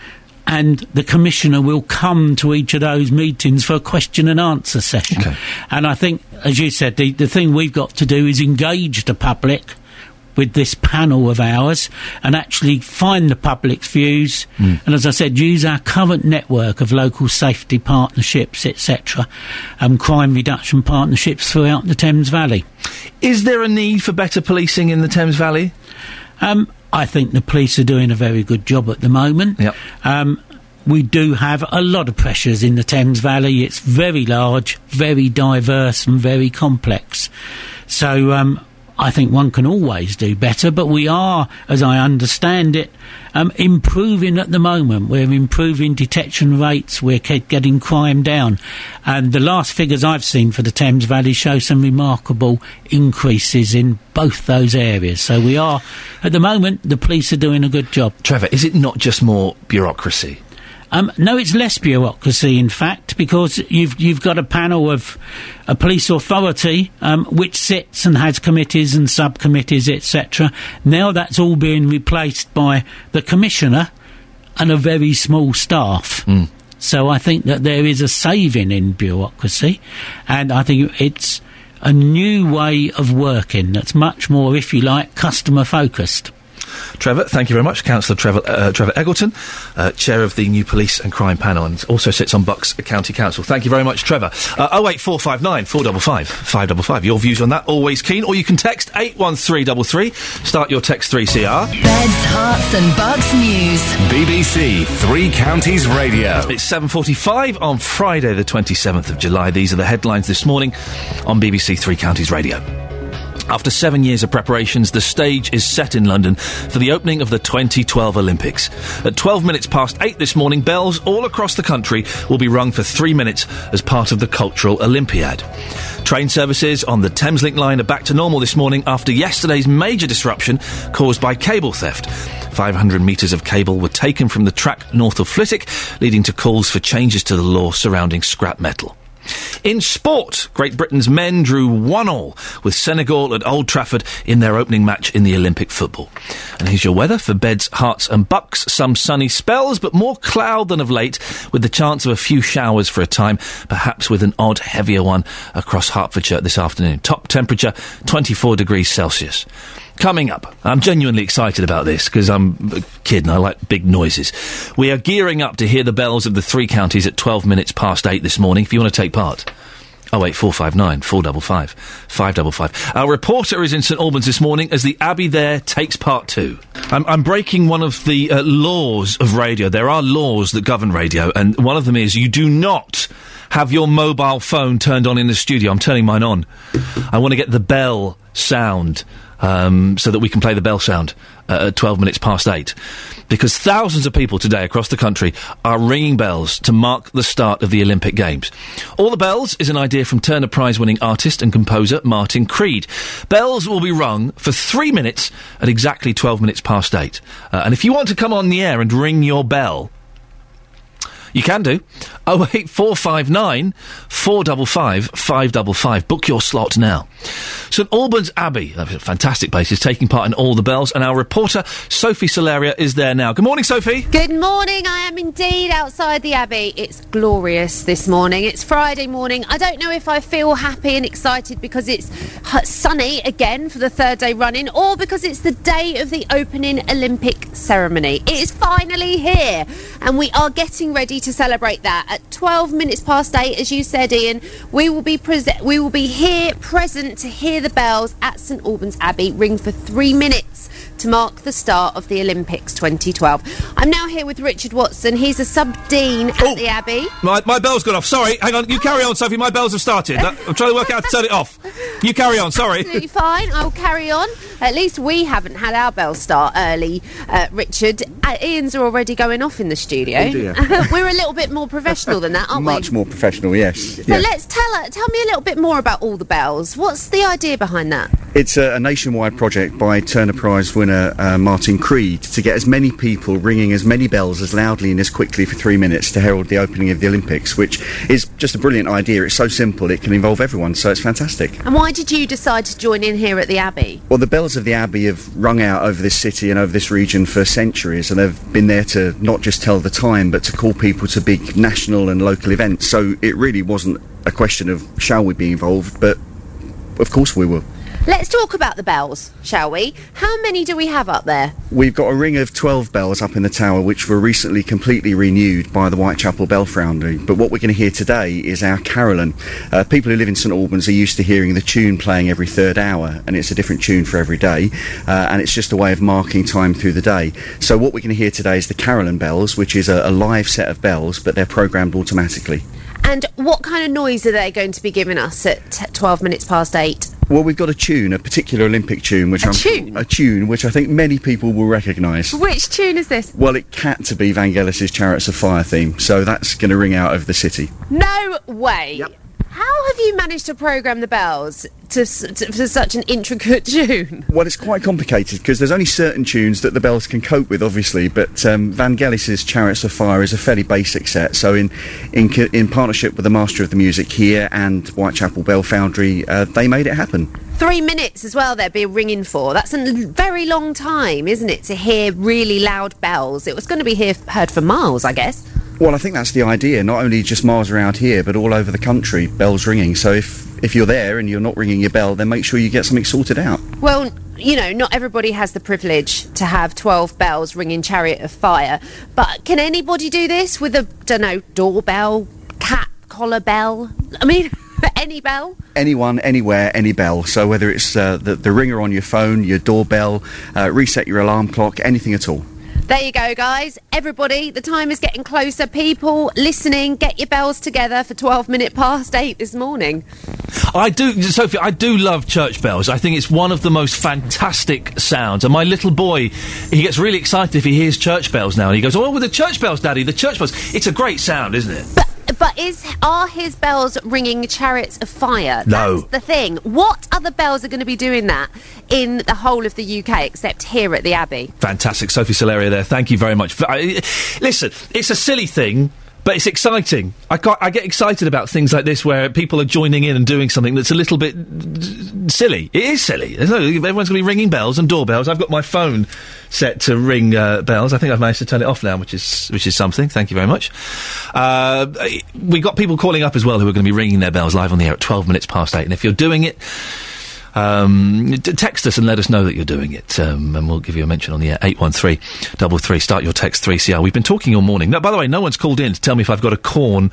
And the commissioner will come to each of those meetings for a question and answer session. And I think, as you said, the, the thing we've got to do is engage the public with this panel of ours and actually find the public's views and as I said use our current network of local safety partnerships etc and crime reduction partnerships throughout the Thames Valley Is there a need for better policing in the Thames Valley? um, I think the police are doing a very good job at the moment Yep. um, we do have a lot of pressures in the Thames Valley. It's very large, very diverse, and very complex. So um, I think one can always do better, but we are, as I understand it, um, improving at the moment. We're improving detection rates. We're getting crime down. And the last figures I've seen for the Thames Valley show some remarkable increases in both those areas. So we are, at the moment, the police are doing a good job. Trevor, is it not just more bureaucracy? Um, no, it's less bureaucracy, in fact, because you've you've got a panel of a police authority um, which sits and has committees and subcommittees, etc. Now that's all being replaced by the commissioner and a very small staff. So I think that there is a saving in bureaucracy, and I think it's a new way of working that's much more, if you like, customer focused. Trevor, thank you very much. Councillor Trevor, uh, Trevor Egleton, uh, chair of the new police and crime panel, and also sits on Bucks County Council. Thank you very much, Trevor. Uh, 08459 455 555. Your views on that, always keen. Or you can text 81333. Start your text 3CR. Beds, Herts and Bucks News. BBC Three Counties Radio. It's 7.45 on Friday, the 27th of July. These are the headlines this morning on BBC Three Counties Radio. After seven years of preparations, the stage is set in London for the opening of the 2012 Olympics. At 12 minutes past 8 this morning, bells all across the country will be rung for three minutes as part of the Cultural Olympiad. Train services on the Thameslink line are back to normal this morning after yesterday's major disruption caused by cable theft. 500 metres of cable were taken from the track north of Flitwick, leading to calls for changes to the law surrounding scrap metal. In sport, Great Britain's men drew one all with Senegal at Old Trafford in their opening match in the Olympic football. And here's your weather for beds, Herts, and bucks. Some sunny spells, but more cloud than of late, with the chance of a few showers for a time, perhaps with an odd, heavier one across Hertfordshire this afternoon. Top temperature 24 degrees Celsius. Coming up, I'm genuinely excited about this because I'm a kid and I like big noises. We are gearing up to hear the bells of the three counties at 12 minutes past 8 this morning if you want to take part. Oh eight four five nine four double five five double five. Our reporter is in St Albans this morning as the Abbey there takes part two. I'm, I'm breaking one of the uh, laws of radio. There are laws that govern radio, and one of them is you do not have your mobile phone turned on in the studio. I'm turning mine on. I want to get the bell sound um, so that we can play the bell sound uh, at 12 minutes past 8. Because thousands of people today across the country are ringing bells to mark the start of the Olympic Games. All the Bells is an idea from Turner Prize winning artist and composer Martin Creed. Bells will be rung for three minutes at exactly 12 minutes past 8. Uh, and if you want to come on the air and ring your bell, you can do. 08459 455 555. Book your slot now. St Albans Abbey, a fantastic place, is taking part in all the bells, and our reporter Sophie Solaria is there now. Good morning, Sophie. Good morning. I am indeed outside the Abbey. It's glorious this morning. It's Friday morning. I don't know if I feel happy and excited because it's sunny again for the third day running or because it's the day of the opening Olympic ceremony. It is finally here and we are getting ready to celebrate that. At 12 minutes past 8 as you said Iain, we will be prese- we will be here present to hear the bells at St Albans Abbey ring for 3 minutes to mark the start of the Olympics 2012. I'm now here with Richard Watson. He's a sub dean at oh, the Abbey. My, my bell's gone off. Sorry, hang on. You carry on, Sophie. My bells have started. I'm trying to work out how to turn it off. You carry on. Sorry. Absolutely fine. I'll carry on. At least we haven't had our bell start early, uh, Richard. Uh, Iain's are already going off in the studio. Oh, dear. We're a little bit more professional than that, aren't Much we? more professional, yes. So Yeah. let's tell uh, tell me a little bit more about all the bells. What's the idea behind that? It's a, a nationwide project by Turner Prize winner uh, Martin Creed to get as many people ringing as many bells as loudly and as quickly for three minutes to herald the opening of the Olympics, which is just a brilliant idea. It's so simple, it can involve everyone, so it's fantastic. And why did you decide to join in here at the Abbey? Well, the bells of the Abbey have rung out over this city and over this region for centuries, and they've been there to not just tell the time, but to call people to big national and local events. So it really wasn't a question of shall we be involved, but of course we were. Let's talk about the bells, shall we? How many do we have up there? We've got a ring of 12 bells up in the tower, which were recently completely renewed by the Whitechapel Bell Foundry. But what we're going to hear today is our carillon. Uh, people who live in St Albans are used to hearing the tune playing every third hour, and it's a different tune for every day, uh, and it's just a way of marking time through the day. So what we're going to hear today is the carillon bells, which is a, a live set of bells, but they're programmed automatically. And what kind of noise are they going to be giving us at 12 minutes past 8? Well, we've got a tune, a particular Olympic tune, which A I'm tune? a tune which I think many people will recognise. Which tune is this? Well, it had to be Vangelis's Chariots of Fire theme, so that's going to ring out over the city. No way. How have you managed to program the bells to, to for such an intricate tune? Well, it's quite complicated because there's only certain tunes that the bells can cope with, obviously. But um, Vangelis's Chariots of Fire is a fairly basic set. So, in in in partnership with the master of the music here and Whitechapel Bell Foundry, uh, they made it happen. Three minutes as well. They'd be ringing for. That's a very long time, isn't it, to hear really loud bells? It was going to be hear, heard for miles, I guess. Well, I think that's the idea. Not only just miles around here, but all over the country, bells ringing. So if if you're there and you're not ringing your bell, then make sure you get something sorted out. Well, you know, not everybody has the privilege to have 12 bells ringing Chariot of Fire, but can anybody do this with a, don't know, doorbell, cat collar bell? I mean, any bell? Anyone, anywhere, any bell. So whether it's uh, the the ringer on your phone, your doorbell, uh, reset your alarm clock, anything at all. There you go, guys. Everybody, the time is getting closer. People listening, get your bells together for 12 minute past 8 this morning. I do, Sophie. I do love church bells. I think it's one of the most fantastic sounds. And my little boy, he gets really excited if he hears church bells now, and he goes, "Oh, with the church bells, Daddy! The church bells! It's a great sound, isn't it?" But is are his bells ringing chariots of fire? No. That's the thing. What other bells are going to be doing that in the whole of the UK except here at the Abbey? Fantastic, Sophie Solaria there. Thank you very much. Uh, listen, it's a silly thing. But it's exciting. I, I get excited about things like this where people are joining in and doing something that's a little bit silly. It is silly. No- Everyone's going to be ringing bells and doorbells. I've got my phone set to ring uh, bells. I think I've managed to turn it off now, which is which is something. Thank you very much. Uh, we got people calling up as well who are going to be ringing their bells live on the air at 12 minutes past eight. And if you're doing it, um, text us and let us know that you're doing it, um, and we'll give you a mention on the air. Start your text 3CR. We've been talking all morning. Now, by the way, no one's called in to tell me if I've got a corn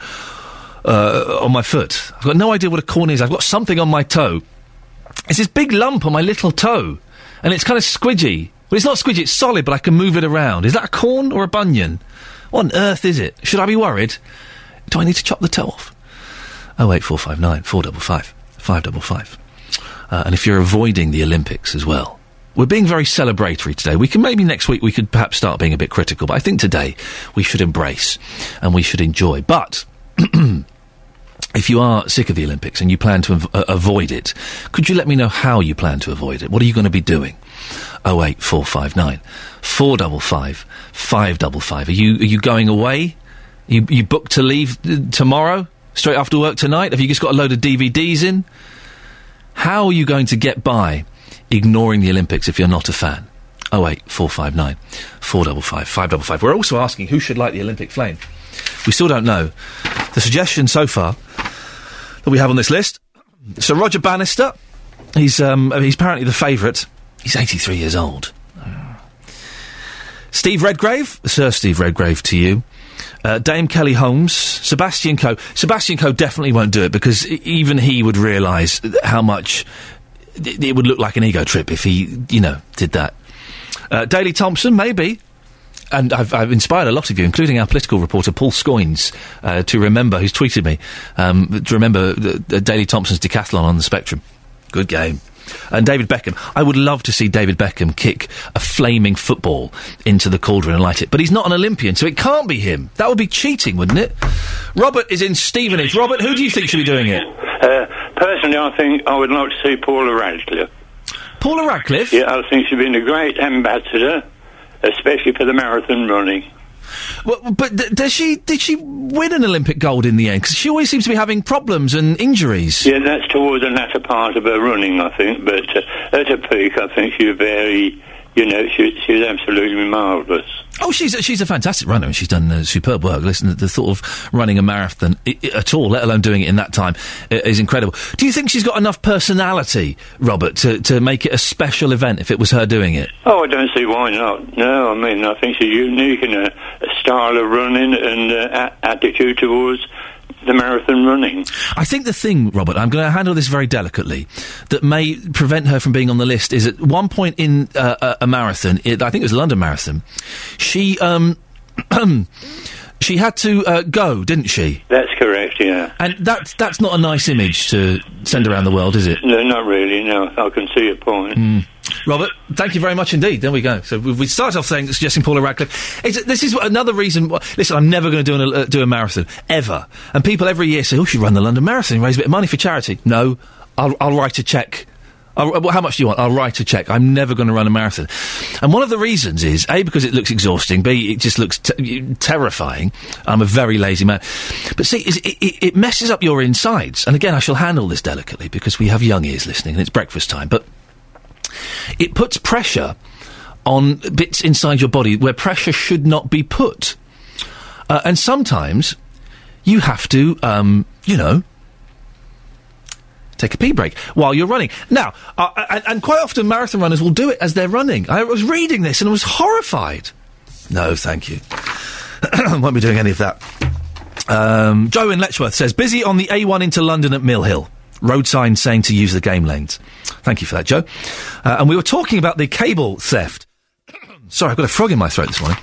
uh, on my foot. I've got no idea what a corn is. I've got something on my toe. It's this big lump on my little toe, and it's kind of squidgy. Well, it's not squidgy, it's solid, but I can move it around. Is that a corn or a bunion? What on earth is it? Should I be worried? Do I need to chop the toe off? 08459 455 555. Uh, and if you're avoiding the Olympics as well, we're being very celebratory today. We can maybe next week we could perhaps start being a bit critical, but I think today we should embrace and we should enjoy. But if you are sick of the Olympics and you plan to av- uh, avoid it, could you let me know how you plan to avoid it? What are you going to be doing? Oh eight four five nine four double five five double five. Are you are you going away? You you booked to leave uh, tomorrow? Straight after work tonight? Have you just got a load of DVDs in? How are you going to get by ignoring the Olympics if you're not a fan? Oh eight four five nine four double five five double five. We're also asking who should light the Olympic flame. We still don't know. The suggestion so far that we have on this list. So Roger Bannister, he's um, he's apparently the favourite. He's 83 years old. Steve Redgrave, Sir Steve Redgrave, to you. Uh, Dame Kelly Holmes, Sebastian Coe. Sebastian Coe definitely won't do it because even he would realise how much it, it would look like an ego trip if he, you know, did that. Uh, Daley Thompson, maybe. And I've, I've inspired a lot of you, including our political reporter Paul Scoins, uh, to remember, who's tweeted me, um, to remember the, the Daley Thompson's decathlon on the Spectrum. Good game. And David Beckham. I would love to see David Beckham kick a flaming football into the cauldron and light it. But he's not an Olympian, so it can't be him. That would be cheating, wouldn't it? Robert is in Stevenage. Robert, who do you think should be doing it? Uh, personally, I think I would like to see Paula Radcliffe. Paula Radcliffe? Yeah, I think she's been a great ambassador, especially for the marathon running. Well, but does she did she win an Olympic gold in the end? Because she always seems to be having problems and injuries. Yeah, that's towards the latter part of her running, I think. But uh, at her peak, I think she was very, you know, she, she was absolutely marvellous. Oh, she's a, she's a fantastic runner and she's done uh, superb work. Listen, the thought of running a marathon I- I- at all, let alone doing it in that time, is incredible. Do you think she's got enough personality, Robert, to, to make it a special event if it was her doing it? Oh, I don't see why not. No, I mean, I think she's unique in her style of running and uh, a- attitude towards the marathon running. I think the thing, Robert, I'm going to handle this very delicately, that may prevent her from being on the list is at one point in uh, a, a marathon, it, I think it was a London Marathon, she um, she had to uh, go, didn't she? That's correct, yeah. And that's that's not a nice image to send around the world, is it? No, not really, no. I can see your point. Mm. Robert, thank you very much indeed. There we go. So we start off saying suggesting Paula Radcliffe. It's, this is another reason. Why, listen, I'm never going to do, an, uh, do a marathon ever. And people every year say, "Oh, should run the London Marathon, raise a bit of money for charity." No, I'll, I'll write a check. I'll, how much do you want? I'll write a check. I'm never going to run a marathon. And one of the reasons is A, because it looks exhausting, B, it just looks terrifying. I'm a very lazy man. But see, it, it, it messes up your insides. And again, I shall handle this delicately because we have young ears listening and it's breakfast time. But it puts pressure on bits inside your body where pressure should not be put. Uh, and sometimes you have to, um, you know, take a pee break while you're running. Now, uh, and, and quite often marathon runners will do it as they're running. I was reading this and I was horrified. No, thank you. Won't be doing any of that. Um, Joe in Letchworth says, busy on the A1 into London at Mill Hill. Road sign saying to use the game lanes. Thank you for that, Joe. Uh, and we were talking about the cable theft. Sorry, I've got a frog in my throat this morning.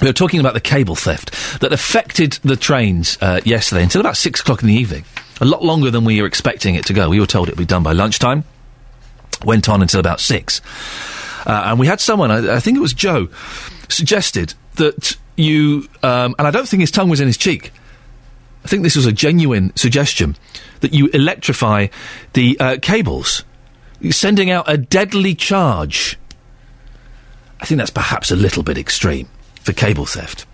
We were talking about the cable theft that affected the trains uh, yesterday until about six o'clock in the evening. A lot longer than we were expecting it to go. We were told it would be done by lunchtime. Went on until about six. Uh, and we had someone, I, I think it was Joe, suggested that you, um, and I don't think his tongue was in his cheek. I think this was a genuine suggestion that you electrify the uh, cables, sending out a deadly charge. I think that's perhaps a little bit extreme for cable theft.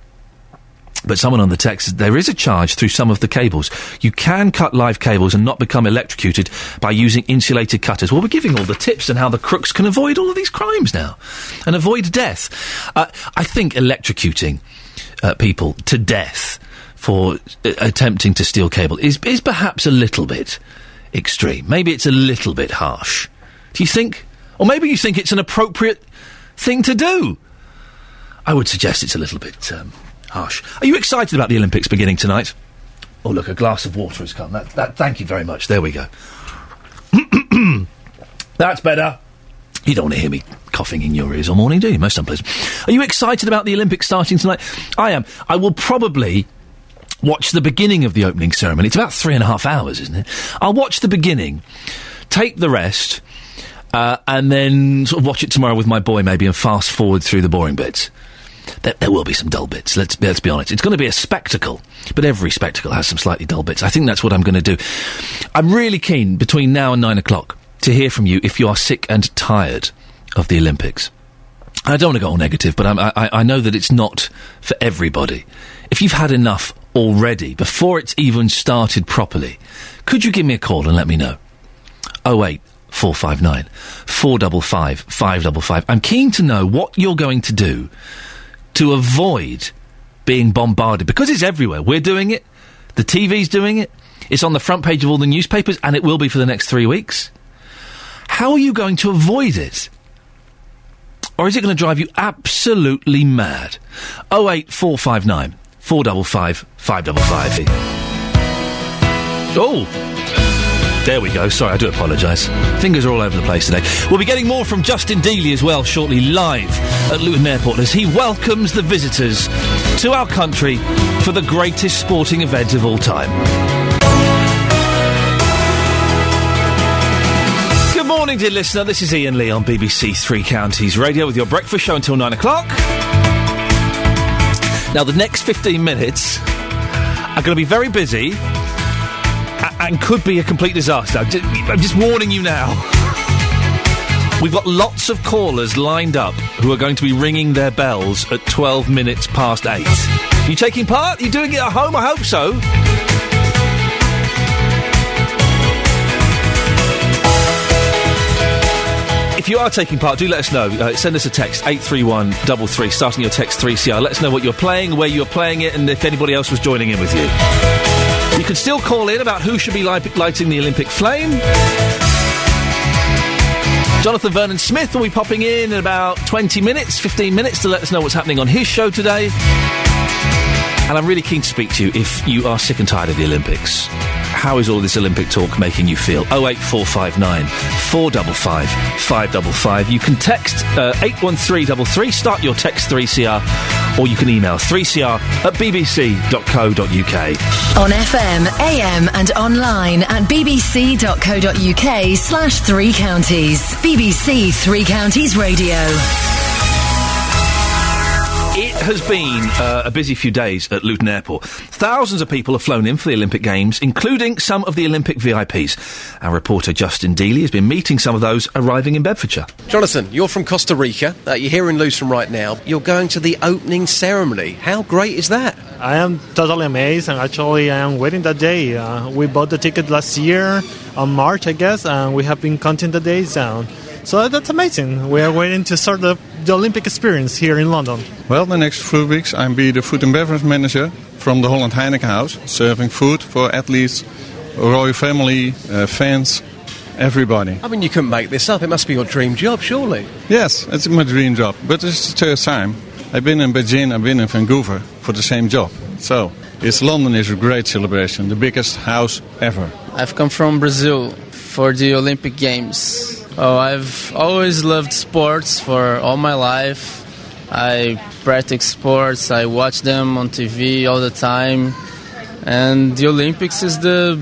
But someone on the text said there is a charge through some of the cables. You can cut live cables and not become electrocuted by using insulated cutters. Well, we're giving all the tips on how the crooks can avoid all of these crimes now and avoid death. Uh, I think electrocuting uh, people to death for uh, attempting to steal cable is, is perhaps a little bit extreme. Maybe it's a little bit harsh. Do you think? Or maybe you think it's an appropriate thing to do. I would suggest it's a little bit um, harsh. Are you excited about the Olympics beginning tonight? Oh, look, a glass of water has come. That, that, thank you very much. There we go. That's better. You don't want to hear me coughing in your ears all morning, do you? Most unpleasant. Are you excited about the Olympics starting tonight? I am. I will probably watch the beginning of the opening ceremony. It's about three and a half hours, isn't it? I'll watch the beginning, take the rest, uh, and then sort of watch it tomorrow with my boy maybe and fast forward through the boring bits. There, there will be some dull bits. Let's let's be honest. It's going to be a spectacle, but every spectacle has some slightly dull bits. I think that's what I'm going to do. I'm really keen between now and nine o'clock to hear from you if you are sick and tired of the Olympics. I don't want to go all negative, but I, I know that it's not for everybody. If you've had enough already before it's even started properly, could you give me a call and let me know? Oh eight four five nine four double five five double five. I'm keen to know what you're going to do to avoid being bombarded because it's everywhere. We're doing it. The TV's doing it. It's on the front page of all the newspapers, and it will be for the next three weeks. How are you going to avoid it? Or is it going to drive you absolutely mad? 08459 455 555. Oh! There we go. Sorry, I do apologise. Fingers are all over the place today. We'll be getting more from Justin Dealey as well shortly, live at Luton Airport as he welcomes the visitors to our country for the greatest sporting event of all time. Good morning, dear listener. This is Iain Lee on BBC Three Counties Radio with your breakfast show until nine o'clock. Now, the next 15 minutes are going to be very busy and could be a complete disaster. I'm ju- I'm just warning you now. We've got lots of callers lined up who are going to be ringing their bells at 12 minutes past 8. Are you taking part? You doing it at home? I hope so. If you are taking part, do let us know. Uh, send us a text, 83133, starting your text 3CR. Let us know what you're playing, where you're playing it, and if anybody else was joining in with you. You can still call in about who should be light- lighting the Olympic flame. Jonathan Vernon Smith will be popping in in about 20 minutes, 15 minutes to let us know what's happening on his show today. And I'm really keen to speak to you if you are sick and tired of the Olympics. How is all this Olympic talk making you feel? 08459 455 555. You can text uh, 81333, start your text 3CR, or you can email 3CR at bbc.co.uk. On FM, AM, and online at bbc.co.uk slash three counties. BBC Three Counties Radio. It has been uh, a busy few days at Luton Airport. Thousands of people have flown in for the Olympic Games, including some of the Olympic VIPs. Our reporter Justin Dealey has been meeting some of those arriving in Bedfordshire. Jonathan, you're from Costa Rica. Uh, you're here in Luton right now. You're going to the opening ceremony. How great is that? I am totally amazed, and actually, I am waiting that day. Uh, we bought the ticket last year on March, I guess, and we have been counting the days down. So that's amazing. We are waiting to start the, the Olympic experience here in London. Well, the next few weeks I'm be the food and beverage manager from the Holland Heineken House, serving food for athletes, royal family, uh, fans, everybody. I mean, you couldn't make this up. It must be your dream job, surely. Yes, it's my dream job, but it's the third time. I've been in Beijing, I've been in Vancouver for the same job. So, it's London is a great celebration, the biggest house ever. I've come from Brazil for the Olympic Games. Oh, I've always loved sports for all my life. I practice sports, I watch them on TV all the time. And the Olympics is the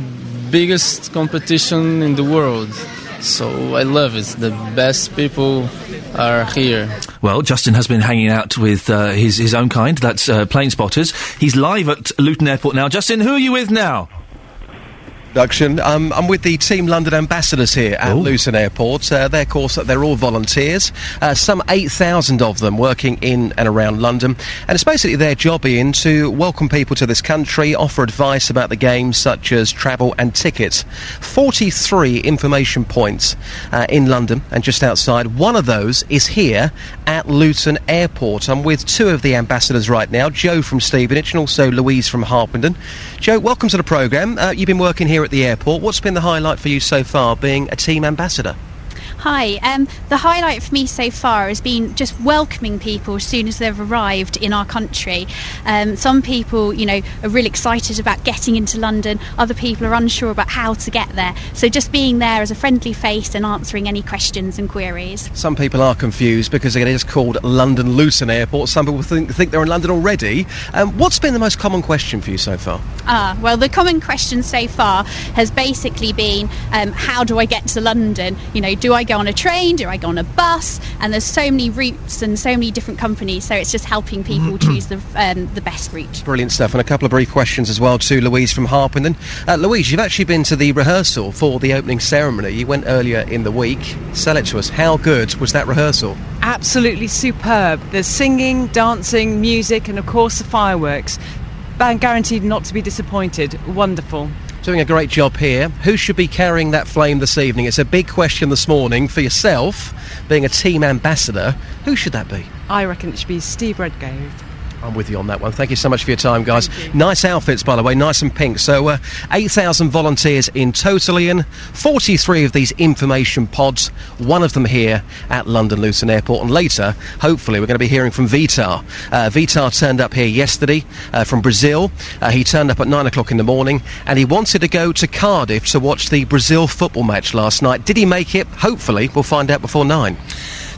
biggest competition in the world. So I love it. The best people are here. Well, Justin has been hanging out with uh, his, his own kind, that's uh, Plane Spotters. He's live at Luton Airport now. Justin, who are you with now? Production. Um, I'm with the Team London ambassadors here at Luton Airport. Uh, they're, of course, they're all volunteers. Uh, some 8,000 of them working in and around London. And it's basically their job, Iain, to welcome people to this country, offer advice about the games, such as travel and tickets. 43 information points uh, in London and just outside. One of those is here at Luton Airport. I'm with two of the ambassadors right now, Joe from Stevenage and also Louise from Harpenden. Joe, welcome to the programme. Uh, you've been working here at the airport. What's been the highlight for you so far, being a team ambassador? Hi. Um, the highlight for me so far has been just welcoming people as soon as they've arrived in our country. Um, some people, you know, are really excited about getting into London. Other people are unsure about how to get there. So just being there as a friendly face and answering any questions and queries. Some people are confused because it is called London Luton Airport. Some people think, think they're in London already. Um, what's been the most common question for you so far? Ah, well, the common question so far has basically been, um, how do I get to London? You know, do I go on a train? Do I go on a bus? And there's so many routes and so many different companies. So it's just helping people choose the um, the best route. Brilliant stuff. And a couple of brief questions as well to Louise from Harpenden. Uh, Louise, you've actually been to the rehearsal for the opening ceremony. You went earlier in the week. Sell it to us. How good was that rehearsal? Absolutely superb. There's singing, dancing, music, and of course the fireworks. Band guaranteed not to be disappointed. Wonderful. Doing a great job here. Who should be carrying that flame this evening? It's a big question this morning for yourself, being a team ambassador. Who should that be? I reckon it should be Steve Redgrave. I'm with you on that one. Thank you so much for your time, guys. Nice outfits, by the way, nice and pink. So, uh, 8,000 volunteers in total, Iain. 43 of these information pods, one of them here at London Luton Airport. And later, hopefully, we're going to be hearing from Vitar. Uh, Vitar turned up here yesterday uh, from Brazil. Uh, he turned up at 9 o'clock in the morning and he wanted to go to Cardiff to watch the Brazil football match last night. Did he make it? Hopefully, we'll find out before 9.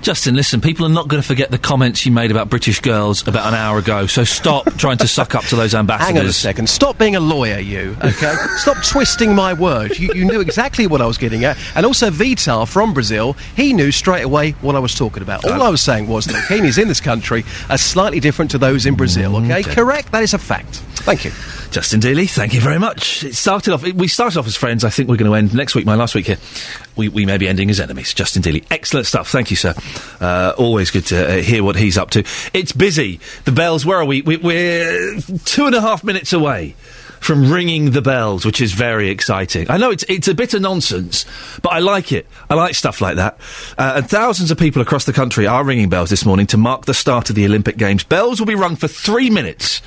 Justin, listen, people are not going to forget the comments you made about British girls about an hour ago, so stop trying to suck up to those ambassadors. Hang on a second. Stop being a lawyer, you. Okay. Stop twisting my words. You, you knew exactly what I was getting at, and also Vitar from Brazil. He knew straight away what I was talking about. All uh, I was saying was that bikinis in this country are slightly different to those in Brazil. Okay. Mm, okay. Correct. That is a fact. Thank you. Justin Dealey, thank you very much. It started off. We started off as friends. I think we're going to end next week. My last week here, we, we may be ending as enemies. Justin Dealey, excellent stuff. Thank you, sir. Uh, always good to uh, hear what he's up to. It's busy. The bells. Where are we? we? We're two and a half minutes away from ringing the bells, which is very exciting. I know it's it's a bit of nonsense, but I like it. I like stuff like that. Uh, and thousands of people across the country are ringing bells this morning to mark the start of the Olympic Games. Bells will be rung for three minutes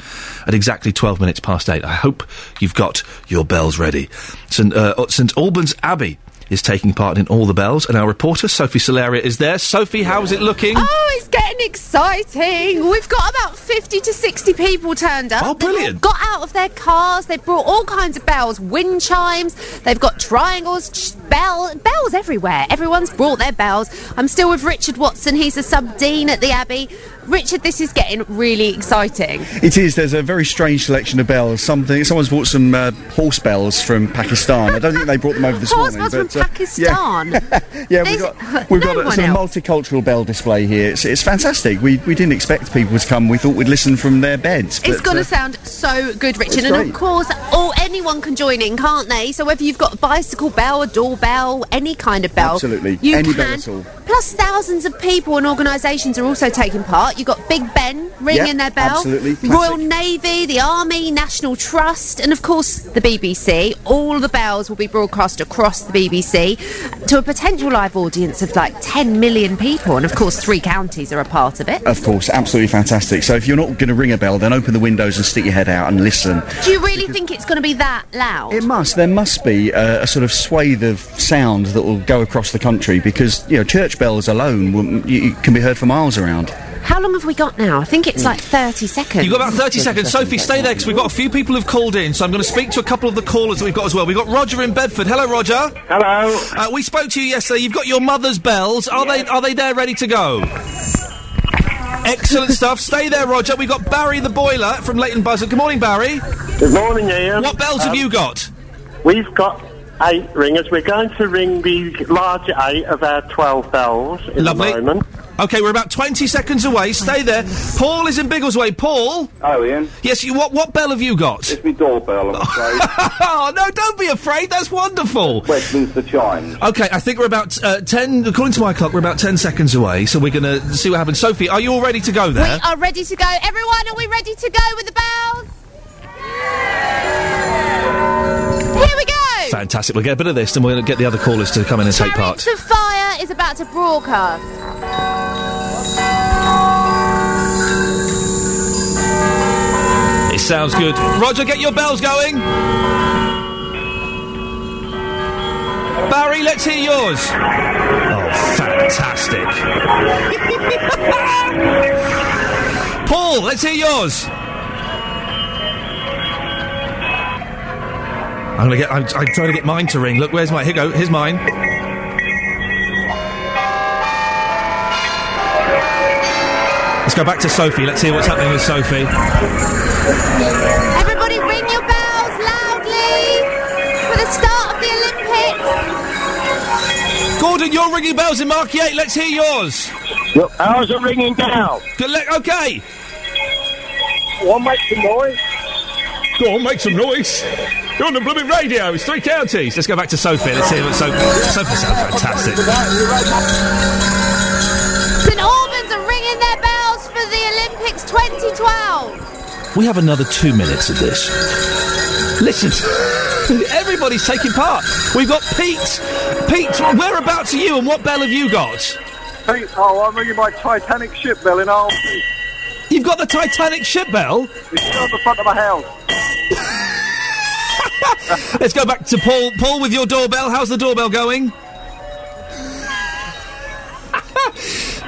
at exactly 12 minutes past eight. I hope you've got your bells ready. St, uh, St Albans Abbey is taking part in all the bells, and our reporter Sophie Solaria is there. Sophie, how's it looking? Oh, it's getting exciting. We've got about 50 to 60 people turned up. Oh, brilliant. They've got out of their cars. They've brought all kinds of bells, wind chimes. They've got triangles, ch- bell, bells everywhere. Everyone's brought their bells. I'm still with Richard Watson. He's a sub dean at the Abbey. Richard, this is getting really exciting. It is. There's a very strange selection of bells. Something. Someone's brought some uh, horse bells from Pakistan. I don't think they brought them over this Horse morning. bells from uh, Pakistan. yeah, There's- we've got we've no got a, one sort of multicultural bell display here. It's, it's fantastic. We we didn't expect people to come. We thought we'd listen from their beds. It's going to uh, sound so good, Richard. And of course, all anyone can join in, can't they? So whether you've got a bicycle bell, a doorbell, any kind of bell, Absolutely. you Any can. bell at all. Plus, thousands of people and organisations are also taking part. You've got Big Ben ringing Yep, their bell, absolutely. Classic. Royal Navy, the Army, National Trust, and of course the BBC. All the bells will be broadcast across the BBC to a potential live audience of like 10 million people, and of course three counties are a part of it. Of course, absolutely fantastic. So if you're not going to ring a bell, then open the windows and stick your head out and listen. Do you really think it's going to be that loud? It must. There must be a, a sort of swathe of sound that will go across the country because you know church bells alone will, you, you can be heard for miles around. How long have we got now? I think it's like 30 seconds. You've got about 30 seconds. Sophie, stay there because we've got a few people who've called in, so I'm going to speak to a couple of the callers that we've got as well. We've got Roger in Bedford. Hello, Roger. Hello. Uh, we spoke to you yesterday. You've got your mother's bells. Are they are they there ready to go? Excellent stuff. Stay there, Roger. We've got Barry the boiler from Leighton Buzzard. Good morning, Barry. Good morning, Iain. What bells have Um, you got? We've got eight ringers. We're going to ring the large eight of our 12 bells in Lovely. the moment. Okay, we're about 20 seconds away. Stay there. Paul is in Biggleswade. Paul? Oh, Iain. Yes, you, what, what bell have you got? It's my doorbell, I'm afraid. oh, no, don't be afraid. That's wonderful. Westminster Chimes. Okay, I think we're about uh, 10, according to my clock, we're about 10 seconds away, so we're going to see what happens. Sophie, are you all ready to go there? We there? are ready to go. Everyone, are we ready to go with the bells? Here we go. Fantastic. We'll get a bit of this, and we're going to get the other callers to come in and take part. Of Fire is about to broadcast. It sounds good. Roger, get your bells going. Barry, let's hear yours. Oh, fantastic. Paul, let's hear yours. I'm gonna get. I'm, I'm trying to get mine to ring. Look, where's my? Here you go. Here's mine. Let's go back to Sophie. Let's hear what's happening with Sophie. Everybody, ring your bells loudly for the start of the Olympics. Gordon, you're ringing bells in Mark 8. Let's hear yours. Look, ours are ringing down. Good le- okay. One make some noise. Go on, make some noise. You're on the blooming radio. It's three counties. Let's go back to Sophie. Let's hear what Sophie. Sophie sounds fantastic. St Albans are ringing their bells for the Olympics 2012. We have another two minutes of this. Listen, everybody's taking part. We've got Pete. Pete, whereabouts are you and what bell have you got? Pete, oh, I'm ringing my Titanic ship bell in Arm. You've got the Titanic ship bell? It's on the front of my house. Let's go back to Paul. Paul, with your doorbell. How's the doorbell going?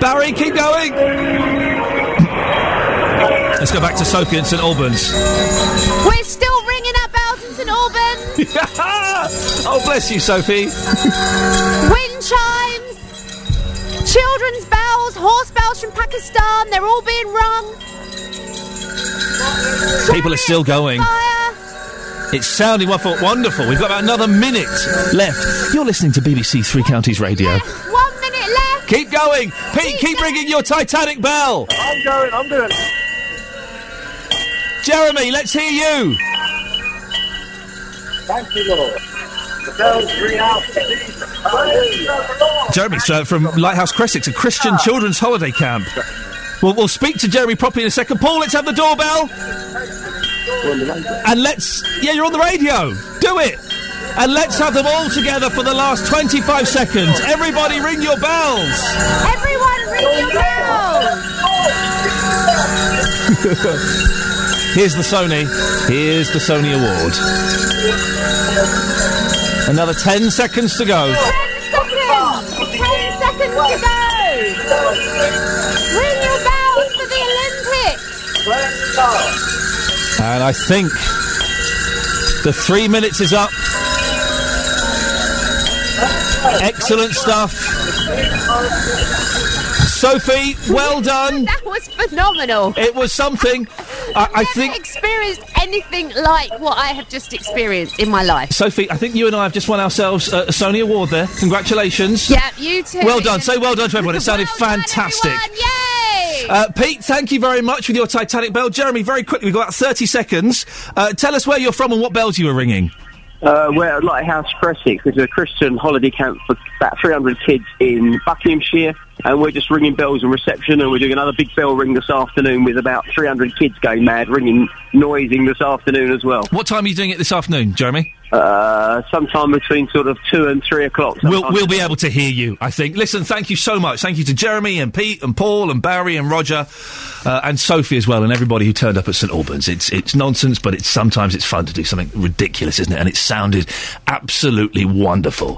Barry, keep going. Let's go back to Sophie and St Albans. We're still ringing our bells in St Albans. oh, bless you, Sophie. Wind chimes, children's bells, horse bells from Pakistan. They're all being rung. People are still going. It's sounding wonderful. Wonderful. We've got about another minute left. You're listening to BBC Three Counties Radio. One minute left. Keep going, Pete. Keep ringing your Titanic bell. I'm going, I'm doing it. Jeremy, let's hear you. Thank you, Lord. The bells ring out. Jeremy's uh, from Lighthouse Crescent, a Christian children's holiday camp. We'll, we'll speak to Jeremy properly in a second. Paul, let's have the doorbell. And let's. Yeah, you're on the radio. Do it. And let's have them all together for the last 25 seconds. Everybody ring your bells. Everyone ring your bells. Here's the Sony. Here's the Sony Award. Another 10 seconds to go. 10 Seconds! Ten seconds to go! Ring your bells for the Olympics! And I think the three minutes is up. Excellent stuff. Sophie, well done. That was phenomenal. It was something. I, I think. Experienced anything like what I have just experienced in my life. Sophie, I think you and I have just won ourselves uh, a Sony Award there. Congratulations. Yeah, you too. Well done. Say well done to everyone. It sounded fantastic. Yay! Uh, Pete, thank you very much with your Titanic bell. Jeremy, very quickly, we've got about 30 seconds. Uh, tell us where you're from and what bells you were ringing. Uh, we're at Lighthouse Crescent, which is a Christian holiday camp for about 300 kids in Buckinghamshire. And we're just ringing bells and reception, and we're doing another big bell ring this afternoon with about 300 kids going mad, ringing, noising this afternoon as well. What time are you doing it this afternoon, Jeremy? Uh, sometime between sort of 2 and 3 o'clock. We'll, we'll be able to hear you, I think. Listen, thank you so much. Thank you to Jeremy and Pete and Paul and Barry and Roger uh, and Sophie as well and everybody who turned up at St Albans. It's it's nonsense, but it's sometimes it's fun to do something ridiculous, isn't it? And it sounded absolutely wonderful.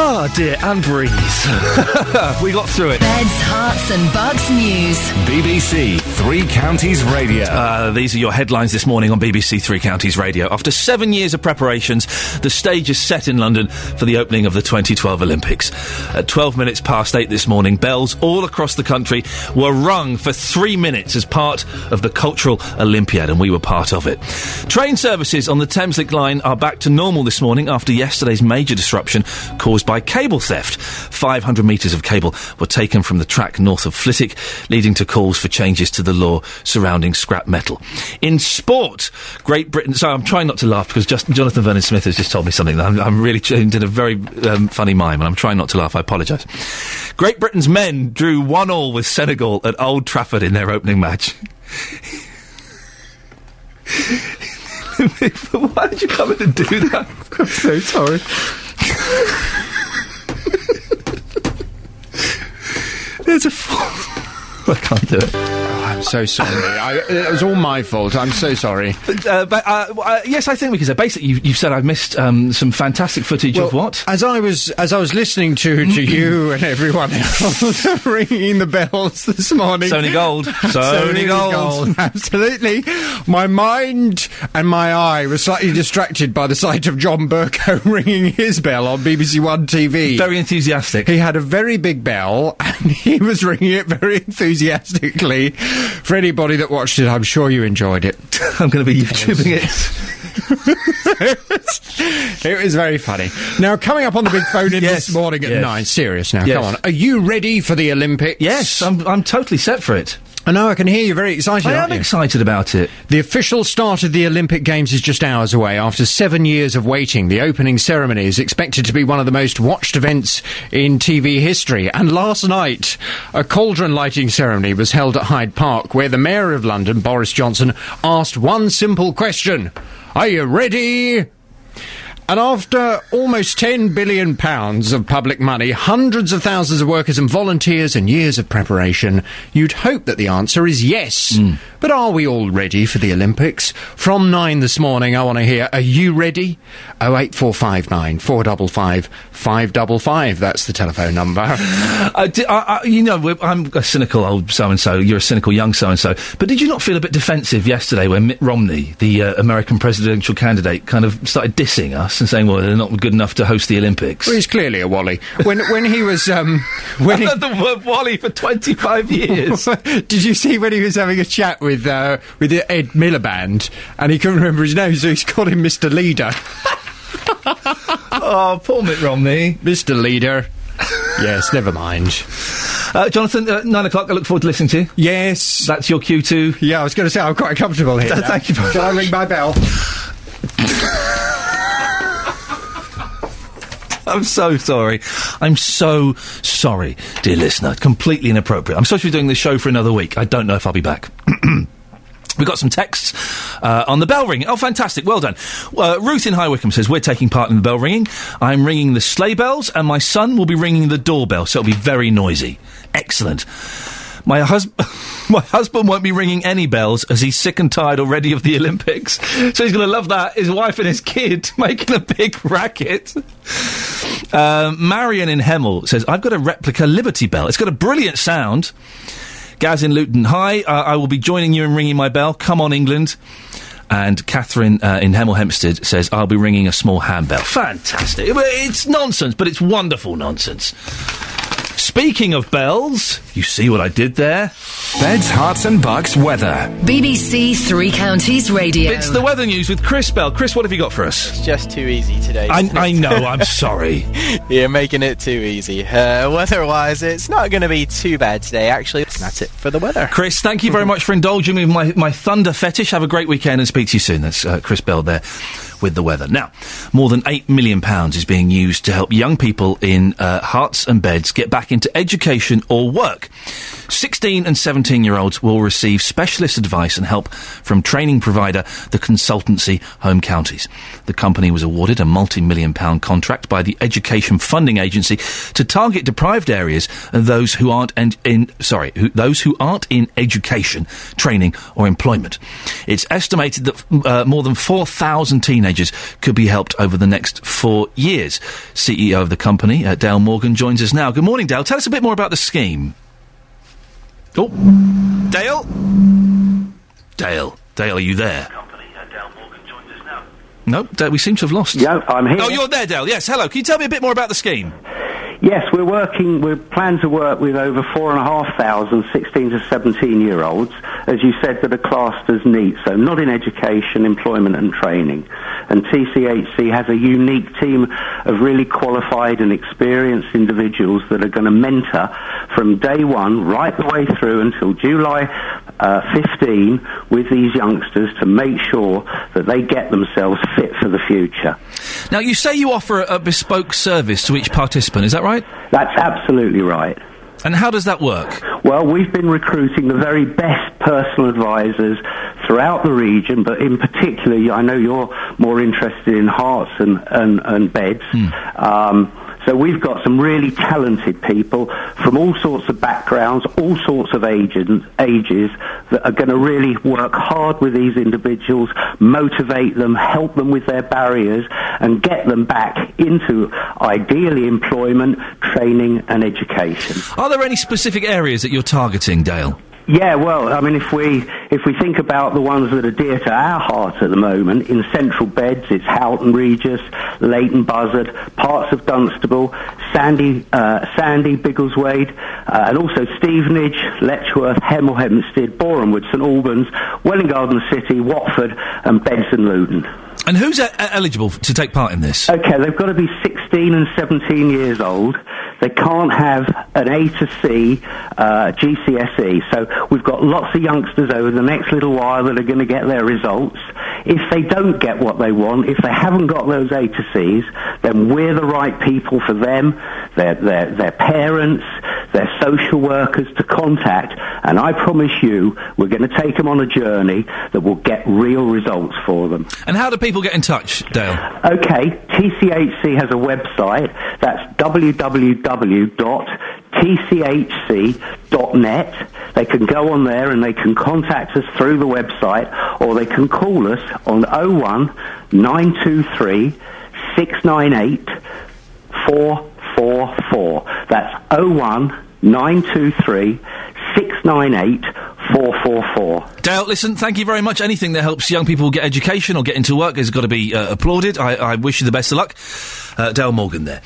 Oh dear, and breathe. we got through it. Beds, Herts, and Bucks news. BBC Three Counties Radio. Uh, these are your headlines this morning on BBC Three Counties Radio. After seven years of preparations, the stage is set in London for the opening of the 2012 Olympics. At 12 minutes past eight this morning, bells all across the country were rung for three minutes as part of the Cultural Olympiad, and we were part of it. Train services on the Thameslink line are back to normal this morning after yesterday's major disruption caused by cable theft. 500 metres of cable were taken from the track north of Flitwick, leading to calls for changes to the law surrounding scrap metal. In sport, Great Britain. Sorry, I'm trying not to laugh because just, Jonathan Vernon Smith has just told me something that I'm, I'm really tuned in a very um, funny mime, and I'm trying not to laugh. I apologise. Great Britain's men drew one all with Senegal at Old Trafford in their opening match. Why did you come in and do that? I'm so sorry. There's a. I can't do it. I'm so sorry. I, it was all my fault. I'm so sorry. Uh, but uh, uh, yes, I think we can say basically you, you've said I've missed um, some fantastic footage of what? As I was as I was listening to to you and everyone else ringing the bells this morning, Sony Gold. Sony Gold. absolutely. My mind and my eye were slightly distracted by the sight of John Bercow ringing his bell on BBC One TV. Very enthusiastic. He had a very big bell and he was ringing it very enthusiastically. Enthusiastically for anybody that watched it, I'm sure you enjoyed it. I'm going to be YouTubing it. it was very funny. Now, coming up on the big phone in this morning at yes. nine. Serious now, Yes. come on. Are you ready for the Olympics? Yes, I'm, I'm totally set for it. I know, I can hear you very excited. I am you? excited about it. The official start of the Olympic Games is just hours away. After seven years of waiting, the opening ceremony is expected to be one of the most watched events in TV history. And last night, a cauldron lighting ceremony was held at Hyde Park, where the Mayor of London, Boris Johnson, asked one simple question Are you ready? And after almost £10 billion pounds of public money, hundreds of thousands of workers and volunteers, and years of preparation, you'd hope that the answer is yes. But are we all ready for the Olympics? From nine this morning, I want to hear, are you ready? 08459 455 555. That's the telephone number. Uh, di- I, I, you know, I'm a cynical old so and so. You're a cynical young so and so. But did you not feel a bit defensive yesterday when Mitt Romney, the uh, American presidential candidate, kind of started dissing us and saying, "Well, they're not good enough to host the Olympics." Well, he's clearly a Wally. When when he was um, when he, I've heard the word Wally for 25 years. Did you see when he was having a chat with uh, with Ed Miliband and he couldn't remember his name, so he's called him Mr. Leader. oh, poor Mitt Romney. Mr. Leader. yes, never mind. Uh, Jonathan, uh, nine o'clock. I look forward to listening to you. Yes, that's your cue too. Yeah, I was going to say I'm quite comfortable here. Th- thank you Shall I ring my bell? I'm so sorry. I'm so sorry, dear listener. Completely inappropriate. I'm supposed to be doing this show for another week. I don't know if I'll be back. We've got some texts uh, on the bell ringing. Oh, fantastic. Well done. Uh, Ruth in High Wycombe says, We're taking part in the bell ringing. I'm ringing the sleigh bells, and my son will be ringing the doorbell, so it'll be very noisy. Excellent. My husband, my husband won't be ringing any bells as he's sick and tired already of the Olympics. So he's going to love that. His wife and his kid making a big racket. Um, Marion in Hemel says, "I've got a replica Liberty Bell. It's got a brilliant sound." Gaz in Luton, hi. Uh, I will be joining you in ringing my bell. Come on, England. And Catherine uh, in Hemel Hempstead says, I'll be ringing a small handbell. Fantastic. It's nonsense, but it's wonderful nonsense. Speaking of bells, you see what I did there? Beds, Herts, and Bucks weather. BBC Three Counties Radio. It's the weather news with Chris Bell. Chris, what have you got for us? It's just too easy today. I, I know, I'm sorry. You're making it too easy. Uh, weather-wise, it's not going to be too bad today. Actually, that's it for the weather. Chris, thank you very much for indulging me with my, my thunder fetish. Have a great weekend and speak to you soon. That's uh, Chris Bell there with the weather. Now, more than £8 million is being used to help young people in uh, Herts and beds get back into education or work. 16 and 17 year olds will receive specialist advice and help from training provider the consultancy Home Counties. The company was awarded a multi million pound contract by the Education Funding Agency to target deprived areas and those who aren't en- in sorry who, those who aren't in education, training or employment. It's estimated that uh, more than 4,000 teenagers could be helped over the next four years. CEO of the company, uh, Dale Morgan, joins us now. Good morning, Dale. Tell us a bit more about the scheme. Oh, Dale? Dale. Dale, are you there? No, Dale, we seem to have lost. Yeah, I'm here. Oh, you're there, Dale. Yes, hello. Can you tell me a bit more about the scheme? Yes, we're working, we plan to work with over 4,500 16 to 17 year olds, as you said, that are classed as NEET, so not in education, employment and training. And TCHC has a unique team of really qualified and experienced individuals that are going to mentor from day one right the way through until July uh, 15 with these youngsters to make sure that they get themselves fit for the future. Now, you say you offer a, a bespoke service to each participant, is that right? That's absolutely right. And how does that work? Well, we've been recruiting the very best personal advisors throughout the region, but in particular, I know you're more interested in Herts and, and, and beds. Um, so we've got some really talented people from all sorts of backgrounds, all sorts of ages, ages that are going to really work hard with these individuals, motivate them, help them with their barriers, and get them back into ideally employment, training, and education. Are there any specific areas that you're targeting, Dale? Yeah, well, I mean, if we if we think about the ones that are dear to our heart at the moment, in central beds, it's Houghton Regis, Leighton Buzzard, parts of Dunstable, Sandy, uh, Sandy, Biggleswade, uh, and also Stevenage, Letchworth, Hemel Hempstead, Borehamwood, St Albans, Welwyn Garden City, Watford, and Benson Luton. And who's uh, eligible to take part in this? Okay, they've got to be 16 and 17 years old. They can't have an A to C uh, GCSE. So we've got lots of youngsters over the next little while that are going to get their results. If they don't get what they want, if they haven't got those A to Cs, then we're the right people for them, their, their, their parents, their social workers to contact. And I promise you, we're going to take them on a journey that will get real results for them. And how do people get in touch, Dale? Okay, TCHC has a website. That's www.tchc.net. They can go on there and they can contact us through the website or they can call us on 01 923 698 444. That's 01 923 698 444. Dale, listen, thank you very much. Anything that helps young people get education or get into work has got to be uh, applauded. I, I wish you the best of luck. Uh, Dale Morgan there.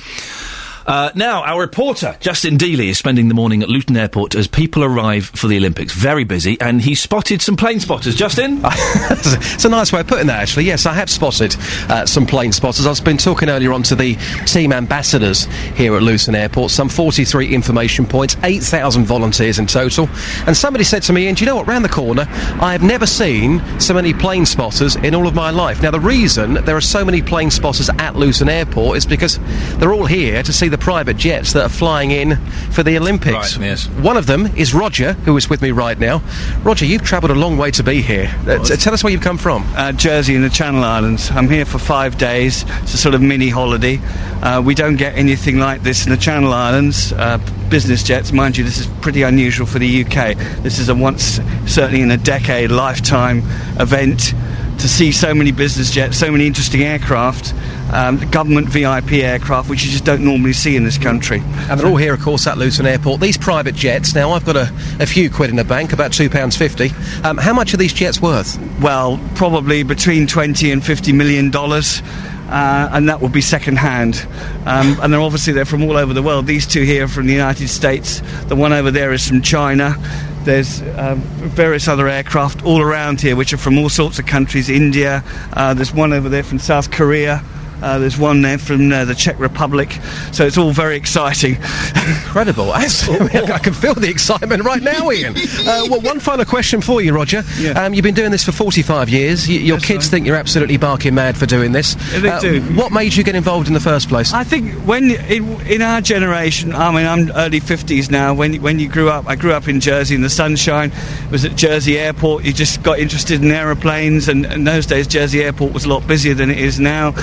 Uh, now, our reporter, Justin Dealey, is spending the morning at Luton Airport as people arrive for the Olympics. Very busy, and he spotted some plane spotters. Justin? it's a nice way of putting that, actually. Yes, I have spotted uh, some plane spotters. I've been talking earlier on to the team ambassadors here at Luton Airport. Some 43 information points, 8,000 volunteers in total. And somebody said to me, and you know what, round the corner, I have never seen so many plane spotters in all of my life. Now, the reason there are so many plane spotters at Luton Airport is because they're all here to see the private jets that are flying in for the Olympics. Right, yes. One of them is Roger, who is with me right now. Roger, you've travelled a long way to be here. Uh, t- tell us where you've come from. uh, Jersey in the Channel Islands. I'm here for five days. It's a sort of mini holiday. Uh, we don't get anything like this in the Channel Islands. Uh, business jets, mind you, this is pretty unusual for the UK. This is a once, certainly in a decade, lifetime event to see so many business jets, so many interesting aircraft, um, government VIP aircraft, which you just don't normally see in this country. And they're all here, of course, at Luton Airport. These private jets, now I've got a, a few quid in the bank, about £2.50. Um, how much are these jets worth? Well, probably between 20 and 50 million dollars. Uh, and that would be second hand. Um, and they're obviously they're from all over the world. These two here are from the United States. The one over there is from China. There's um, various other aircraft all around here, which are from all sorts of countries. India. Uh, there's one over there from South Korea. Uh, there's one there from uh, the Czech Republic. So it's all very exciting. Incredible. I, I can feel the excitement right now, Iain. Uh, well, one final question for you, Roger. Um, you've been doing this for 45 years. Y- your kids think you're absolutely barking mad for doing this. Yeah, they Uh, do. What made you get involved in the first place? I think when in, in our generation, I mean, I'm early 50s now. When when you grew up, I grew up in Jersey in the sunshine. Was at Jersey Airport. You just got interested in aeroplanes, and in those days, Jersey Airport was a lot busier than it is now.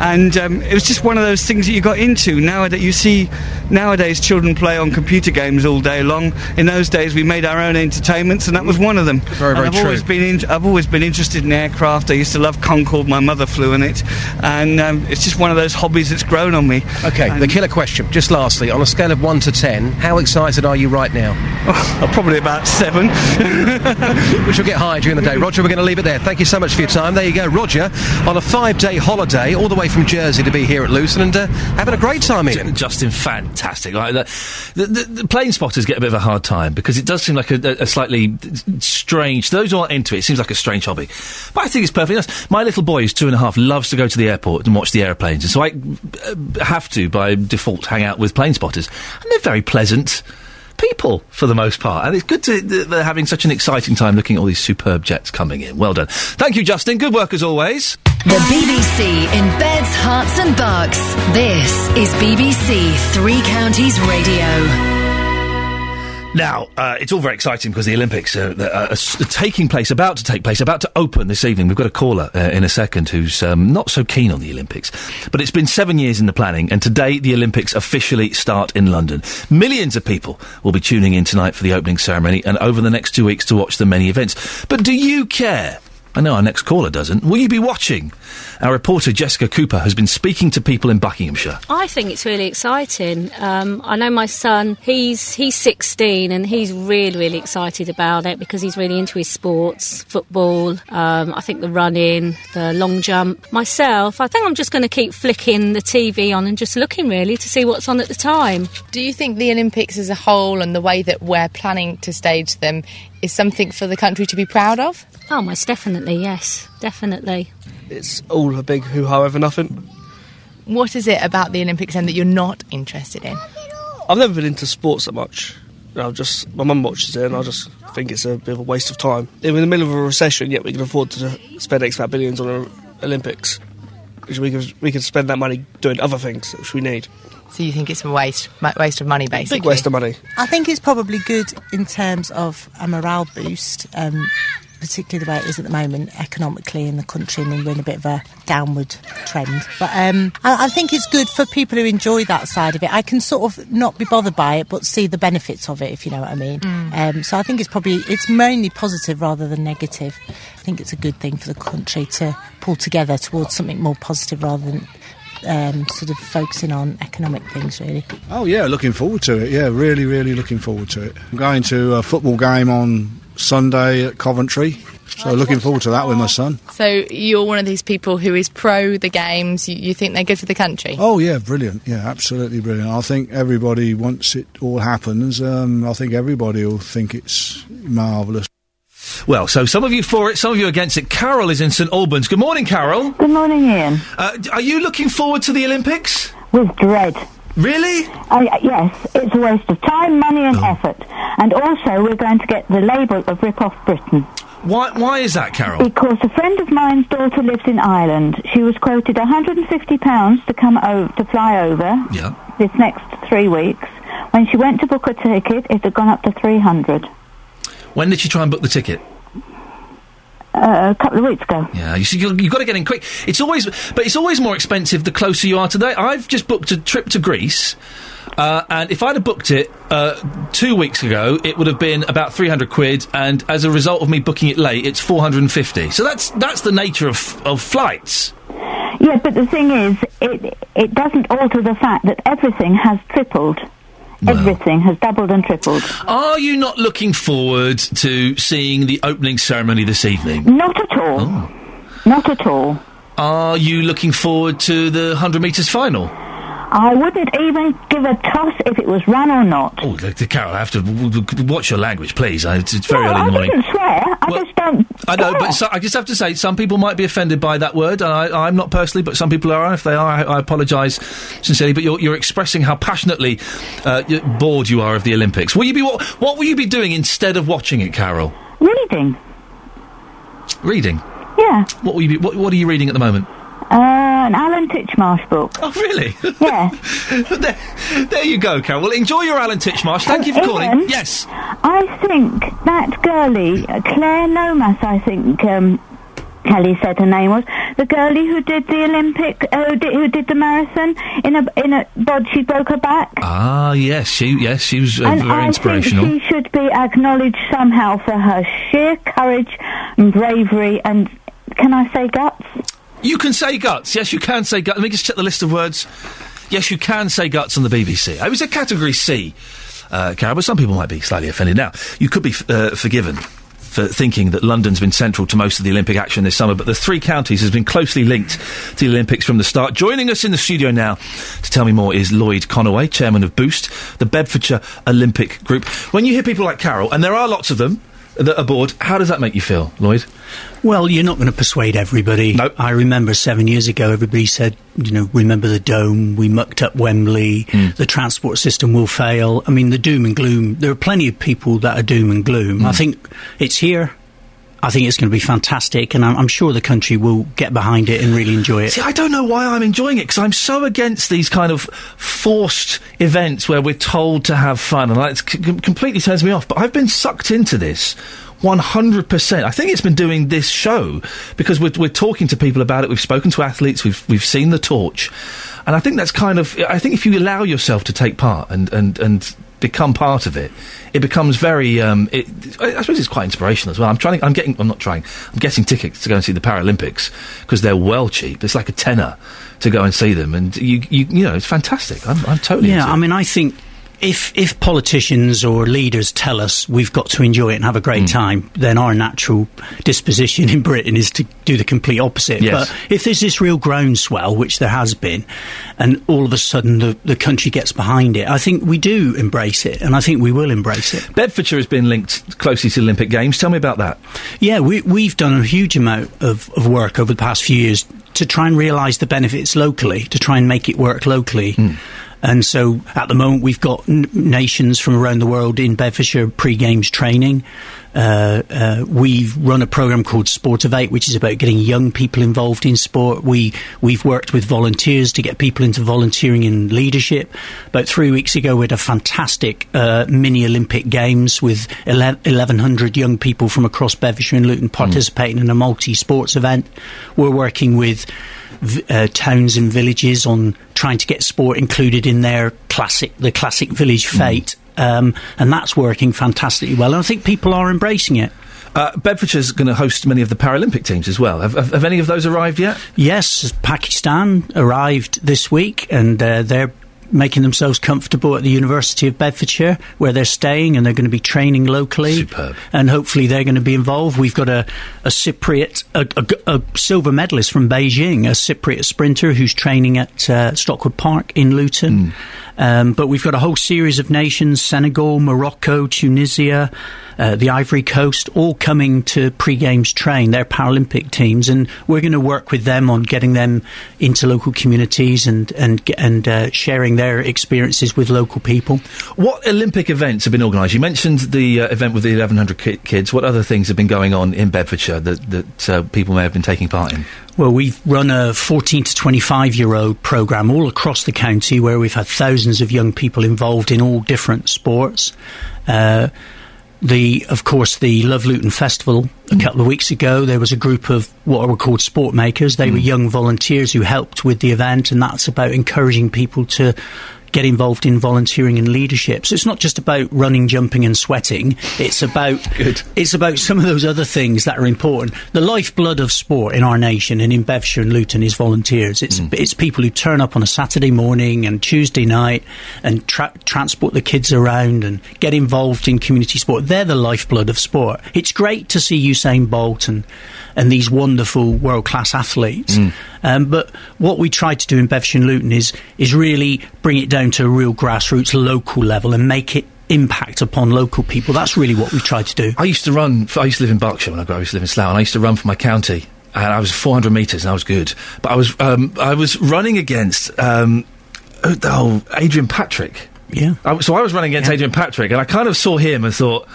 And um, it was just one of those things that you got into. Nowadays, you see, nowadays children play on computer games all day long. In those days, we made our own entertainments, and that was one of them. Very, very I've true. always been in, I've always been interested in aircraft. I used to love Concorde. My mother flew in it, and um, it's just one of those hobbies that's grown on me. Okay, the killer question. Just lastly, on a scale of 1 to 10, how excited are you right now? Oh, probably about 7. we shall get higher during the day. Roger, we're going to leave it there. Thank you so much for your time. There you go, Roger, on a five day holiday, all the way from Jersey to be here at Luton and uh, having a great time, Iain. Justin, fantastic. Like, the, the, the, plane spotters get a bit of a hard time because it does seem like a, a, a slightly strange. Those who aren't into it, it seems like a strange hobby. But I think it's perfect. nice. My little boy, who's two and a half, loves to go to the airport and watch the aeroplanes, and so I uh, have to, by default, hang out with plane spotters, and they're very pleasant. People, for the most part, and it's good to they're having such an exciting time looking at all these superb jets coming in. Well done, thank you, Justin. Good work as always. The BBC in beds, Herts, and Bucks. This is BBC Three Counties Radio. Now, uh, it's all very exciting because the Olympics are, are, are taking place, about to take place, about to open this evening. We've got a caller uh, in a second who's um, not so keen on the Olympics. But it's been seven years in the planning, and today the Olympics officially start in London. Millions of people will be tuning in tonight for the opening ceremony and over the next two weeks to watch the many events. But do you care? I know our next caller doesn't. Will you be watching? Our reporter Jessica Cooper has been speaking to people in Buckinghamshire. I think it's really exciting. Um, I know my son; he's he's 16 and he's really really excited about it because he's really into his sports, football. Um, I think the running, the long jump. Myself, I think I'm just going to keep flicking the TV on and just looking really to see what's on at the time. Do you think the Olympics as a whole and the way that we're planning to stage them is something for the country to be proud of? Oh, most definitely, yes, definitely. It's all a big hoo ha over nothing. What is it about the Olympics then that you're not interested in? I've never been into sports that much. I've just my mum watches it, and I just think it's a bit of a waste of time. We're in the middle of a recession, yet we can afford to spend X amount of billions on the Olympics. Which we could we could spend that money doing other things which we need. So you think it's a waste, waste of money, basically? Big waste of money. I think it's probably good in terms of a morale boost, um, particularly the way it is at the moment economically in the country, and we're in a bit of a downward trend. But um, I, I think it's good for people who enjoy that side of it. I can sort of not be bothered by it, but see the benefits of it, if you know what I mean. Mm. Um, so I think it's probably it's mainly positive rather than negative. I think it's a good thing for the country to pull together towards something more positive rather than. Um, sort of focusing on economic things, really. Oh yeah, looking forward to it. Yeah, really, really looking forward to it. I'm going to a football game on Sunday at Coventry, so looking forward to that with my son. So you're one of these people who is pro the games. You, you think they're good for the country? Oh yeah, brilliant. Yeah, absolutely brilliant. I think everybody once it all happens, um, I think everybody will think it's marvellous. Well, so some of you for it, some of you against it. Carol is in St Albans. Good morning, Carol. Good morning, Iain. Uh, are you looking forward to the Olympics? With dread. Really? Uh, yes, it's a waste of time, money, Oh. and effort. And also, we're going to get the label of Rip Off Britain. Why, why is that, Carol? Because a friend of mine's daughter lives in Ireland. She was quoted £150 to come over, to fly over. Yeah. this next three weeks. When she went to book a ticket, it had gone up to 300 When did she try and book the ticket? Uh, a couple of weeks ago. Yeah, you see, you, you've got to get in quick. It's always, but it's always more expensive the closer you are to that. I've just booked a trip to Greece, uh, and if I'd have booked it uh, two weeks ago, it would have been about three hundred quid, and as a result of me booking it late, it's four hundred and fifty. So that's that's the nature of of flights. Yeah, but the thing is, it it doesn't alter the fact that everything has tripled. Everything has doubled and tripled. Are you not looking forward to seeing the opening ceremony this evening? Not at all. Oh. Not at all. Are you looking forward to the hundred meters final? I wouldn't even give a toss if it was run or not. Oh, the, the, Carol, I have to w- w- watch your language, please. I, it's, it's very no, early in the I morning. didn't swear. I just don't. I know, but so, I just have to say, some people might be offended by that word, and I, I'm not personally, but some people are. If they are, I, I apologise sincerely. But you're, you're expressing how passionately uh, bored you are of the Olympics. Will you be what, what will you be doing instead of watching it, Carol? Reading. Reading. Yeah. What will you be? What, what are you reading at the moment? Uh, an Alan Titchmarsh book. Oh, really? Yeah. there, there you go, Carol. Well, enjoy your Alan Titchmarsh. Thank you for calling. Yes. I think that girlie, Claire Lomas, I think um, Kelly said her name was, the girlie who did the Olympic, uh, who, did, who did the marathon in a in a bod, she broke her back. Ah, yes, she yes, she was uh, and very I inspirational. think she should be acknowledged somehow for her sheer courage and bravery and, can I say guts? You can say guts. Yes, you can say guts. Let me just check the list of words. Yes, you can say guts on the BBC. It was a category C, uh, Carol, but some people might be slightly offended. Now, you could be f- uh, forgiven for thinking that London's been central to most of the Olympic action this summer, but the three counties has been closely linked to the Olympics from the start. Joining us in the studio now to tell me more is Lloyd Conaway, chairman of Boost, the Bedfordshire Olympic Group. When you hear people like Carol, and there are lots of them that are bored, how does that make you feel, Lloyd? Well, you're not going to persuade everybody. No. I remember seven years ago, everybody said, you know, remember the dome, we mucked up Wembley, hmm. the transport system will fail. I mean, the doom and gloom, there are plenty of people that are doom and gloom. I hmm. think it's here. I think it's going to be fantastic, and I'm, I'm sure the country will get behind it and really enjoy it. See, I don't know why I'm enjoying it because I'm so against these kind of forced events where we're told to have fun, and that c- c- completely turns me off. But I've been sucked into this. 100%. I think it's been doing this show because we're, we're talking to people about it. We've spoken to athletes. We've, we've seen the torch. And I think that's kind of, I think if you allow yourself to take part and, and, and become part of it, it becomes very, um, it, I suppose it's quite inspirational as well. I'm trying, I'm getting, I'm not trying, I'm getting tickets to go and see the Paralympics because they're well cheap. It's like a tenner to go and see them. And you, you, you know, it's fantastic. I'm, I'm totally yeah, I mean, I think if if politicians or leaders tell us we've got to enjoy it and have a great hmm. time, then our natural disposition in Britain is to do the complete opposite. Yes. But if there's this real groundswell, which there has been, and all of a sudden the, the country gets behind it, I think we do embrace it, and I think we will embrace it. Bedfordshire has been linked closely to the Olympic Games. Tell me about that. Yeah, we, we've done a huge amount of, of work over the past few years to try and realise the benefits locally, to try and make it work locally. Hmm. And so at the moment, we've got n- nations from around the world in Bedfordshire pre games training. Uh, uh, we've run a program called Sportivate, which is about getting young people involved in sport. We we've worked with volunteers to get people into volunteering and leadership. About three weeks ago, we had a fantastic uh, mini Olympic Games with ele- 1,100 young people from across Bedfordshire and Luton participating in a multi sports event. We're working with v- uh, towns and villages on trying to get sport included in their classic, the classic village fate. Um, and that's working fantastically well. And I think people are embracing it. Uh, Bedfordshire's going to host many of the Paralympic teams as well. Have, have, have any of those arrived yet? Yes, Pakistan arrived this week, and uh, they're making themselves comfortable at the University of Bedfordshire, where they're staying, and they're going to be training locally. Superb. And hopefully they're going to be involved. We've got a, a Cypriot, a, a- a silver medalist from Beijing, a Cypriot sprinter who's training at uh, Stockwood Park in Luton. Um, but we've got a whole series of nations Senegal, Morocco, Tunisia, uh, the Ivory Coast, all coming to pre games train. They're Paralympic teams, and we're going to work with them on getting them into local communities and, and, and uh, sharing their experiences with local people. What Olympic events have been organised? You mentioned the uh, event with the 1,100 ki- kids. What other things have been going on in Bedfordshire that, that uh, people may have been taking part in? Well, we've run a 14 to 25 year old programme all across the county where we've had thousands of young people involved in all different sports. Uh, the, of course, the Love Luton Festival a mm. couple of weeks ago, there was a group of what were called sport makers. They were mm. young volunteers who helped with the event, and that's about encouraging people to get involved in volunteering and leadership. So it's not just about running, jumping, and sweating. It's about it's about some of those other things that are important. The lifeblood of sport in our nation and in Bedfordshire and Luton is volunteers. It's mm. it's people who turn up on a Saturday morning and Tuesday night and tra- transport the kids around and get involved in community sport. They're the lifeblood of sport. It's great to see Usain Bolt and and these wonderful world class athletes. Um, but what we try to do in Bedfordshire and Luton is is really bring it down to a real grassroots local level and make it impact upon local people. That's really what we try to do. I used to run. I used to live in Berkshire when I grew up. I used to live in Slough, and I used to run for my county. And I was 400 metres, and I was good. But I was um, I was running against um, oh, Adrian Patrick. Yeah. I, so I was running against Adrian Patrick, and I kind of saw him and thought.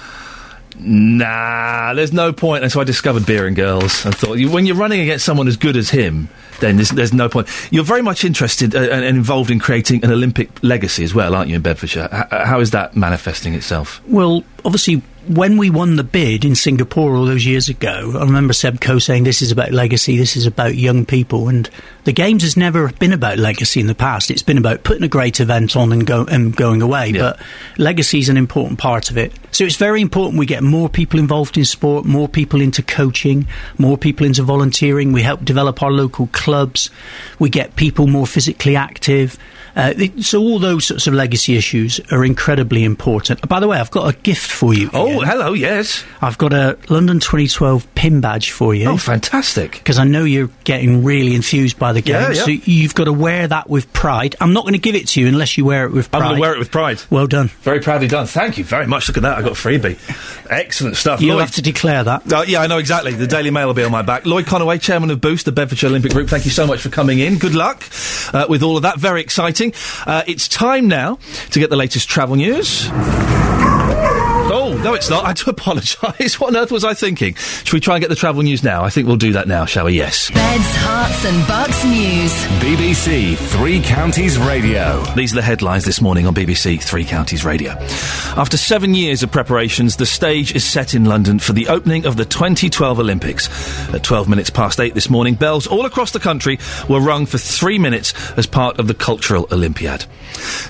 Nah, there's no point. And so I discovered Beer and Girls and thought, you, when you're running against someone as good as him, then there's, there's no point. You're very much interested uh, and, and involved in creating an Olympic legacy as well, aren't you, in Bedfordshire? H- how is that manifesting itself? Well, obviously, when we won the bid in Singapore all those years ago, I remember Seb Coe saying this is about legacy, this is about young people, and the Games has never been about legacy in the past. It's been about putting a great event on and, go, and going away, but legacy is an important part of it. So it's very important we get more people involved in sport, more people into coaching, more people into volunteering. We help develop our local clubs. We get people more physically active. Uh, so all those sorts of legacy issues are incredibly important. By the way, I've got a gift for you. Oh, hello, yes. I've got a London 2012 pin badge for you. Oh, fantastic. Because I know you're getting really enthused by the game. Yeah, yeah. So you've got to wear that with pride. I'm not going to give it to you unless you wear it with I'm pride. going to wear it with pride. Well done. Very proudly done. Thank you very much. Look at that. I got a freebie. Excellent stuff. You'll Lloyd- have to declare that. Uh, yeah, I know exactly. The Daily Mail will be on my back. Lloyd Conaway, chairman of Boost, the Bedfordshire Olympic Group. Thank you so much for coming in. Good luck uh, with all of that. Very exciting. Uh, it's time now to get the latest travel news. Oh, no, it's not. I do apologise. What on earth was I thinking? Should we try and get the travel news now? I think we'll do that now, shall we? Yes. Beds, Herts, and Bucks news. BBC Three Counties Radio. These are the headlines this morning on BBC Three Counties Radio. After seven years of preparations, the stage is set in London for the opening of the 2012 Olympics. At 12 minutes past eight this morning, bells all across the country were rung for three minutes as part of the Cultural Olympiad.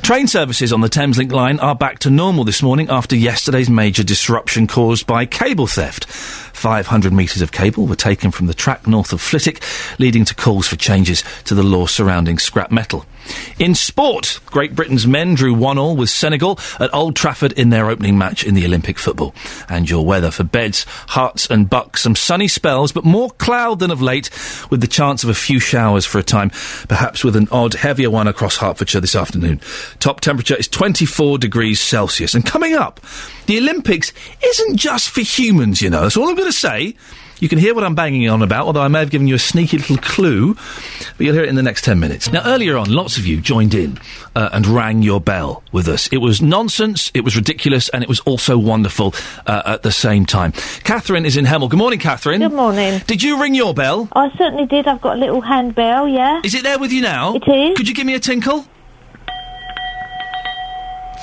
Train services on the Thameslink line are back to normal this morning after yesterday's major disruption caused by cable theft. 500 metres of cable were taken from the track north of Flitwick, leading to calls for changes to the law surrounding scrap metal. In sport, Great Britain's men drew 1 all with Senegal at Old Trafford in their opening match in the Olympic football. And your weather for beds, Herts, and Bucks. Some sunny spells, but more cloud than of late, with the chance of a few showers for a time, perhaps with an odd, heavier one across Hertfordshire this afternoon. Top temperature is 24 degrees Celsius. And coming up, the Olympics isn't just for humans, you know. That's all I'm going say. You can hear what I'm banging on about, although I may have given you a sneaky little clue, but you'll hear it in the next 10 minutes. Now, earlier on, lots of you joined in uh, and rang your bell with us. It was nonsense, it was ridiculous, and it was also wonderful uh, at the same time. Catherine is in Hemel. Good morning, Catherine. Good morning. Did you ring your bell? I certainly did. I've got a little handbell, yeah. Is it there with you now? It is. Could you give me a tinkle?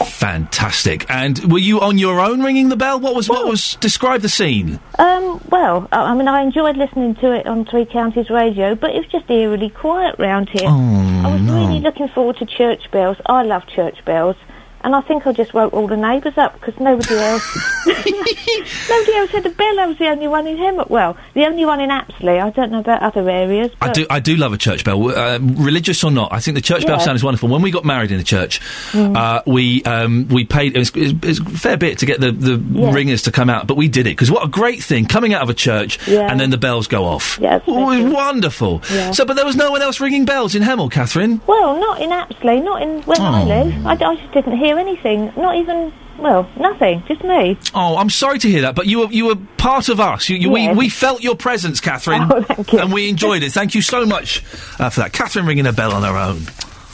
Fantastic. And were you on your own ringing the bell? What was what was describe the scene? Um, well, I, I mean, I enjoyed listening to it on Three Counties Radio, but it was just eerily quiet round here. Oh, I was no. really looking forward to church bells. I love church bells. And I think I just woke all the neighbours up because nobody else, nobody else had a bell. I was the only one in Hemel. Well, the only one in Apsley. I don't know about other areas. I do. I do love a church bell, uh, religious or not. I think the church bell sound is wonderful. When we got married in the church, Mm. uh, we um, we paid. It was, it was a fair bit to get the, the Yeah. ringers to come out, but we did it because what a great thing coming out of a church Yeah. and then the bells go off. Yeah, Oh, it was wonderful. Yeah. So, but there was no one else ringing bells in Hemel, Catherine. Well, not in Apsley, not in where I Oh. live. I, I just didn't hear anything. Not even, well, nothing. Just me. Oh, I'm sorry to hear that, but you were you were part of us. You, you, Yes. we, we felt your presence, Catherine, oh, thank you. and we enjoyed it. Thank you so much uh, for that. Catherine ringing a bell on her own.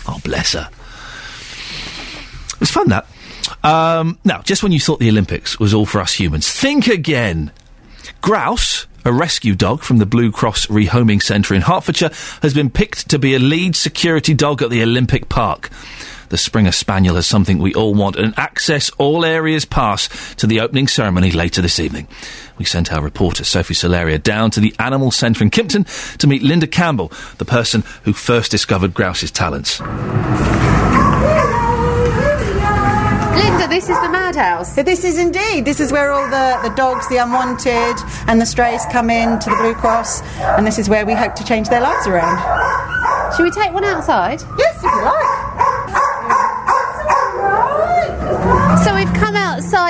Oh, bless her. It's fun that. Um, now, just when you thought the Olympics was all for us humans, think again. Grouse, a rescue dog from the Blue Cross Rehoming Centre in Hertfordshire, has been picked to be a lead security dog at the Olympic Park. The Springer Spaniel has something we all want and access all areas pass to the opening ceremony later this evening. We sent our reporter Sophie Solaria down to the Animal Centre in Kimpton to meet Linda Campbell, the person who first discovered Grouse's talents. Linda, this is the madhouse. This is indeed. This is where all the, the dogs, the unwanted, and the strays come in to the Blue Cross, and this is where we hope to change their lives around. Should we take one outside? Yes, if you like. So we've come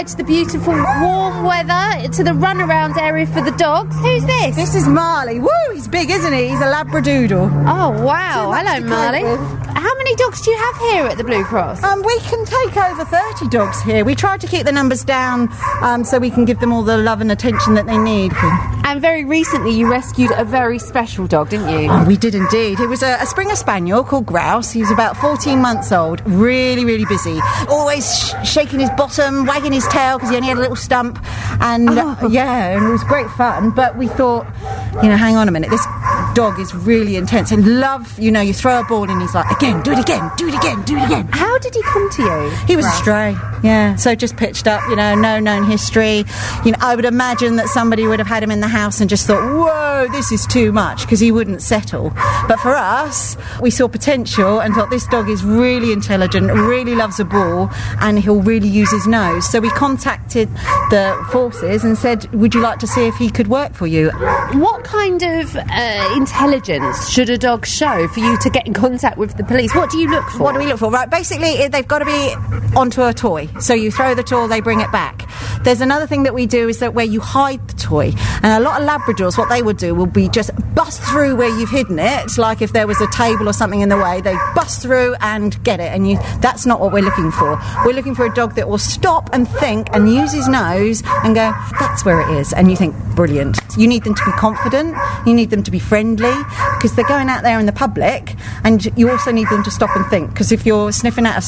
to the beautiful warm weather, to the runaround area for the dogs. Who's this? This is Marley. Woo, he's big, isn't he? He's a Labradoodle. Oh, wow. Hello, Marley. How many dogs do you have here at the Blue Cross? Um, we can take over 30 dogs here. We try to keep the numbers down um, so we can give them all the love and attention that they need. And very recently you rescued a very special dog, didn't you? Oh, we did indeed. It was a, a Springer Spaniel called Grouse. He was about 14 months old, really, really busy. Always sh- shaking his bottom, wagging his tail because he only had a little stump. And uh, yeah, and it was great fun. But we thought, you know, hang on a minute, this dog is really intense and love, you know, you throw a ball and he's like, again, do it again, do it again, do it again. How did he come to you? He was a Grouse? stray, yeah. So just pitched up, you know, no known history. You know, I would imagine that somebody would have had him in the house and just thought, whoa, this is too much, because he wouldn't settle. But for us, we saw potential and thought this dog is really intelligent, really loves a ball, and he'll really use his nose. So we contacted the forces and said, would you like to see if he could work for you? What kind of uh, intelligence should a dog show for you to get in contact with the police? What do you look for? What do we look for? Right, basically, they've got to be onto a toy. So you throw the toy, they bring it back. There's another thing that we do is that where you hide the toy. And a lot of Labradors, what they would do will be just bust through where you've hidden it. Like if there was a table or something in the way, they bust through and get it. And you, that's not what we're looking for. We're looking for a dog that will stop and think and use his nose and go, that's where it is. And you think, brilliant. You need them to be confident. You need them to be friendly because they're going out there in the public. And you also need them to stop and think because if you're sniffing out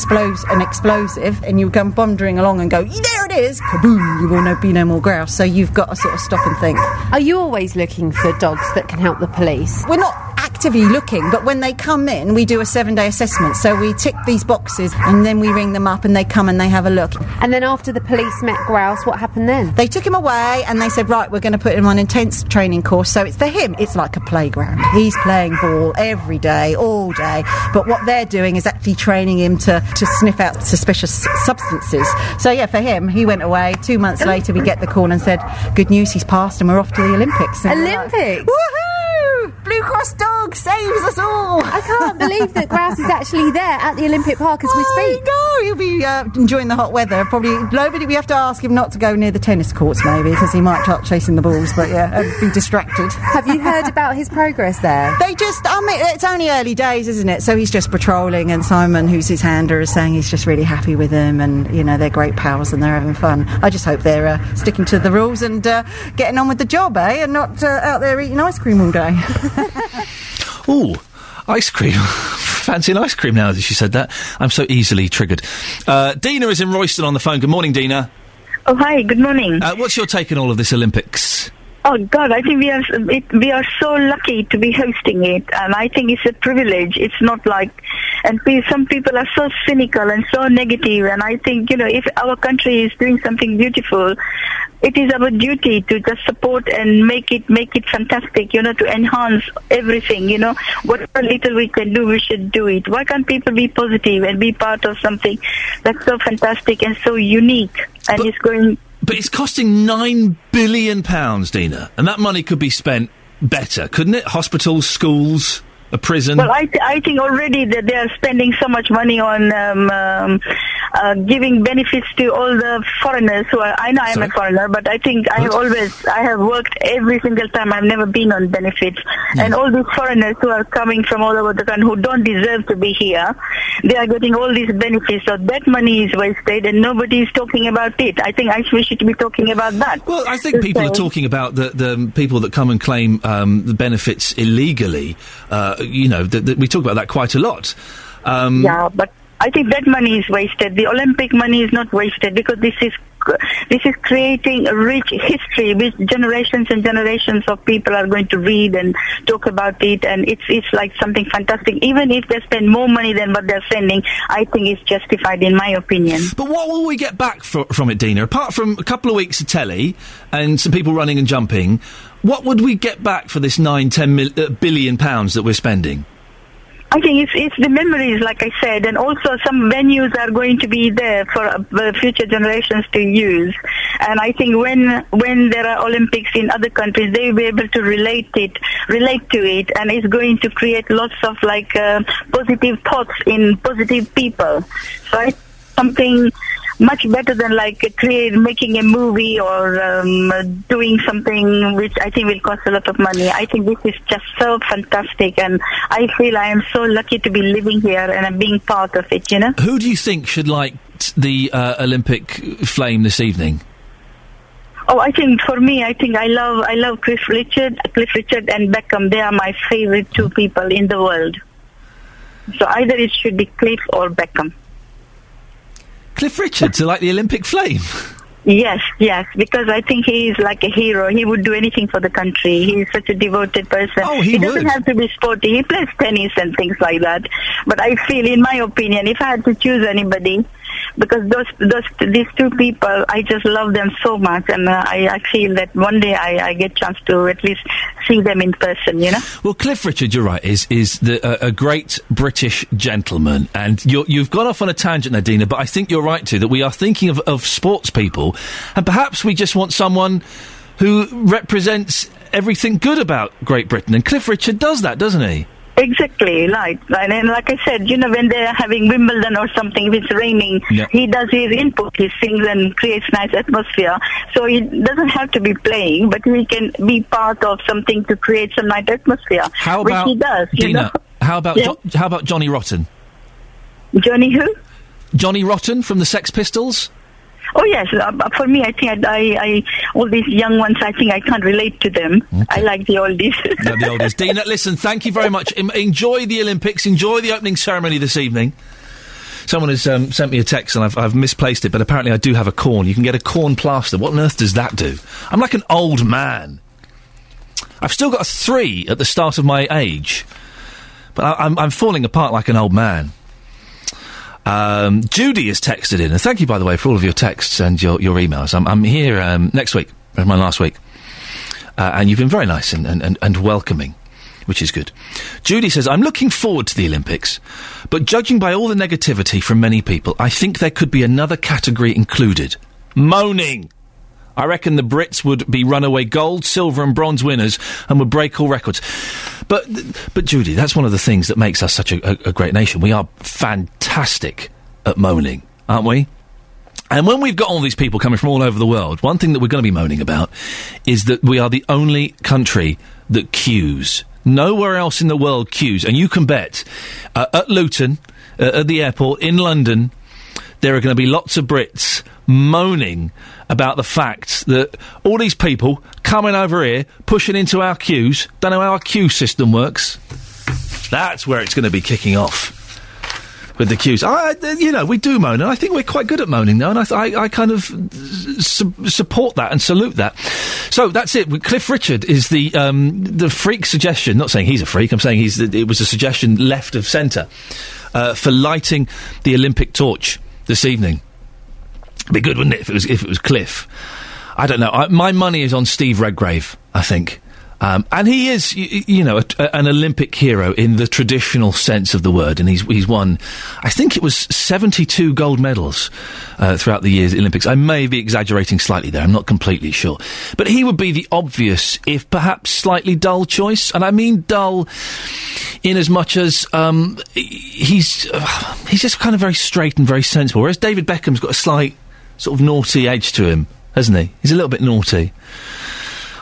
an explosive and you come wandering along and go, there it is, kaboom, you will no, be no more grouse. So you've got to sort of stop and think. Are you always looking for dogs that can help the police? We're not actively looking, but when they come in, we do a seven day assessment. So we tick these boxes and then we ring them up and they come and they have a look. And then after the police met Grouse, what happened then? They took him away and they said, right, we're going to put him on intense training course. So it's for him, it's like a playground. He's playing ball every day, all day. But what they're doing is actually training him to, to sniff out suspicious substances. So yeah, for him, he went away. Two months oh. later, we get the call and said, good news, he's passed and we're off to the Olympics. And like, Olympics? Woohoo! Blue Cross dog saves us all. I can't believe that Grouse is actually there at the Olympic Park as we speak. Oh, No, he'll be uh, enjoying the hot weather. Probably nobody. We have to ask him not to go near the tennis courts, maybe, because he might start chasing the balls. But yeah, uh, be distracted. Have you heard about his progress there? They just, I mean, it's only early days, isn't it? So he's just patrolling, and Simon, who's his hander, is saying he's just really happy with him, and you know they're great pals and they're having fun. I just hope they're uh, sticking to the rules and uh, getting on with the job, eh? And not uh, out there eating ice cream all day. Ooh, ice cream. Fancy an ice cream now that she said that. I'm so easily triggered. Uh, Dina is in Royston on the phone. Good morning, Dina. Oh, hi, good morning. Uh, what's your take on all of this Olympics? Oh God, I think we are it, we are so lucky to be hosting it, and I think it's a privilege. It's not like, and pe- some people are so cynical and so negative, and I think you know if our country is doing something beautiful, it is our duty to just support and make it make it fantastic. You know, to enhance everything. You know, whatever little we can do, we should do it. Why can't people be positive and be part of something that's so fantastic and so unique, and it's going. But it's costing nine billion pounds, Dina, and that money could be spent better, couldn't it? Hospitals, schools, a prison. Well, I, th- I think already that they are spending so much money on um, um, uh, giving benefits to all the foreigners who are. I know I am a foreigner, but I think I have always I have worked every single time. I've never been on benefits, and all these foreigners who are coming from all over the country who don't deserve to be here, they are getting all these benefits. So that money is wasted, and nobody is talking about it. I think I we should be talking about that. Well, I think people are talking about the, the people that come and claim um, the benefits illegally. Uh, you know, th- th- we talk about that quite a lot. Um, Yeah, but I think that money is wasted. The Olympic money is not wasted because this is this is creating a rich history which generations and generations of people are going to read and talk about it and it's it's like something fantastic even if they spend more money than what they're spending i think it's justified in my opinion But what will we get back fro- from it, Dina? Apart from a couple of weeks of telly and some people running and jumping, what would we get back for this nine, ten mil- uh, billion pounds that we're spending? I think it's, it's the memories, like I said, and also some venues are going to be there for uh, future generations to use. And I think when when there are Olympics in other countries, they will be able to relate it, relate to it, and it's going to create lots of like uh, positive thoughts in positive people. So I something much better than like create making a movie or um, doing something which I think will cost a lot of money. I think this is just so fantastic, and I feel I am so lucky to be living here and I'm being part of it. You know. Who do you think should light the uh, Olympic flame this evening? Oh, I think for me, I think I love I love Cliff Richard, Cliff Richard and Beckham. They are my favorite two people in the world. So either it should be Cliff or Beckham. Cliff Richard to light the Olympic flame. Yes, yes, because I think he is like a hero. He would do anything for the country. He is such a devoted person. Oh, he doesn't would. have to be sporty. He plays tennis and things like that. But I feel, in my opinion, if I had to choose anybody, because those those these two people, I just love them so much, and uh, I, I feel that one day I, I get chance to at least see them in person. You know. Well, Cliff Richard, you're right, is is the, uh, a great British gentleman, and you're, you've gone off on a tangent, Nadina. But I think you're right too that we are thinking of, of sports people, and perhaps we just want someone who represents everything good about Great Britain, and Cliff Richard does that, doesn't he? Exactly, right. And, and like I said, you know, when they're having Wimbledon or something, if it's raining, Yeah. he does his input. He sings and creates nice atmosphere. So he doesn't have to be playing, but he can be part of something to create some nice atmosphere. How which he does? You know? How about Yeah. Jo- how about Johnny Rotten? Johnny who? Johnny Rotten from the Sex Pistols. Oh yes, uh, for me, I think I, I, I, all these young ones, I think I can't relate to them. I like the oldies. No, the oldest. Dina, listen, thank you very much. Enjoy the Olympics. Enjoy the opening ceremony this evening. Someone has um, sent me a text and I've, I've misplaced it, but apparently I do have a corn. You can get a corn plaster. What on earth does that do? I'm like an old man. I've still got a three at the start of my age, but I, I'm, I'm falling apart like an old man. Um, Judy has texted in, and thank you, by the way, for all of your texts and your, your emails. I'm, I'm here um, next week, uh, my last week, uh, and you've been very nice and, and, and welcoming, which is good. Judy says, I'm looking forward to the Olympics, but judging by all the negativity from many people, I think there could be another category included moaning. I reckon the Brits would be runaway gold, silver, and bronze winners and would break all records. But, but Judy, that's one of the things that makes us such a, a, a great nation. We are fantastic at moaning, aren't we? And when we've got all these people coming from all over the world, one thing that we're going to be moaning about is that we are the only country that queues. Nowhere else in the world queues. And you can bet uh, at Luton, uh, at the airport, in London, there are going to be lots of Brits moaning about the fact that all these people coming over here, pushing into our queues, don't know how our queue system works. That's where it's going to be kicking off with the queues. I, you know, we do moan, and I think we're quite good at moaning now, and I, I, I kind of su- support that and salute that. So that's it. Cliff Richard is the um, the freak suggestion. Not saying he's a freak. I'm saying he's the, it was a suggestion left of centre uh, for lighting the Olympic torch this evening. It'd be good, wouldn't it, if it was if it was Cliff? I don't know. I, my money is on Steve Redgrave. I think. Um, and he is, you, you know, a, a- an Olympic hero in the traditional sense of the word, and he's he's won, I think it was seventy-two gold medals uh, throughout the years Olympics. I may be exaggerating slightly there; I'm not completely sure, but he would be the obvious, if perhaps slightly dull choice, and I mean dull in as much as um, he's uh, he's just kind of very straight and very sensible, whereas David Beckham's got a slight sort of naughty edge to him, hasn't he? He's a little bit naughty.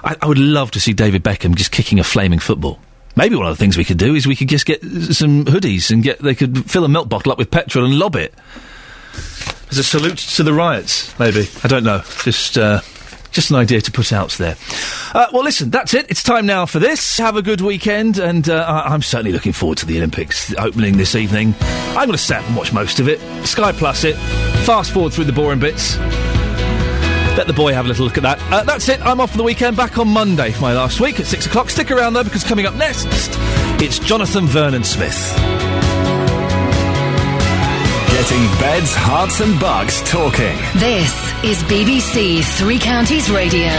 I, I would love to see David Beckham just kicking a flaming football. Maybe one of the things we could do is we could just get some hoodies and get they could fill a milk bottle up with petrol and lob it as a salute to the riots. Maybe I don't know. Just uh, Just an idea to put out there. Uh, well, listen, that's it. It's time now for this. Have a good weekend, and uh, I'm certainly looking forward to the Olympics opening this evening. I'm going to up and watch most of it. Sky Plus it. Fast forward through the boring bits. Let the boy have a little look at that. Uh, that's it. I'm off for the weekend. Back on Monday for my last week at six o'clock. Stick around though, because coming up next, it's Jonathan Vernon Smith. Getting beds, Herts, and Bucks talking. This is BBC Three Counties Radio.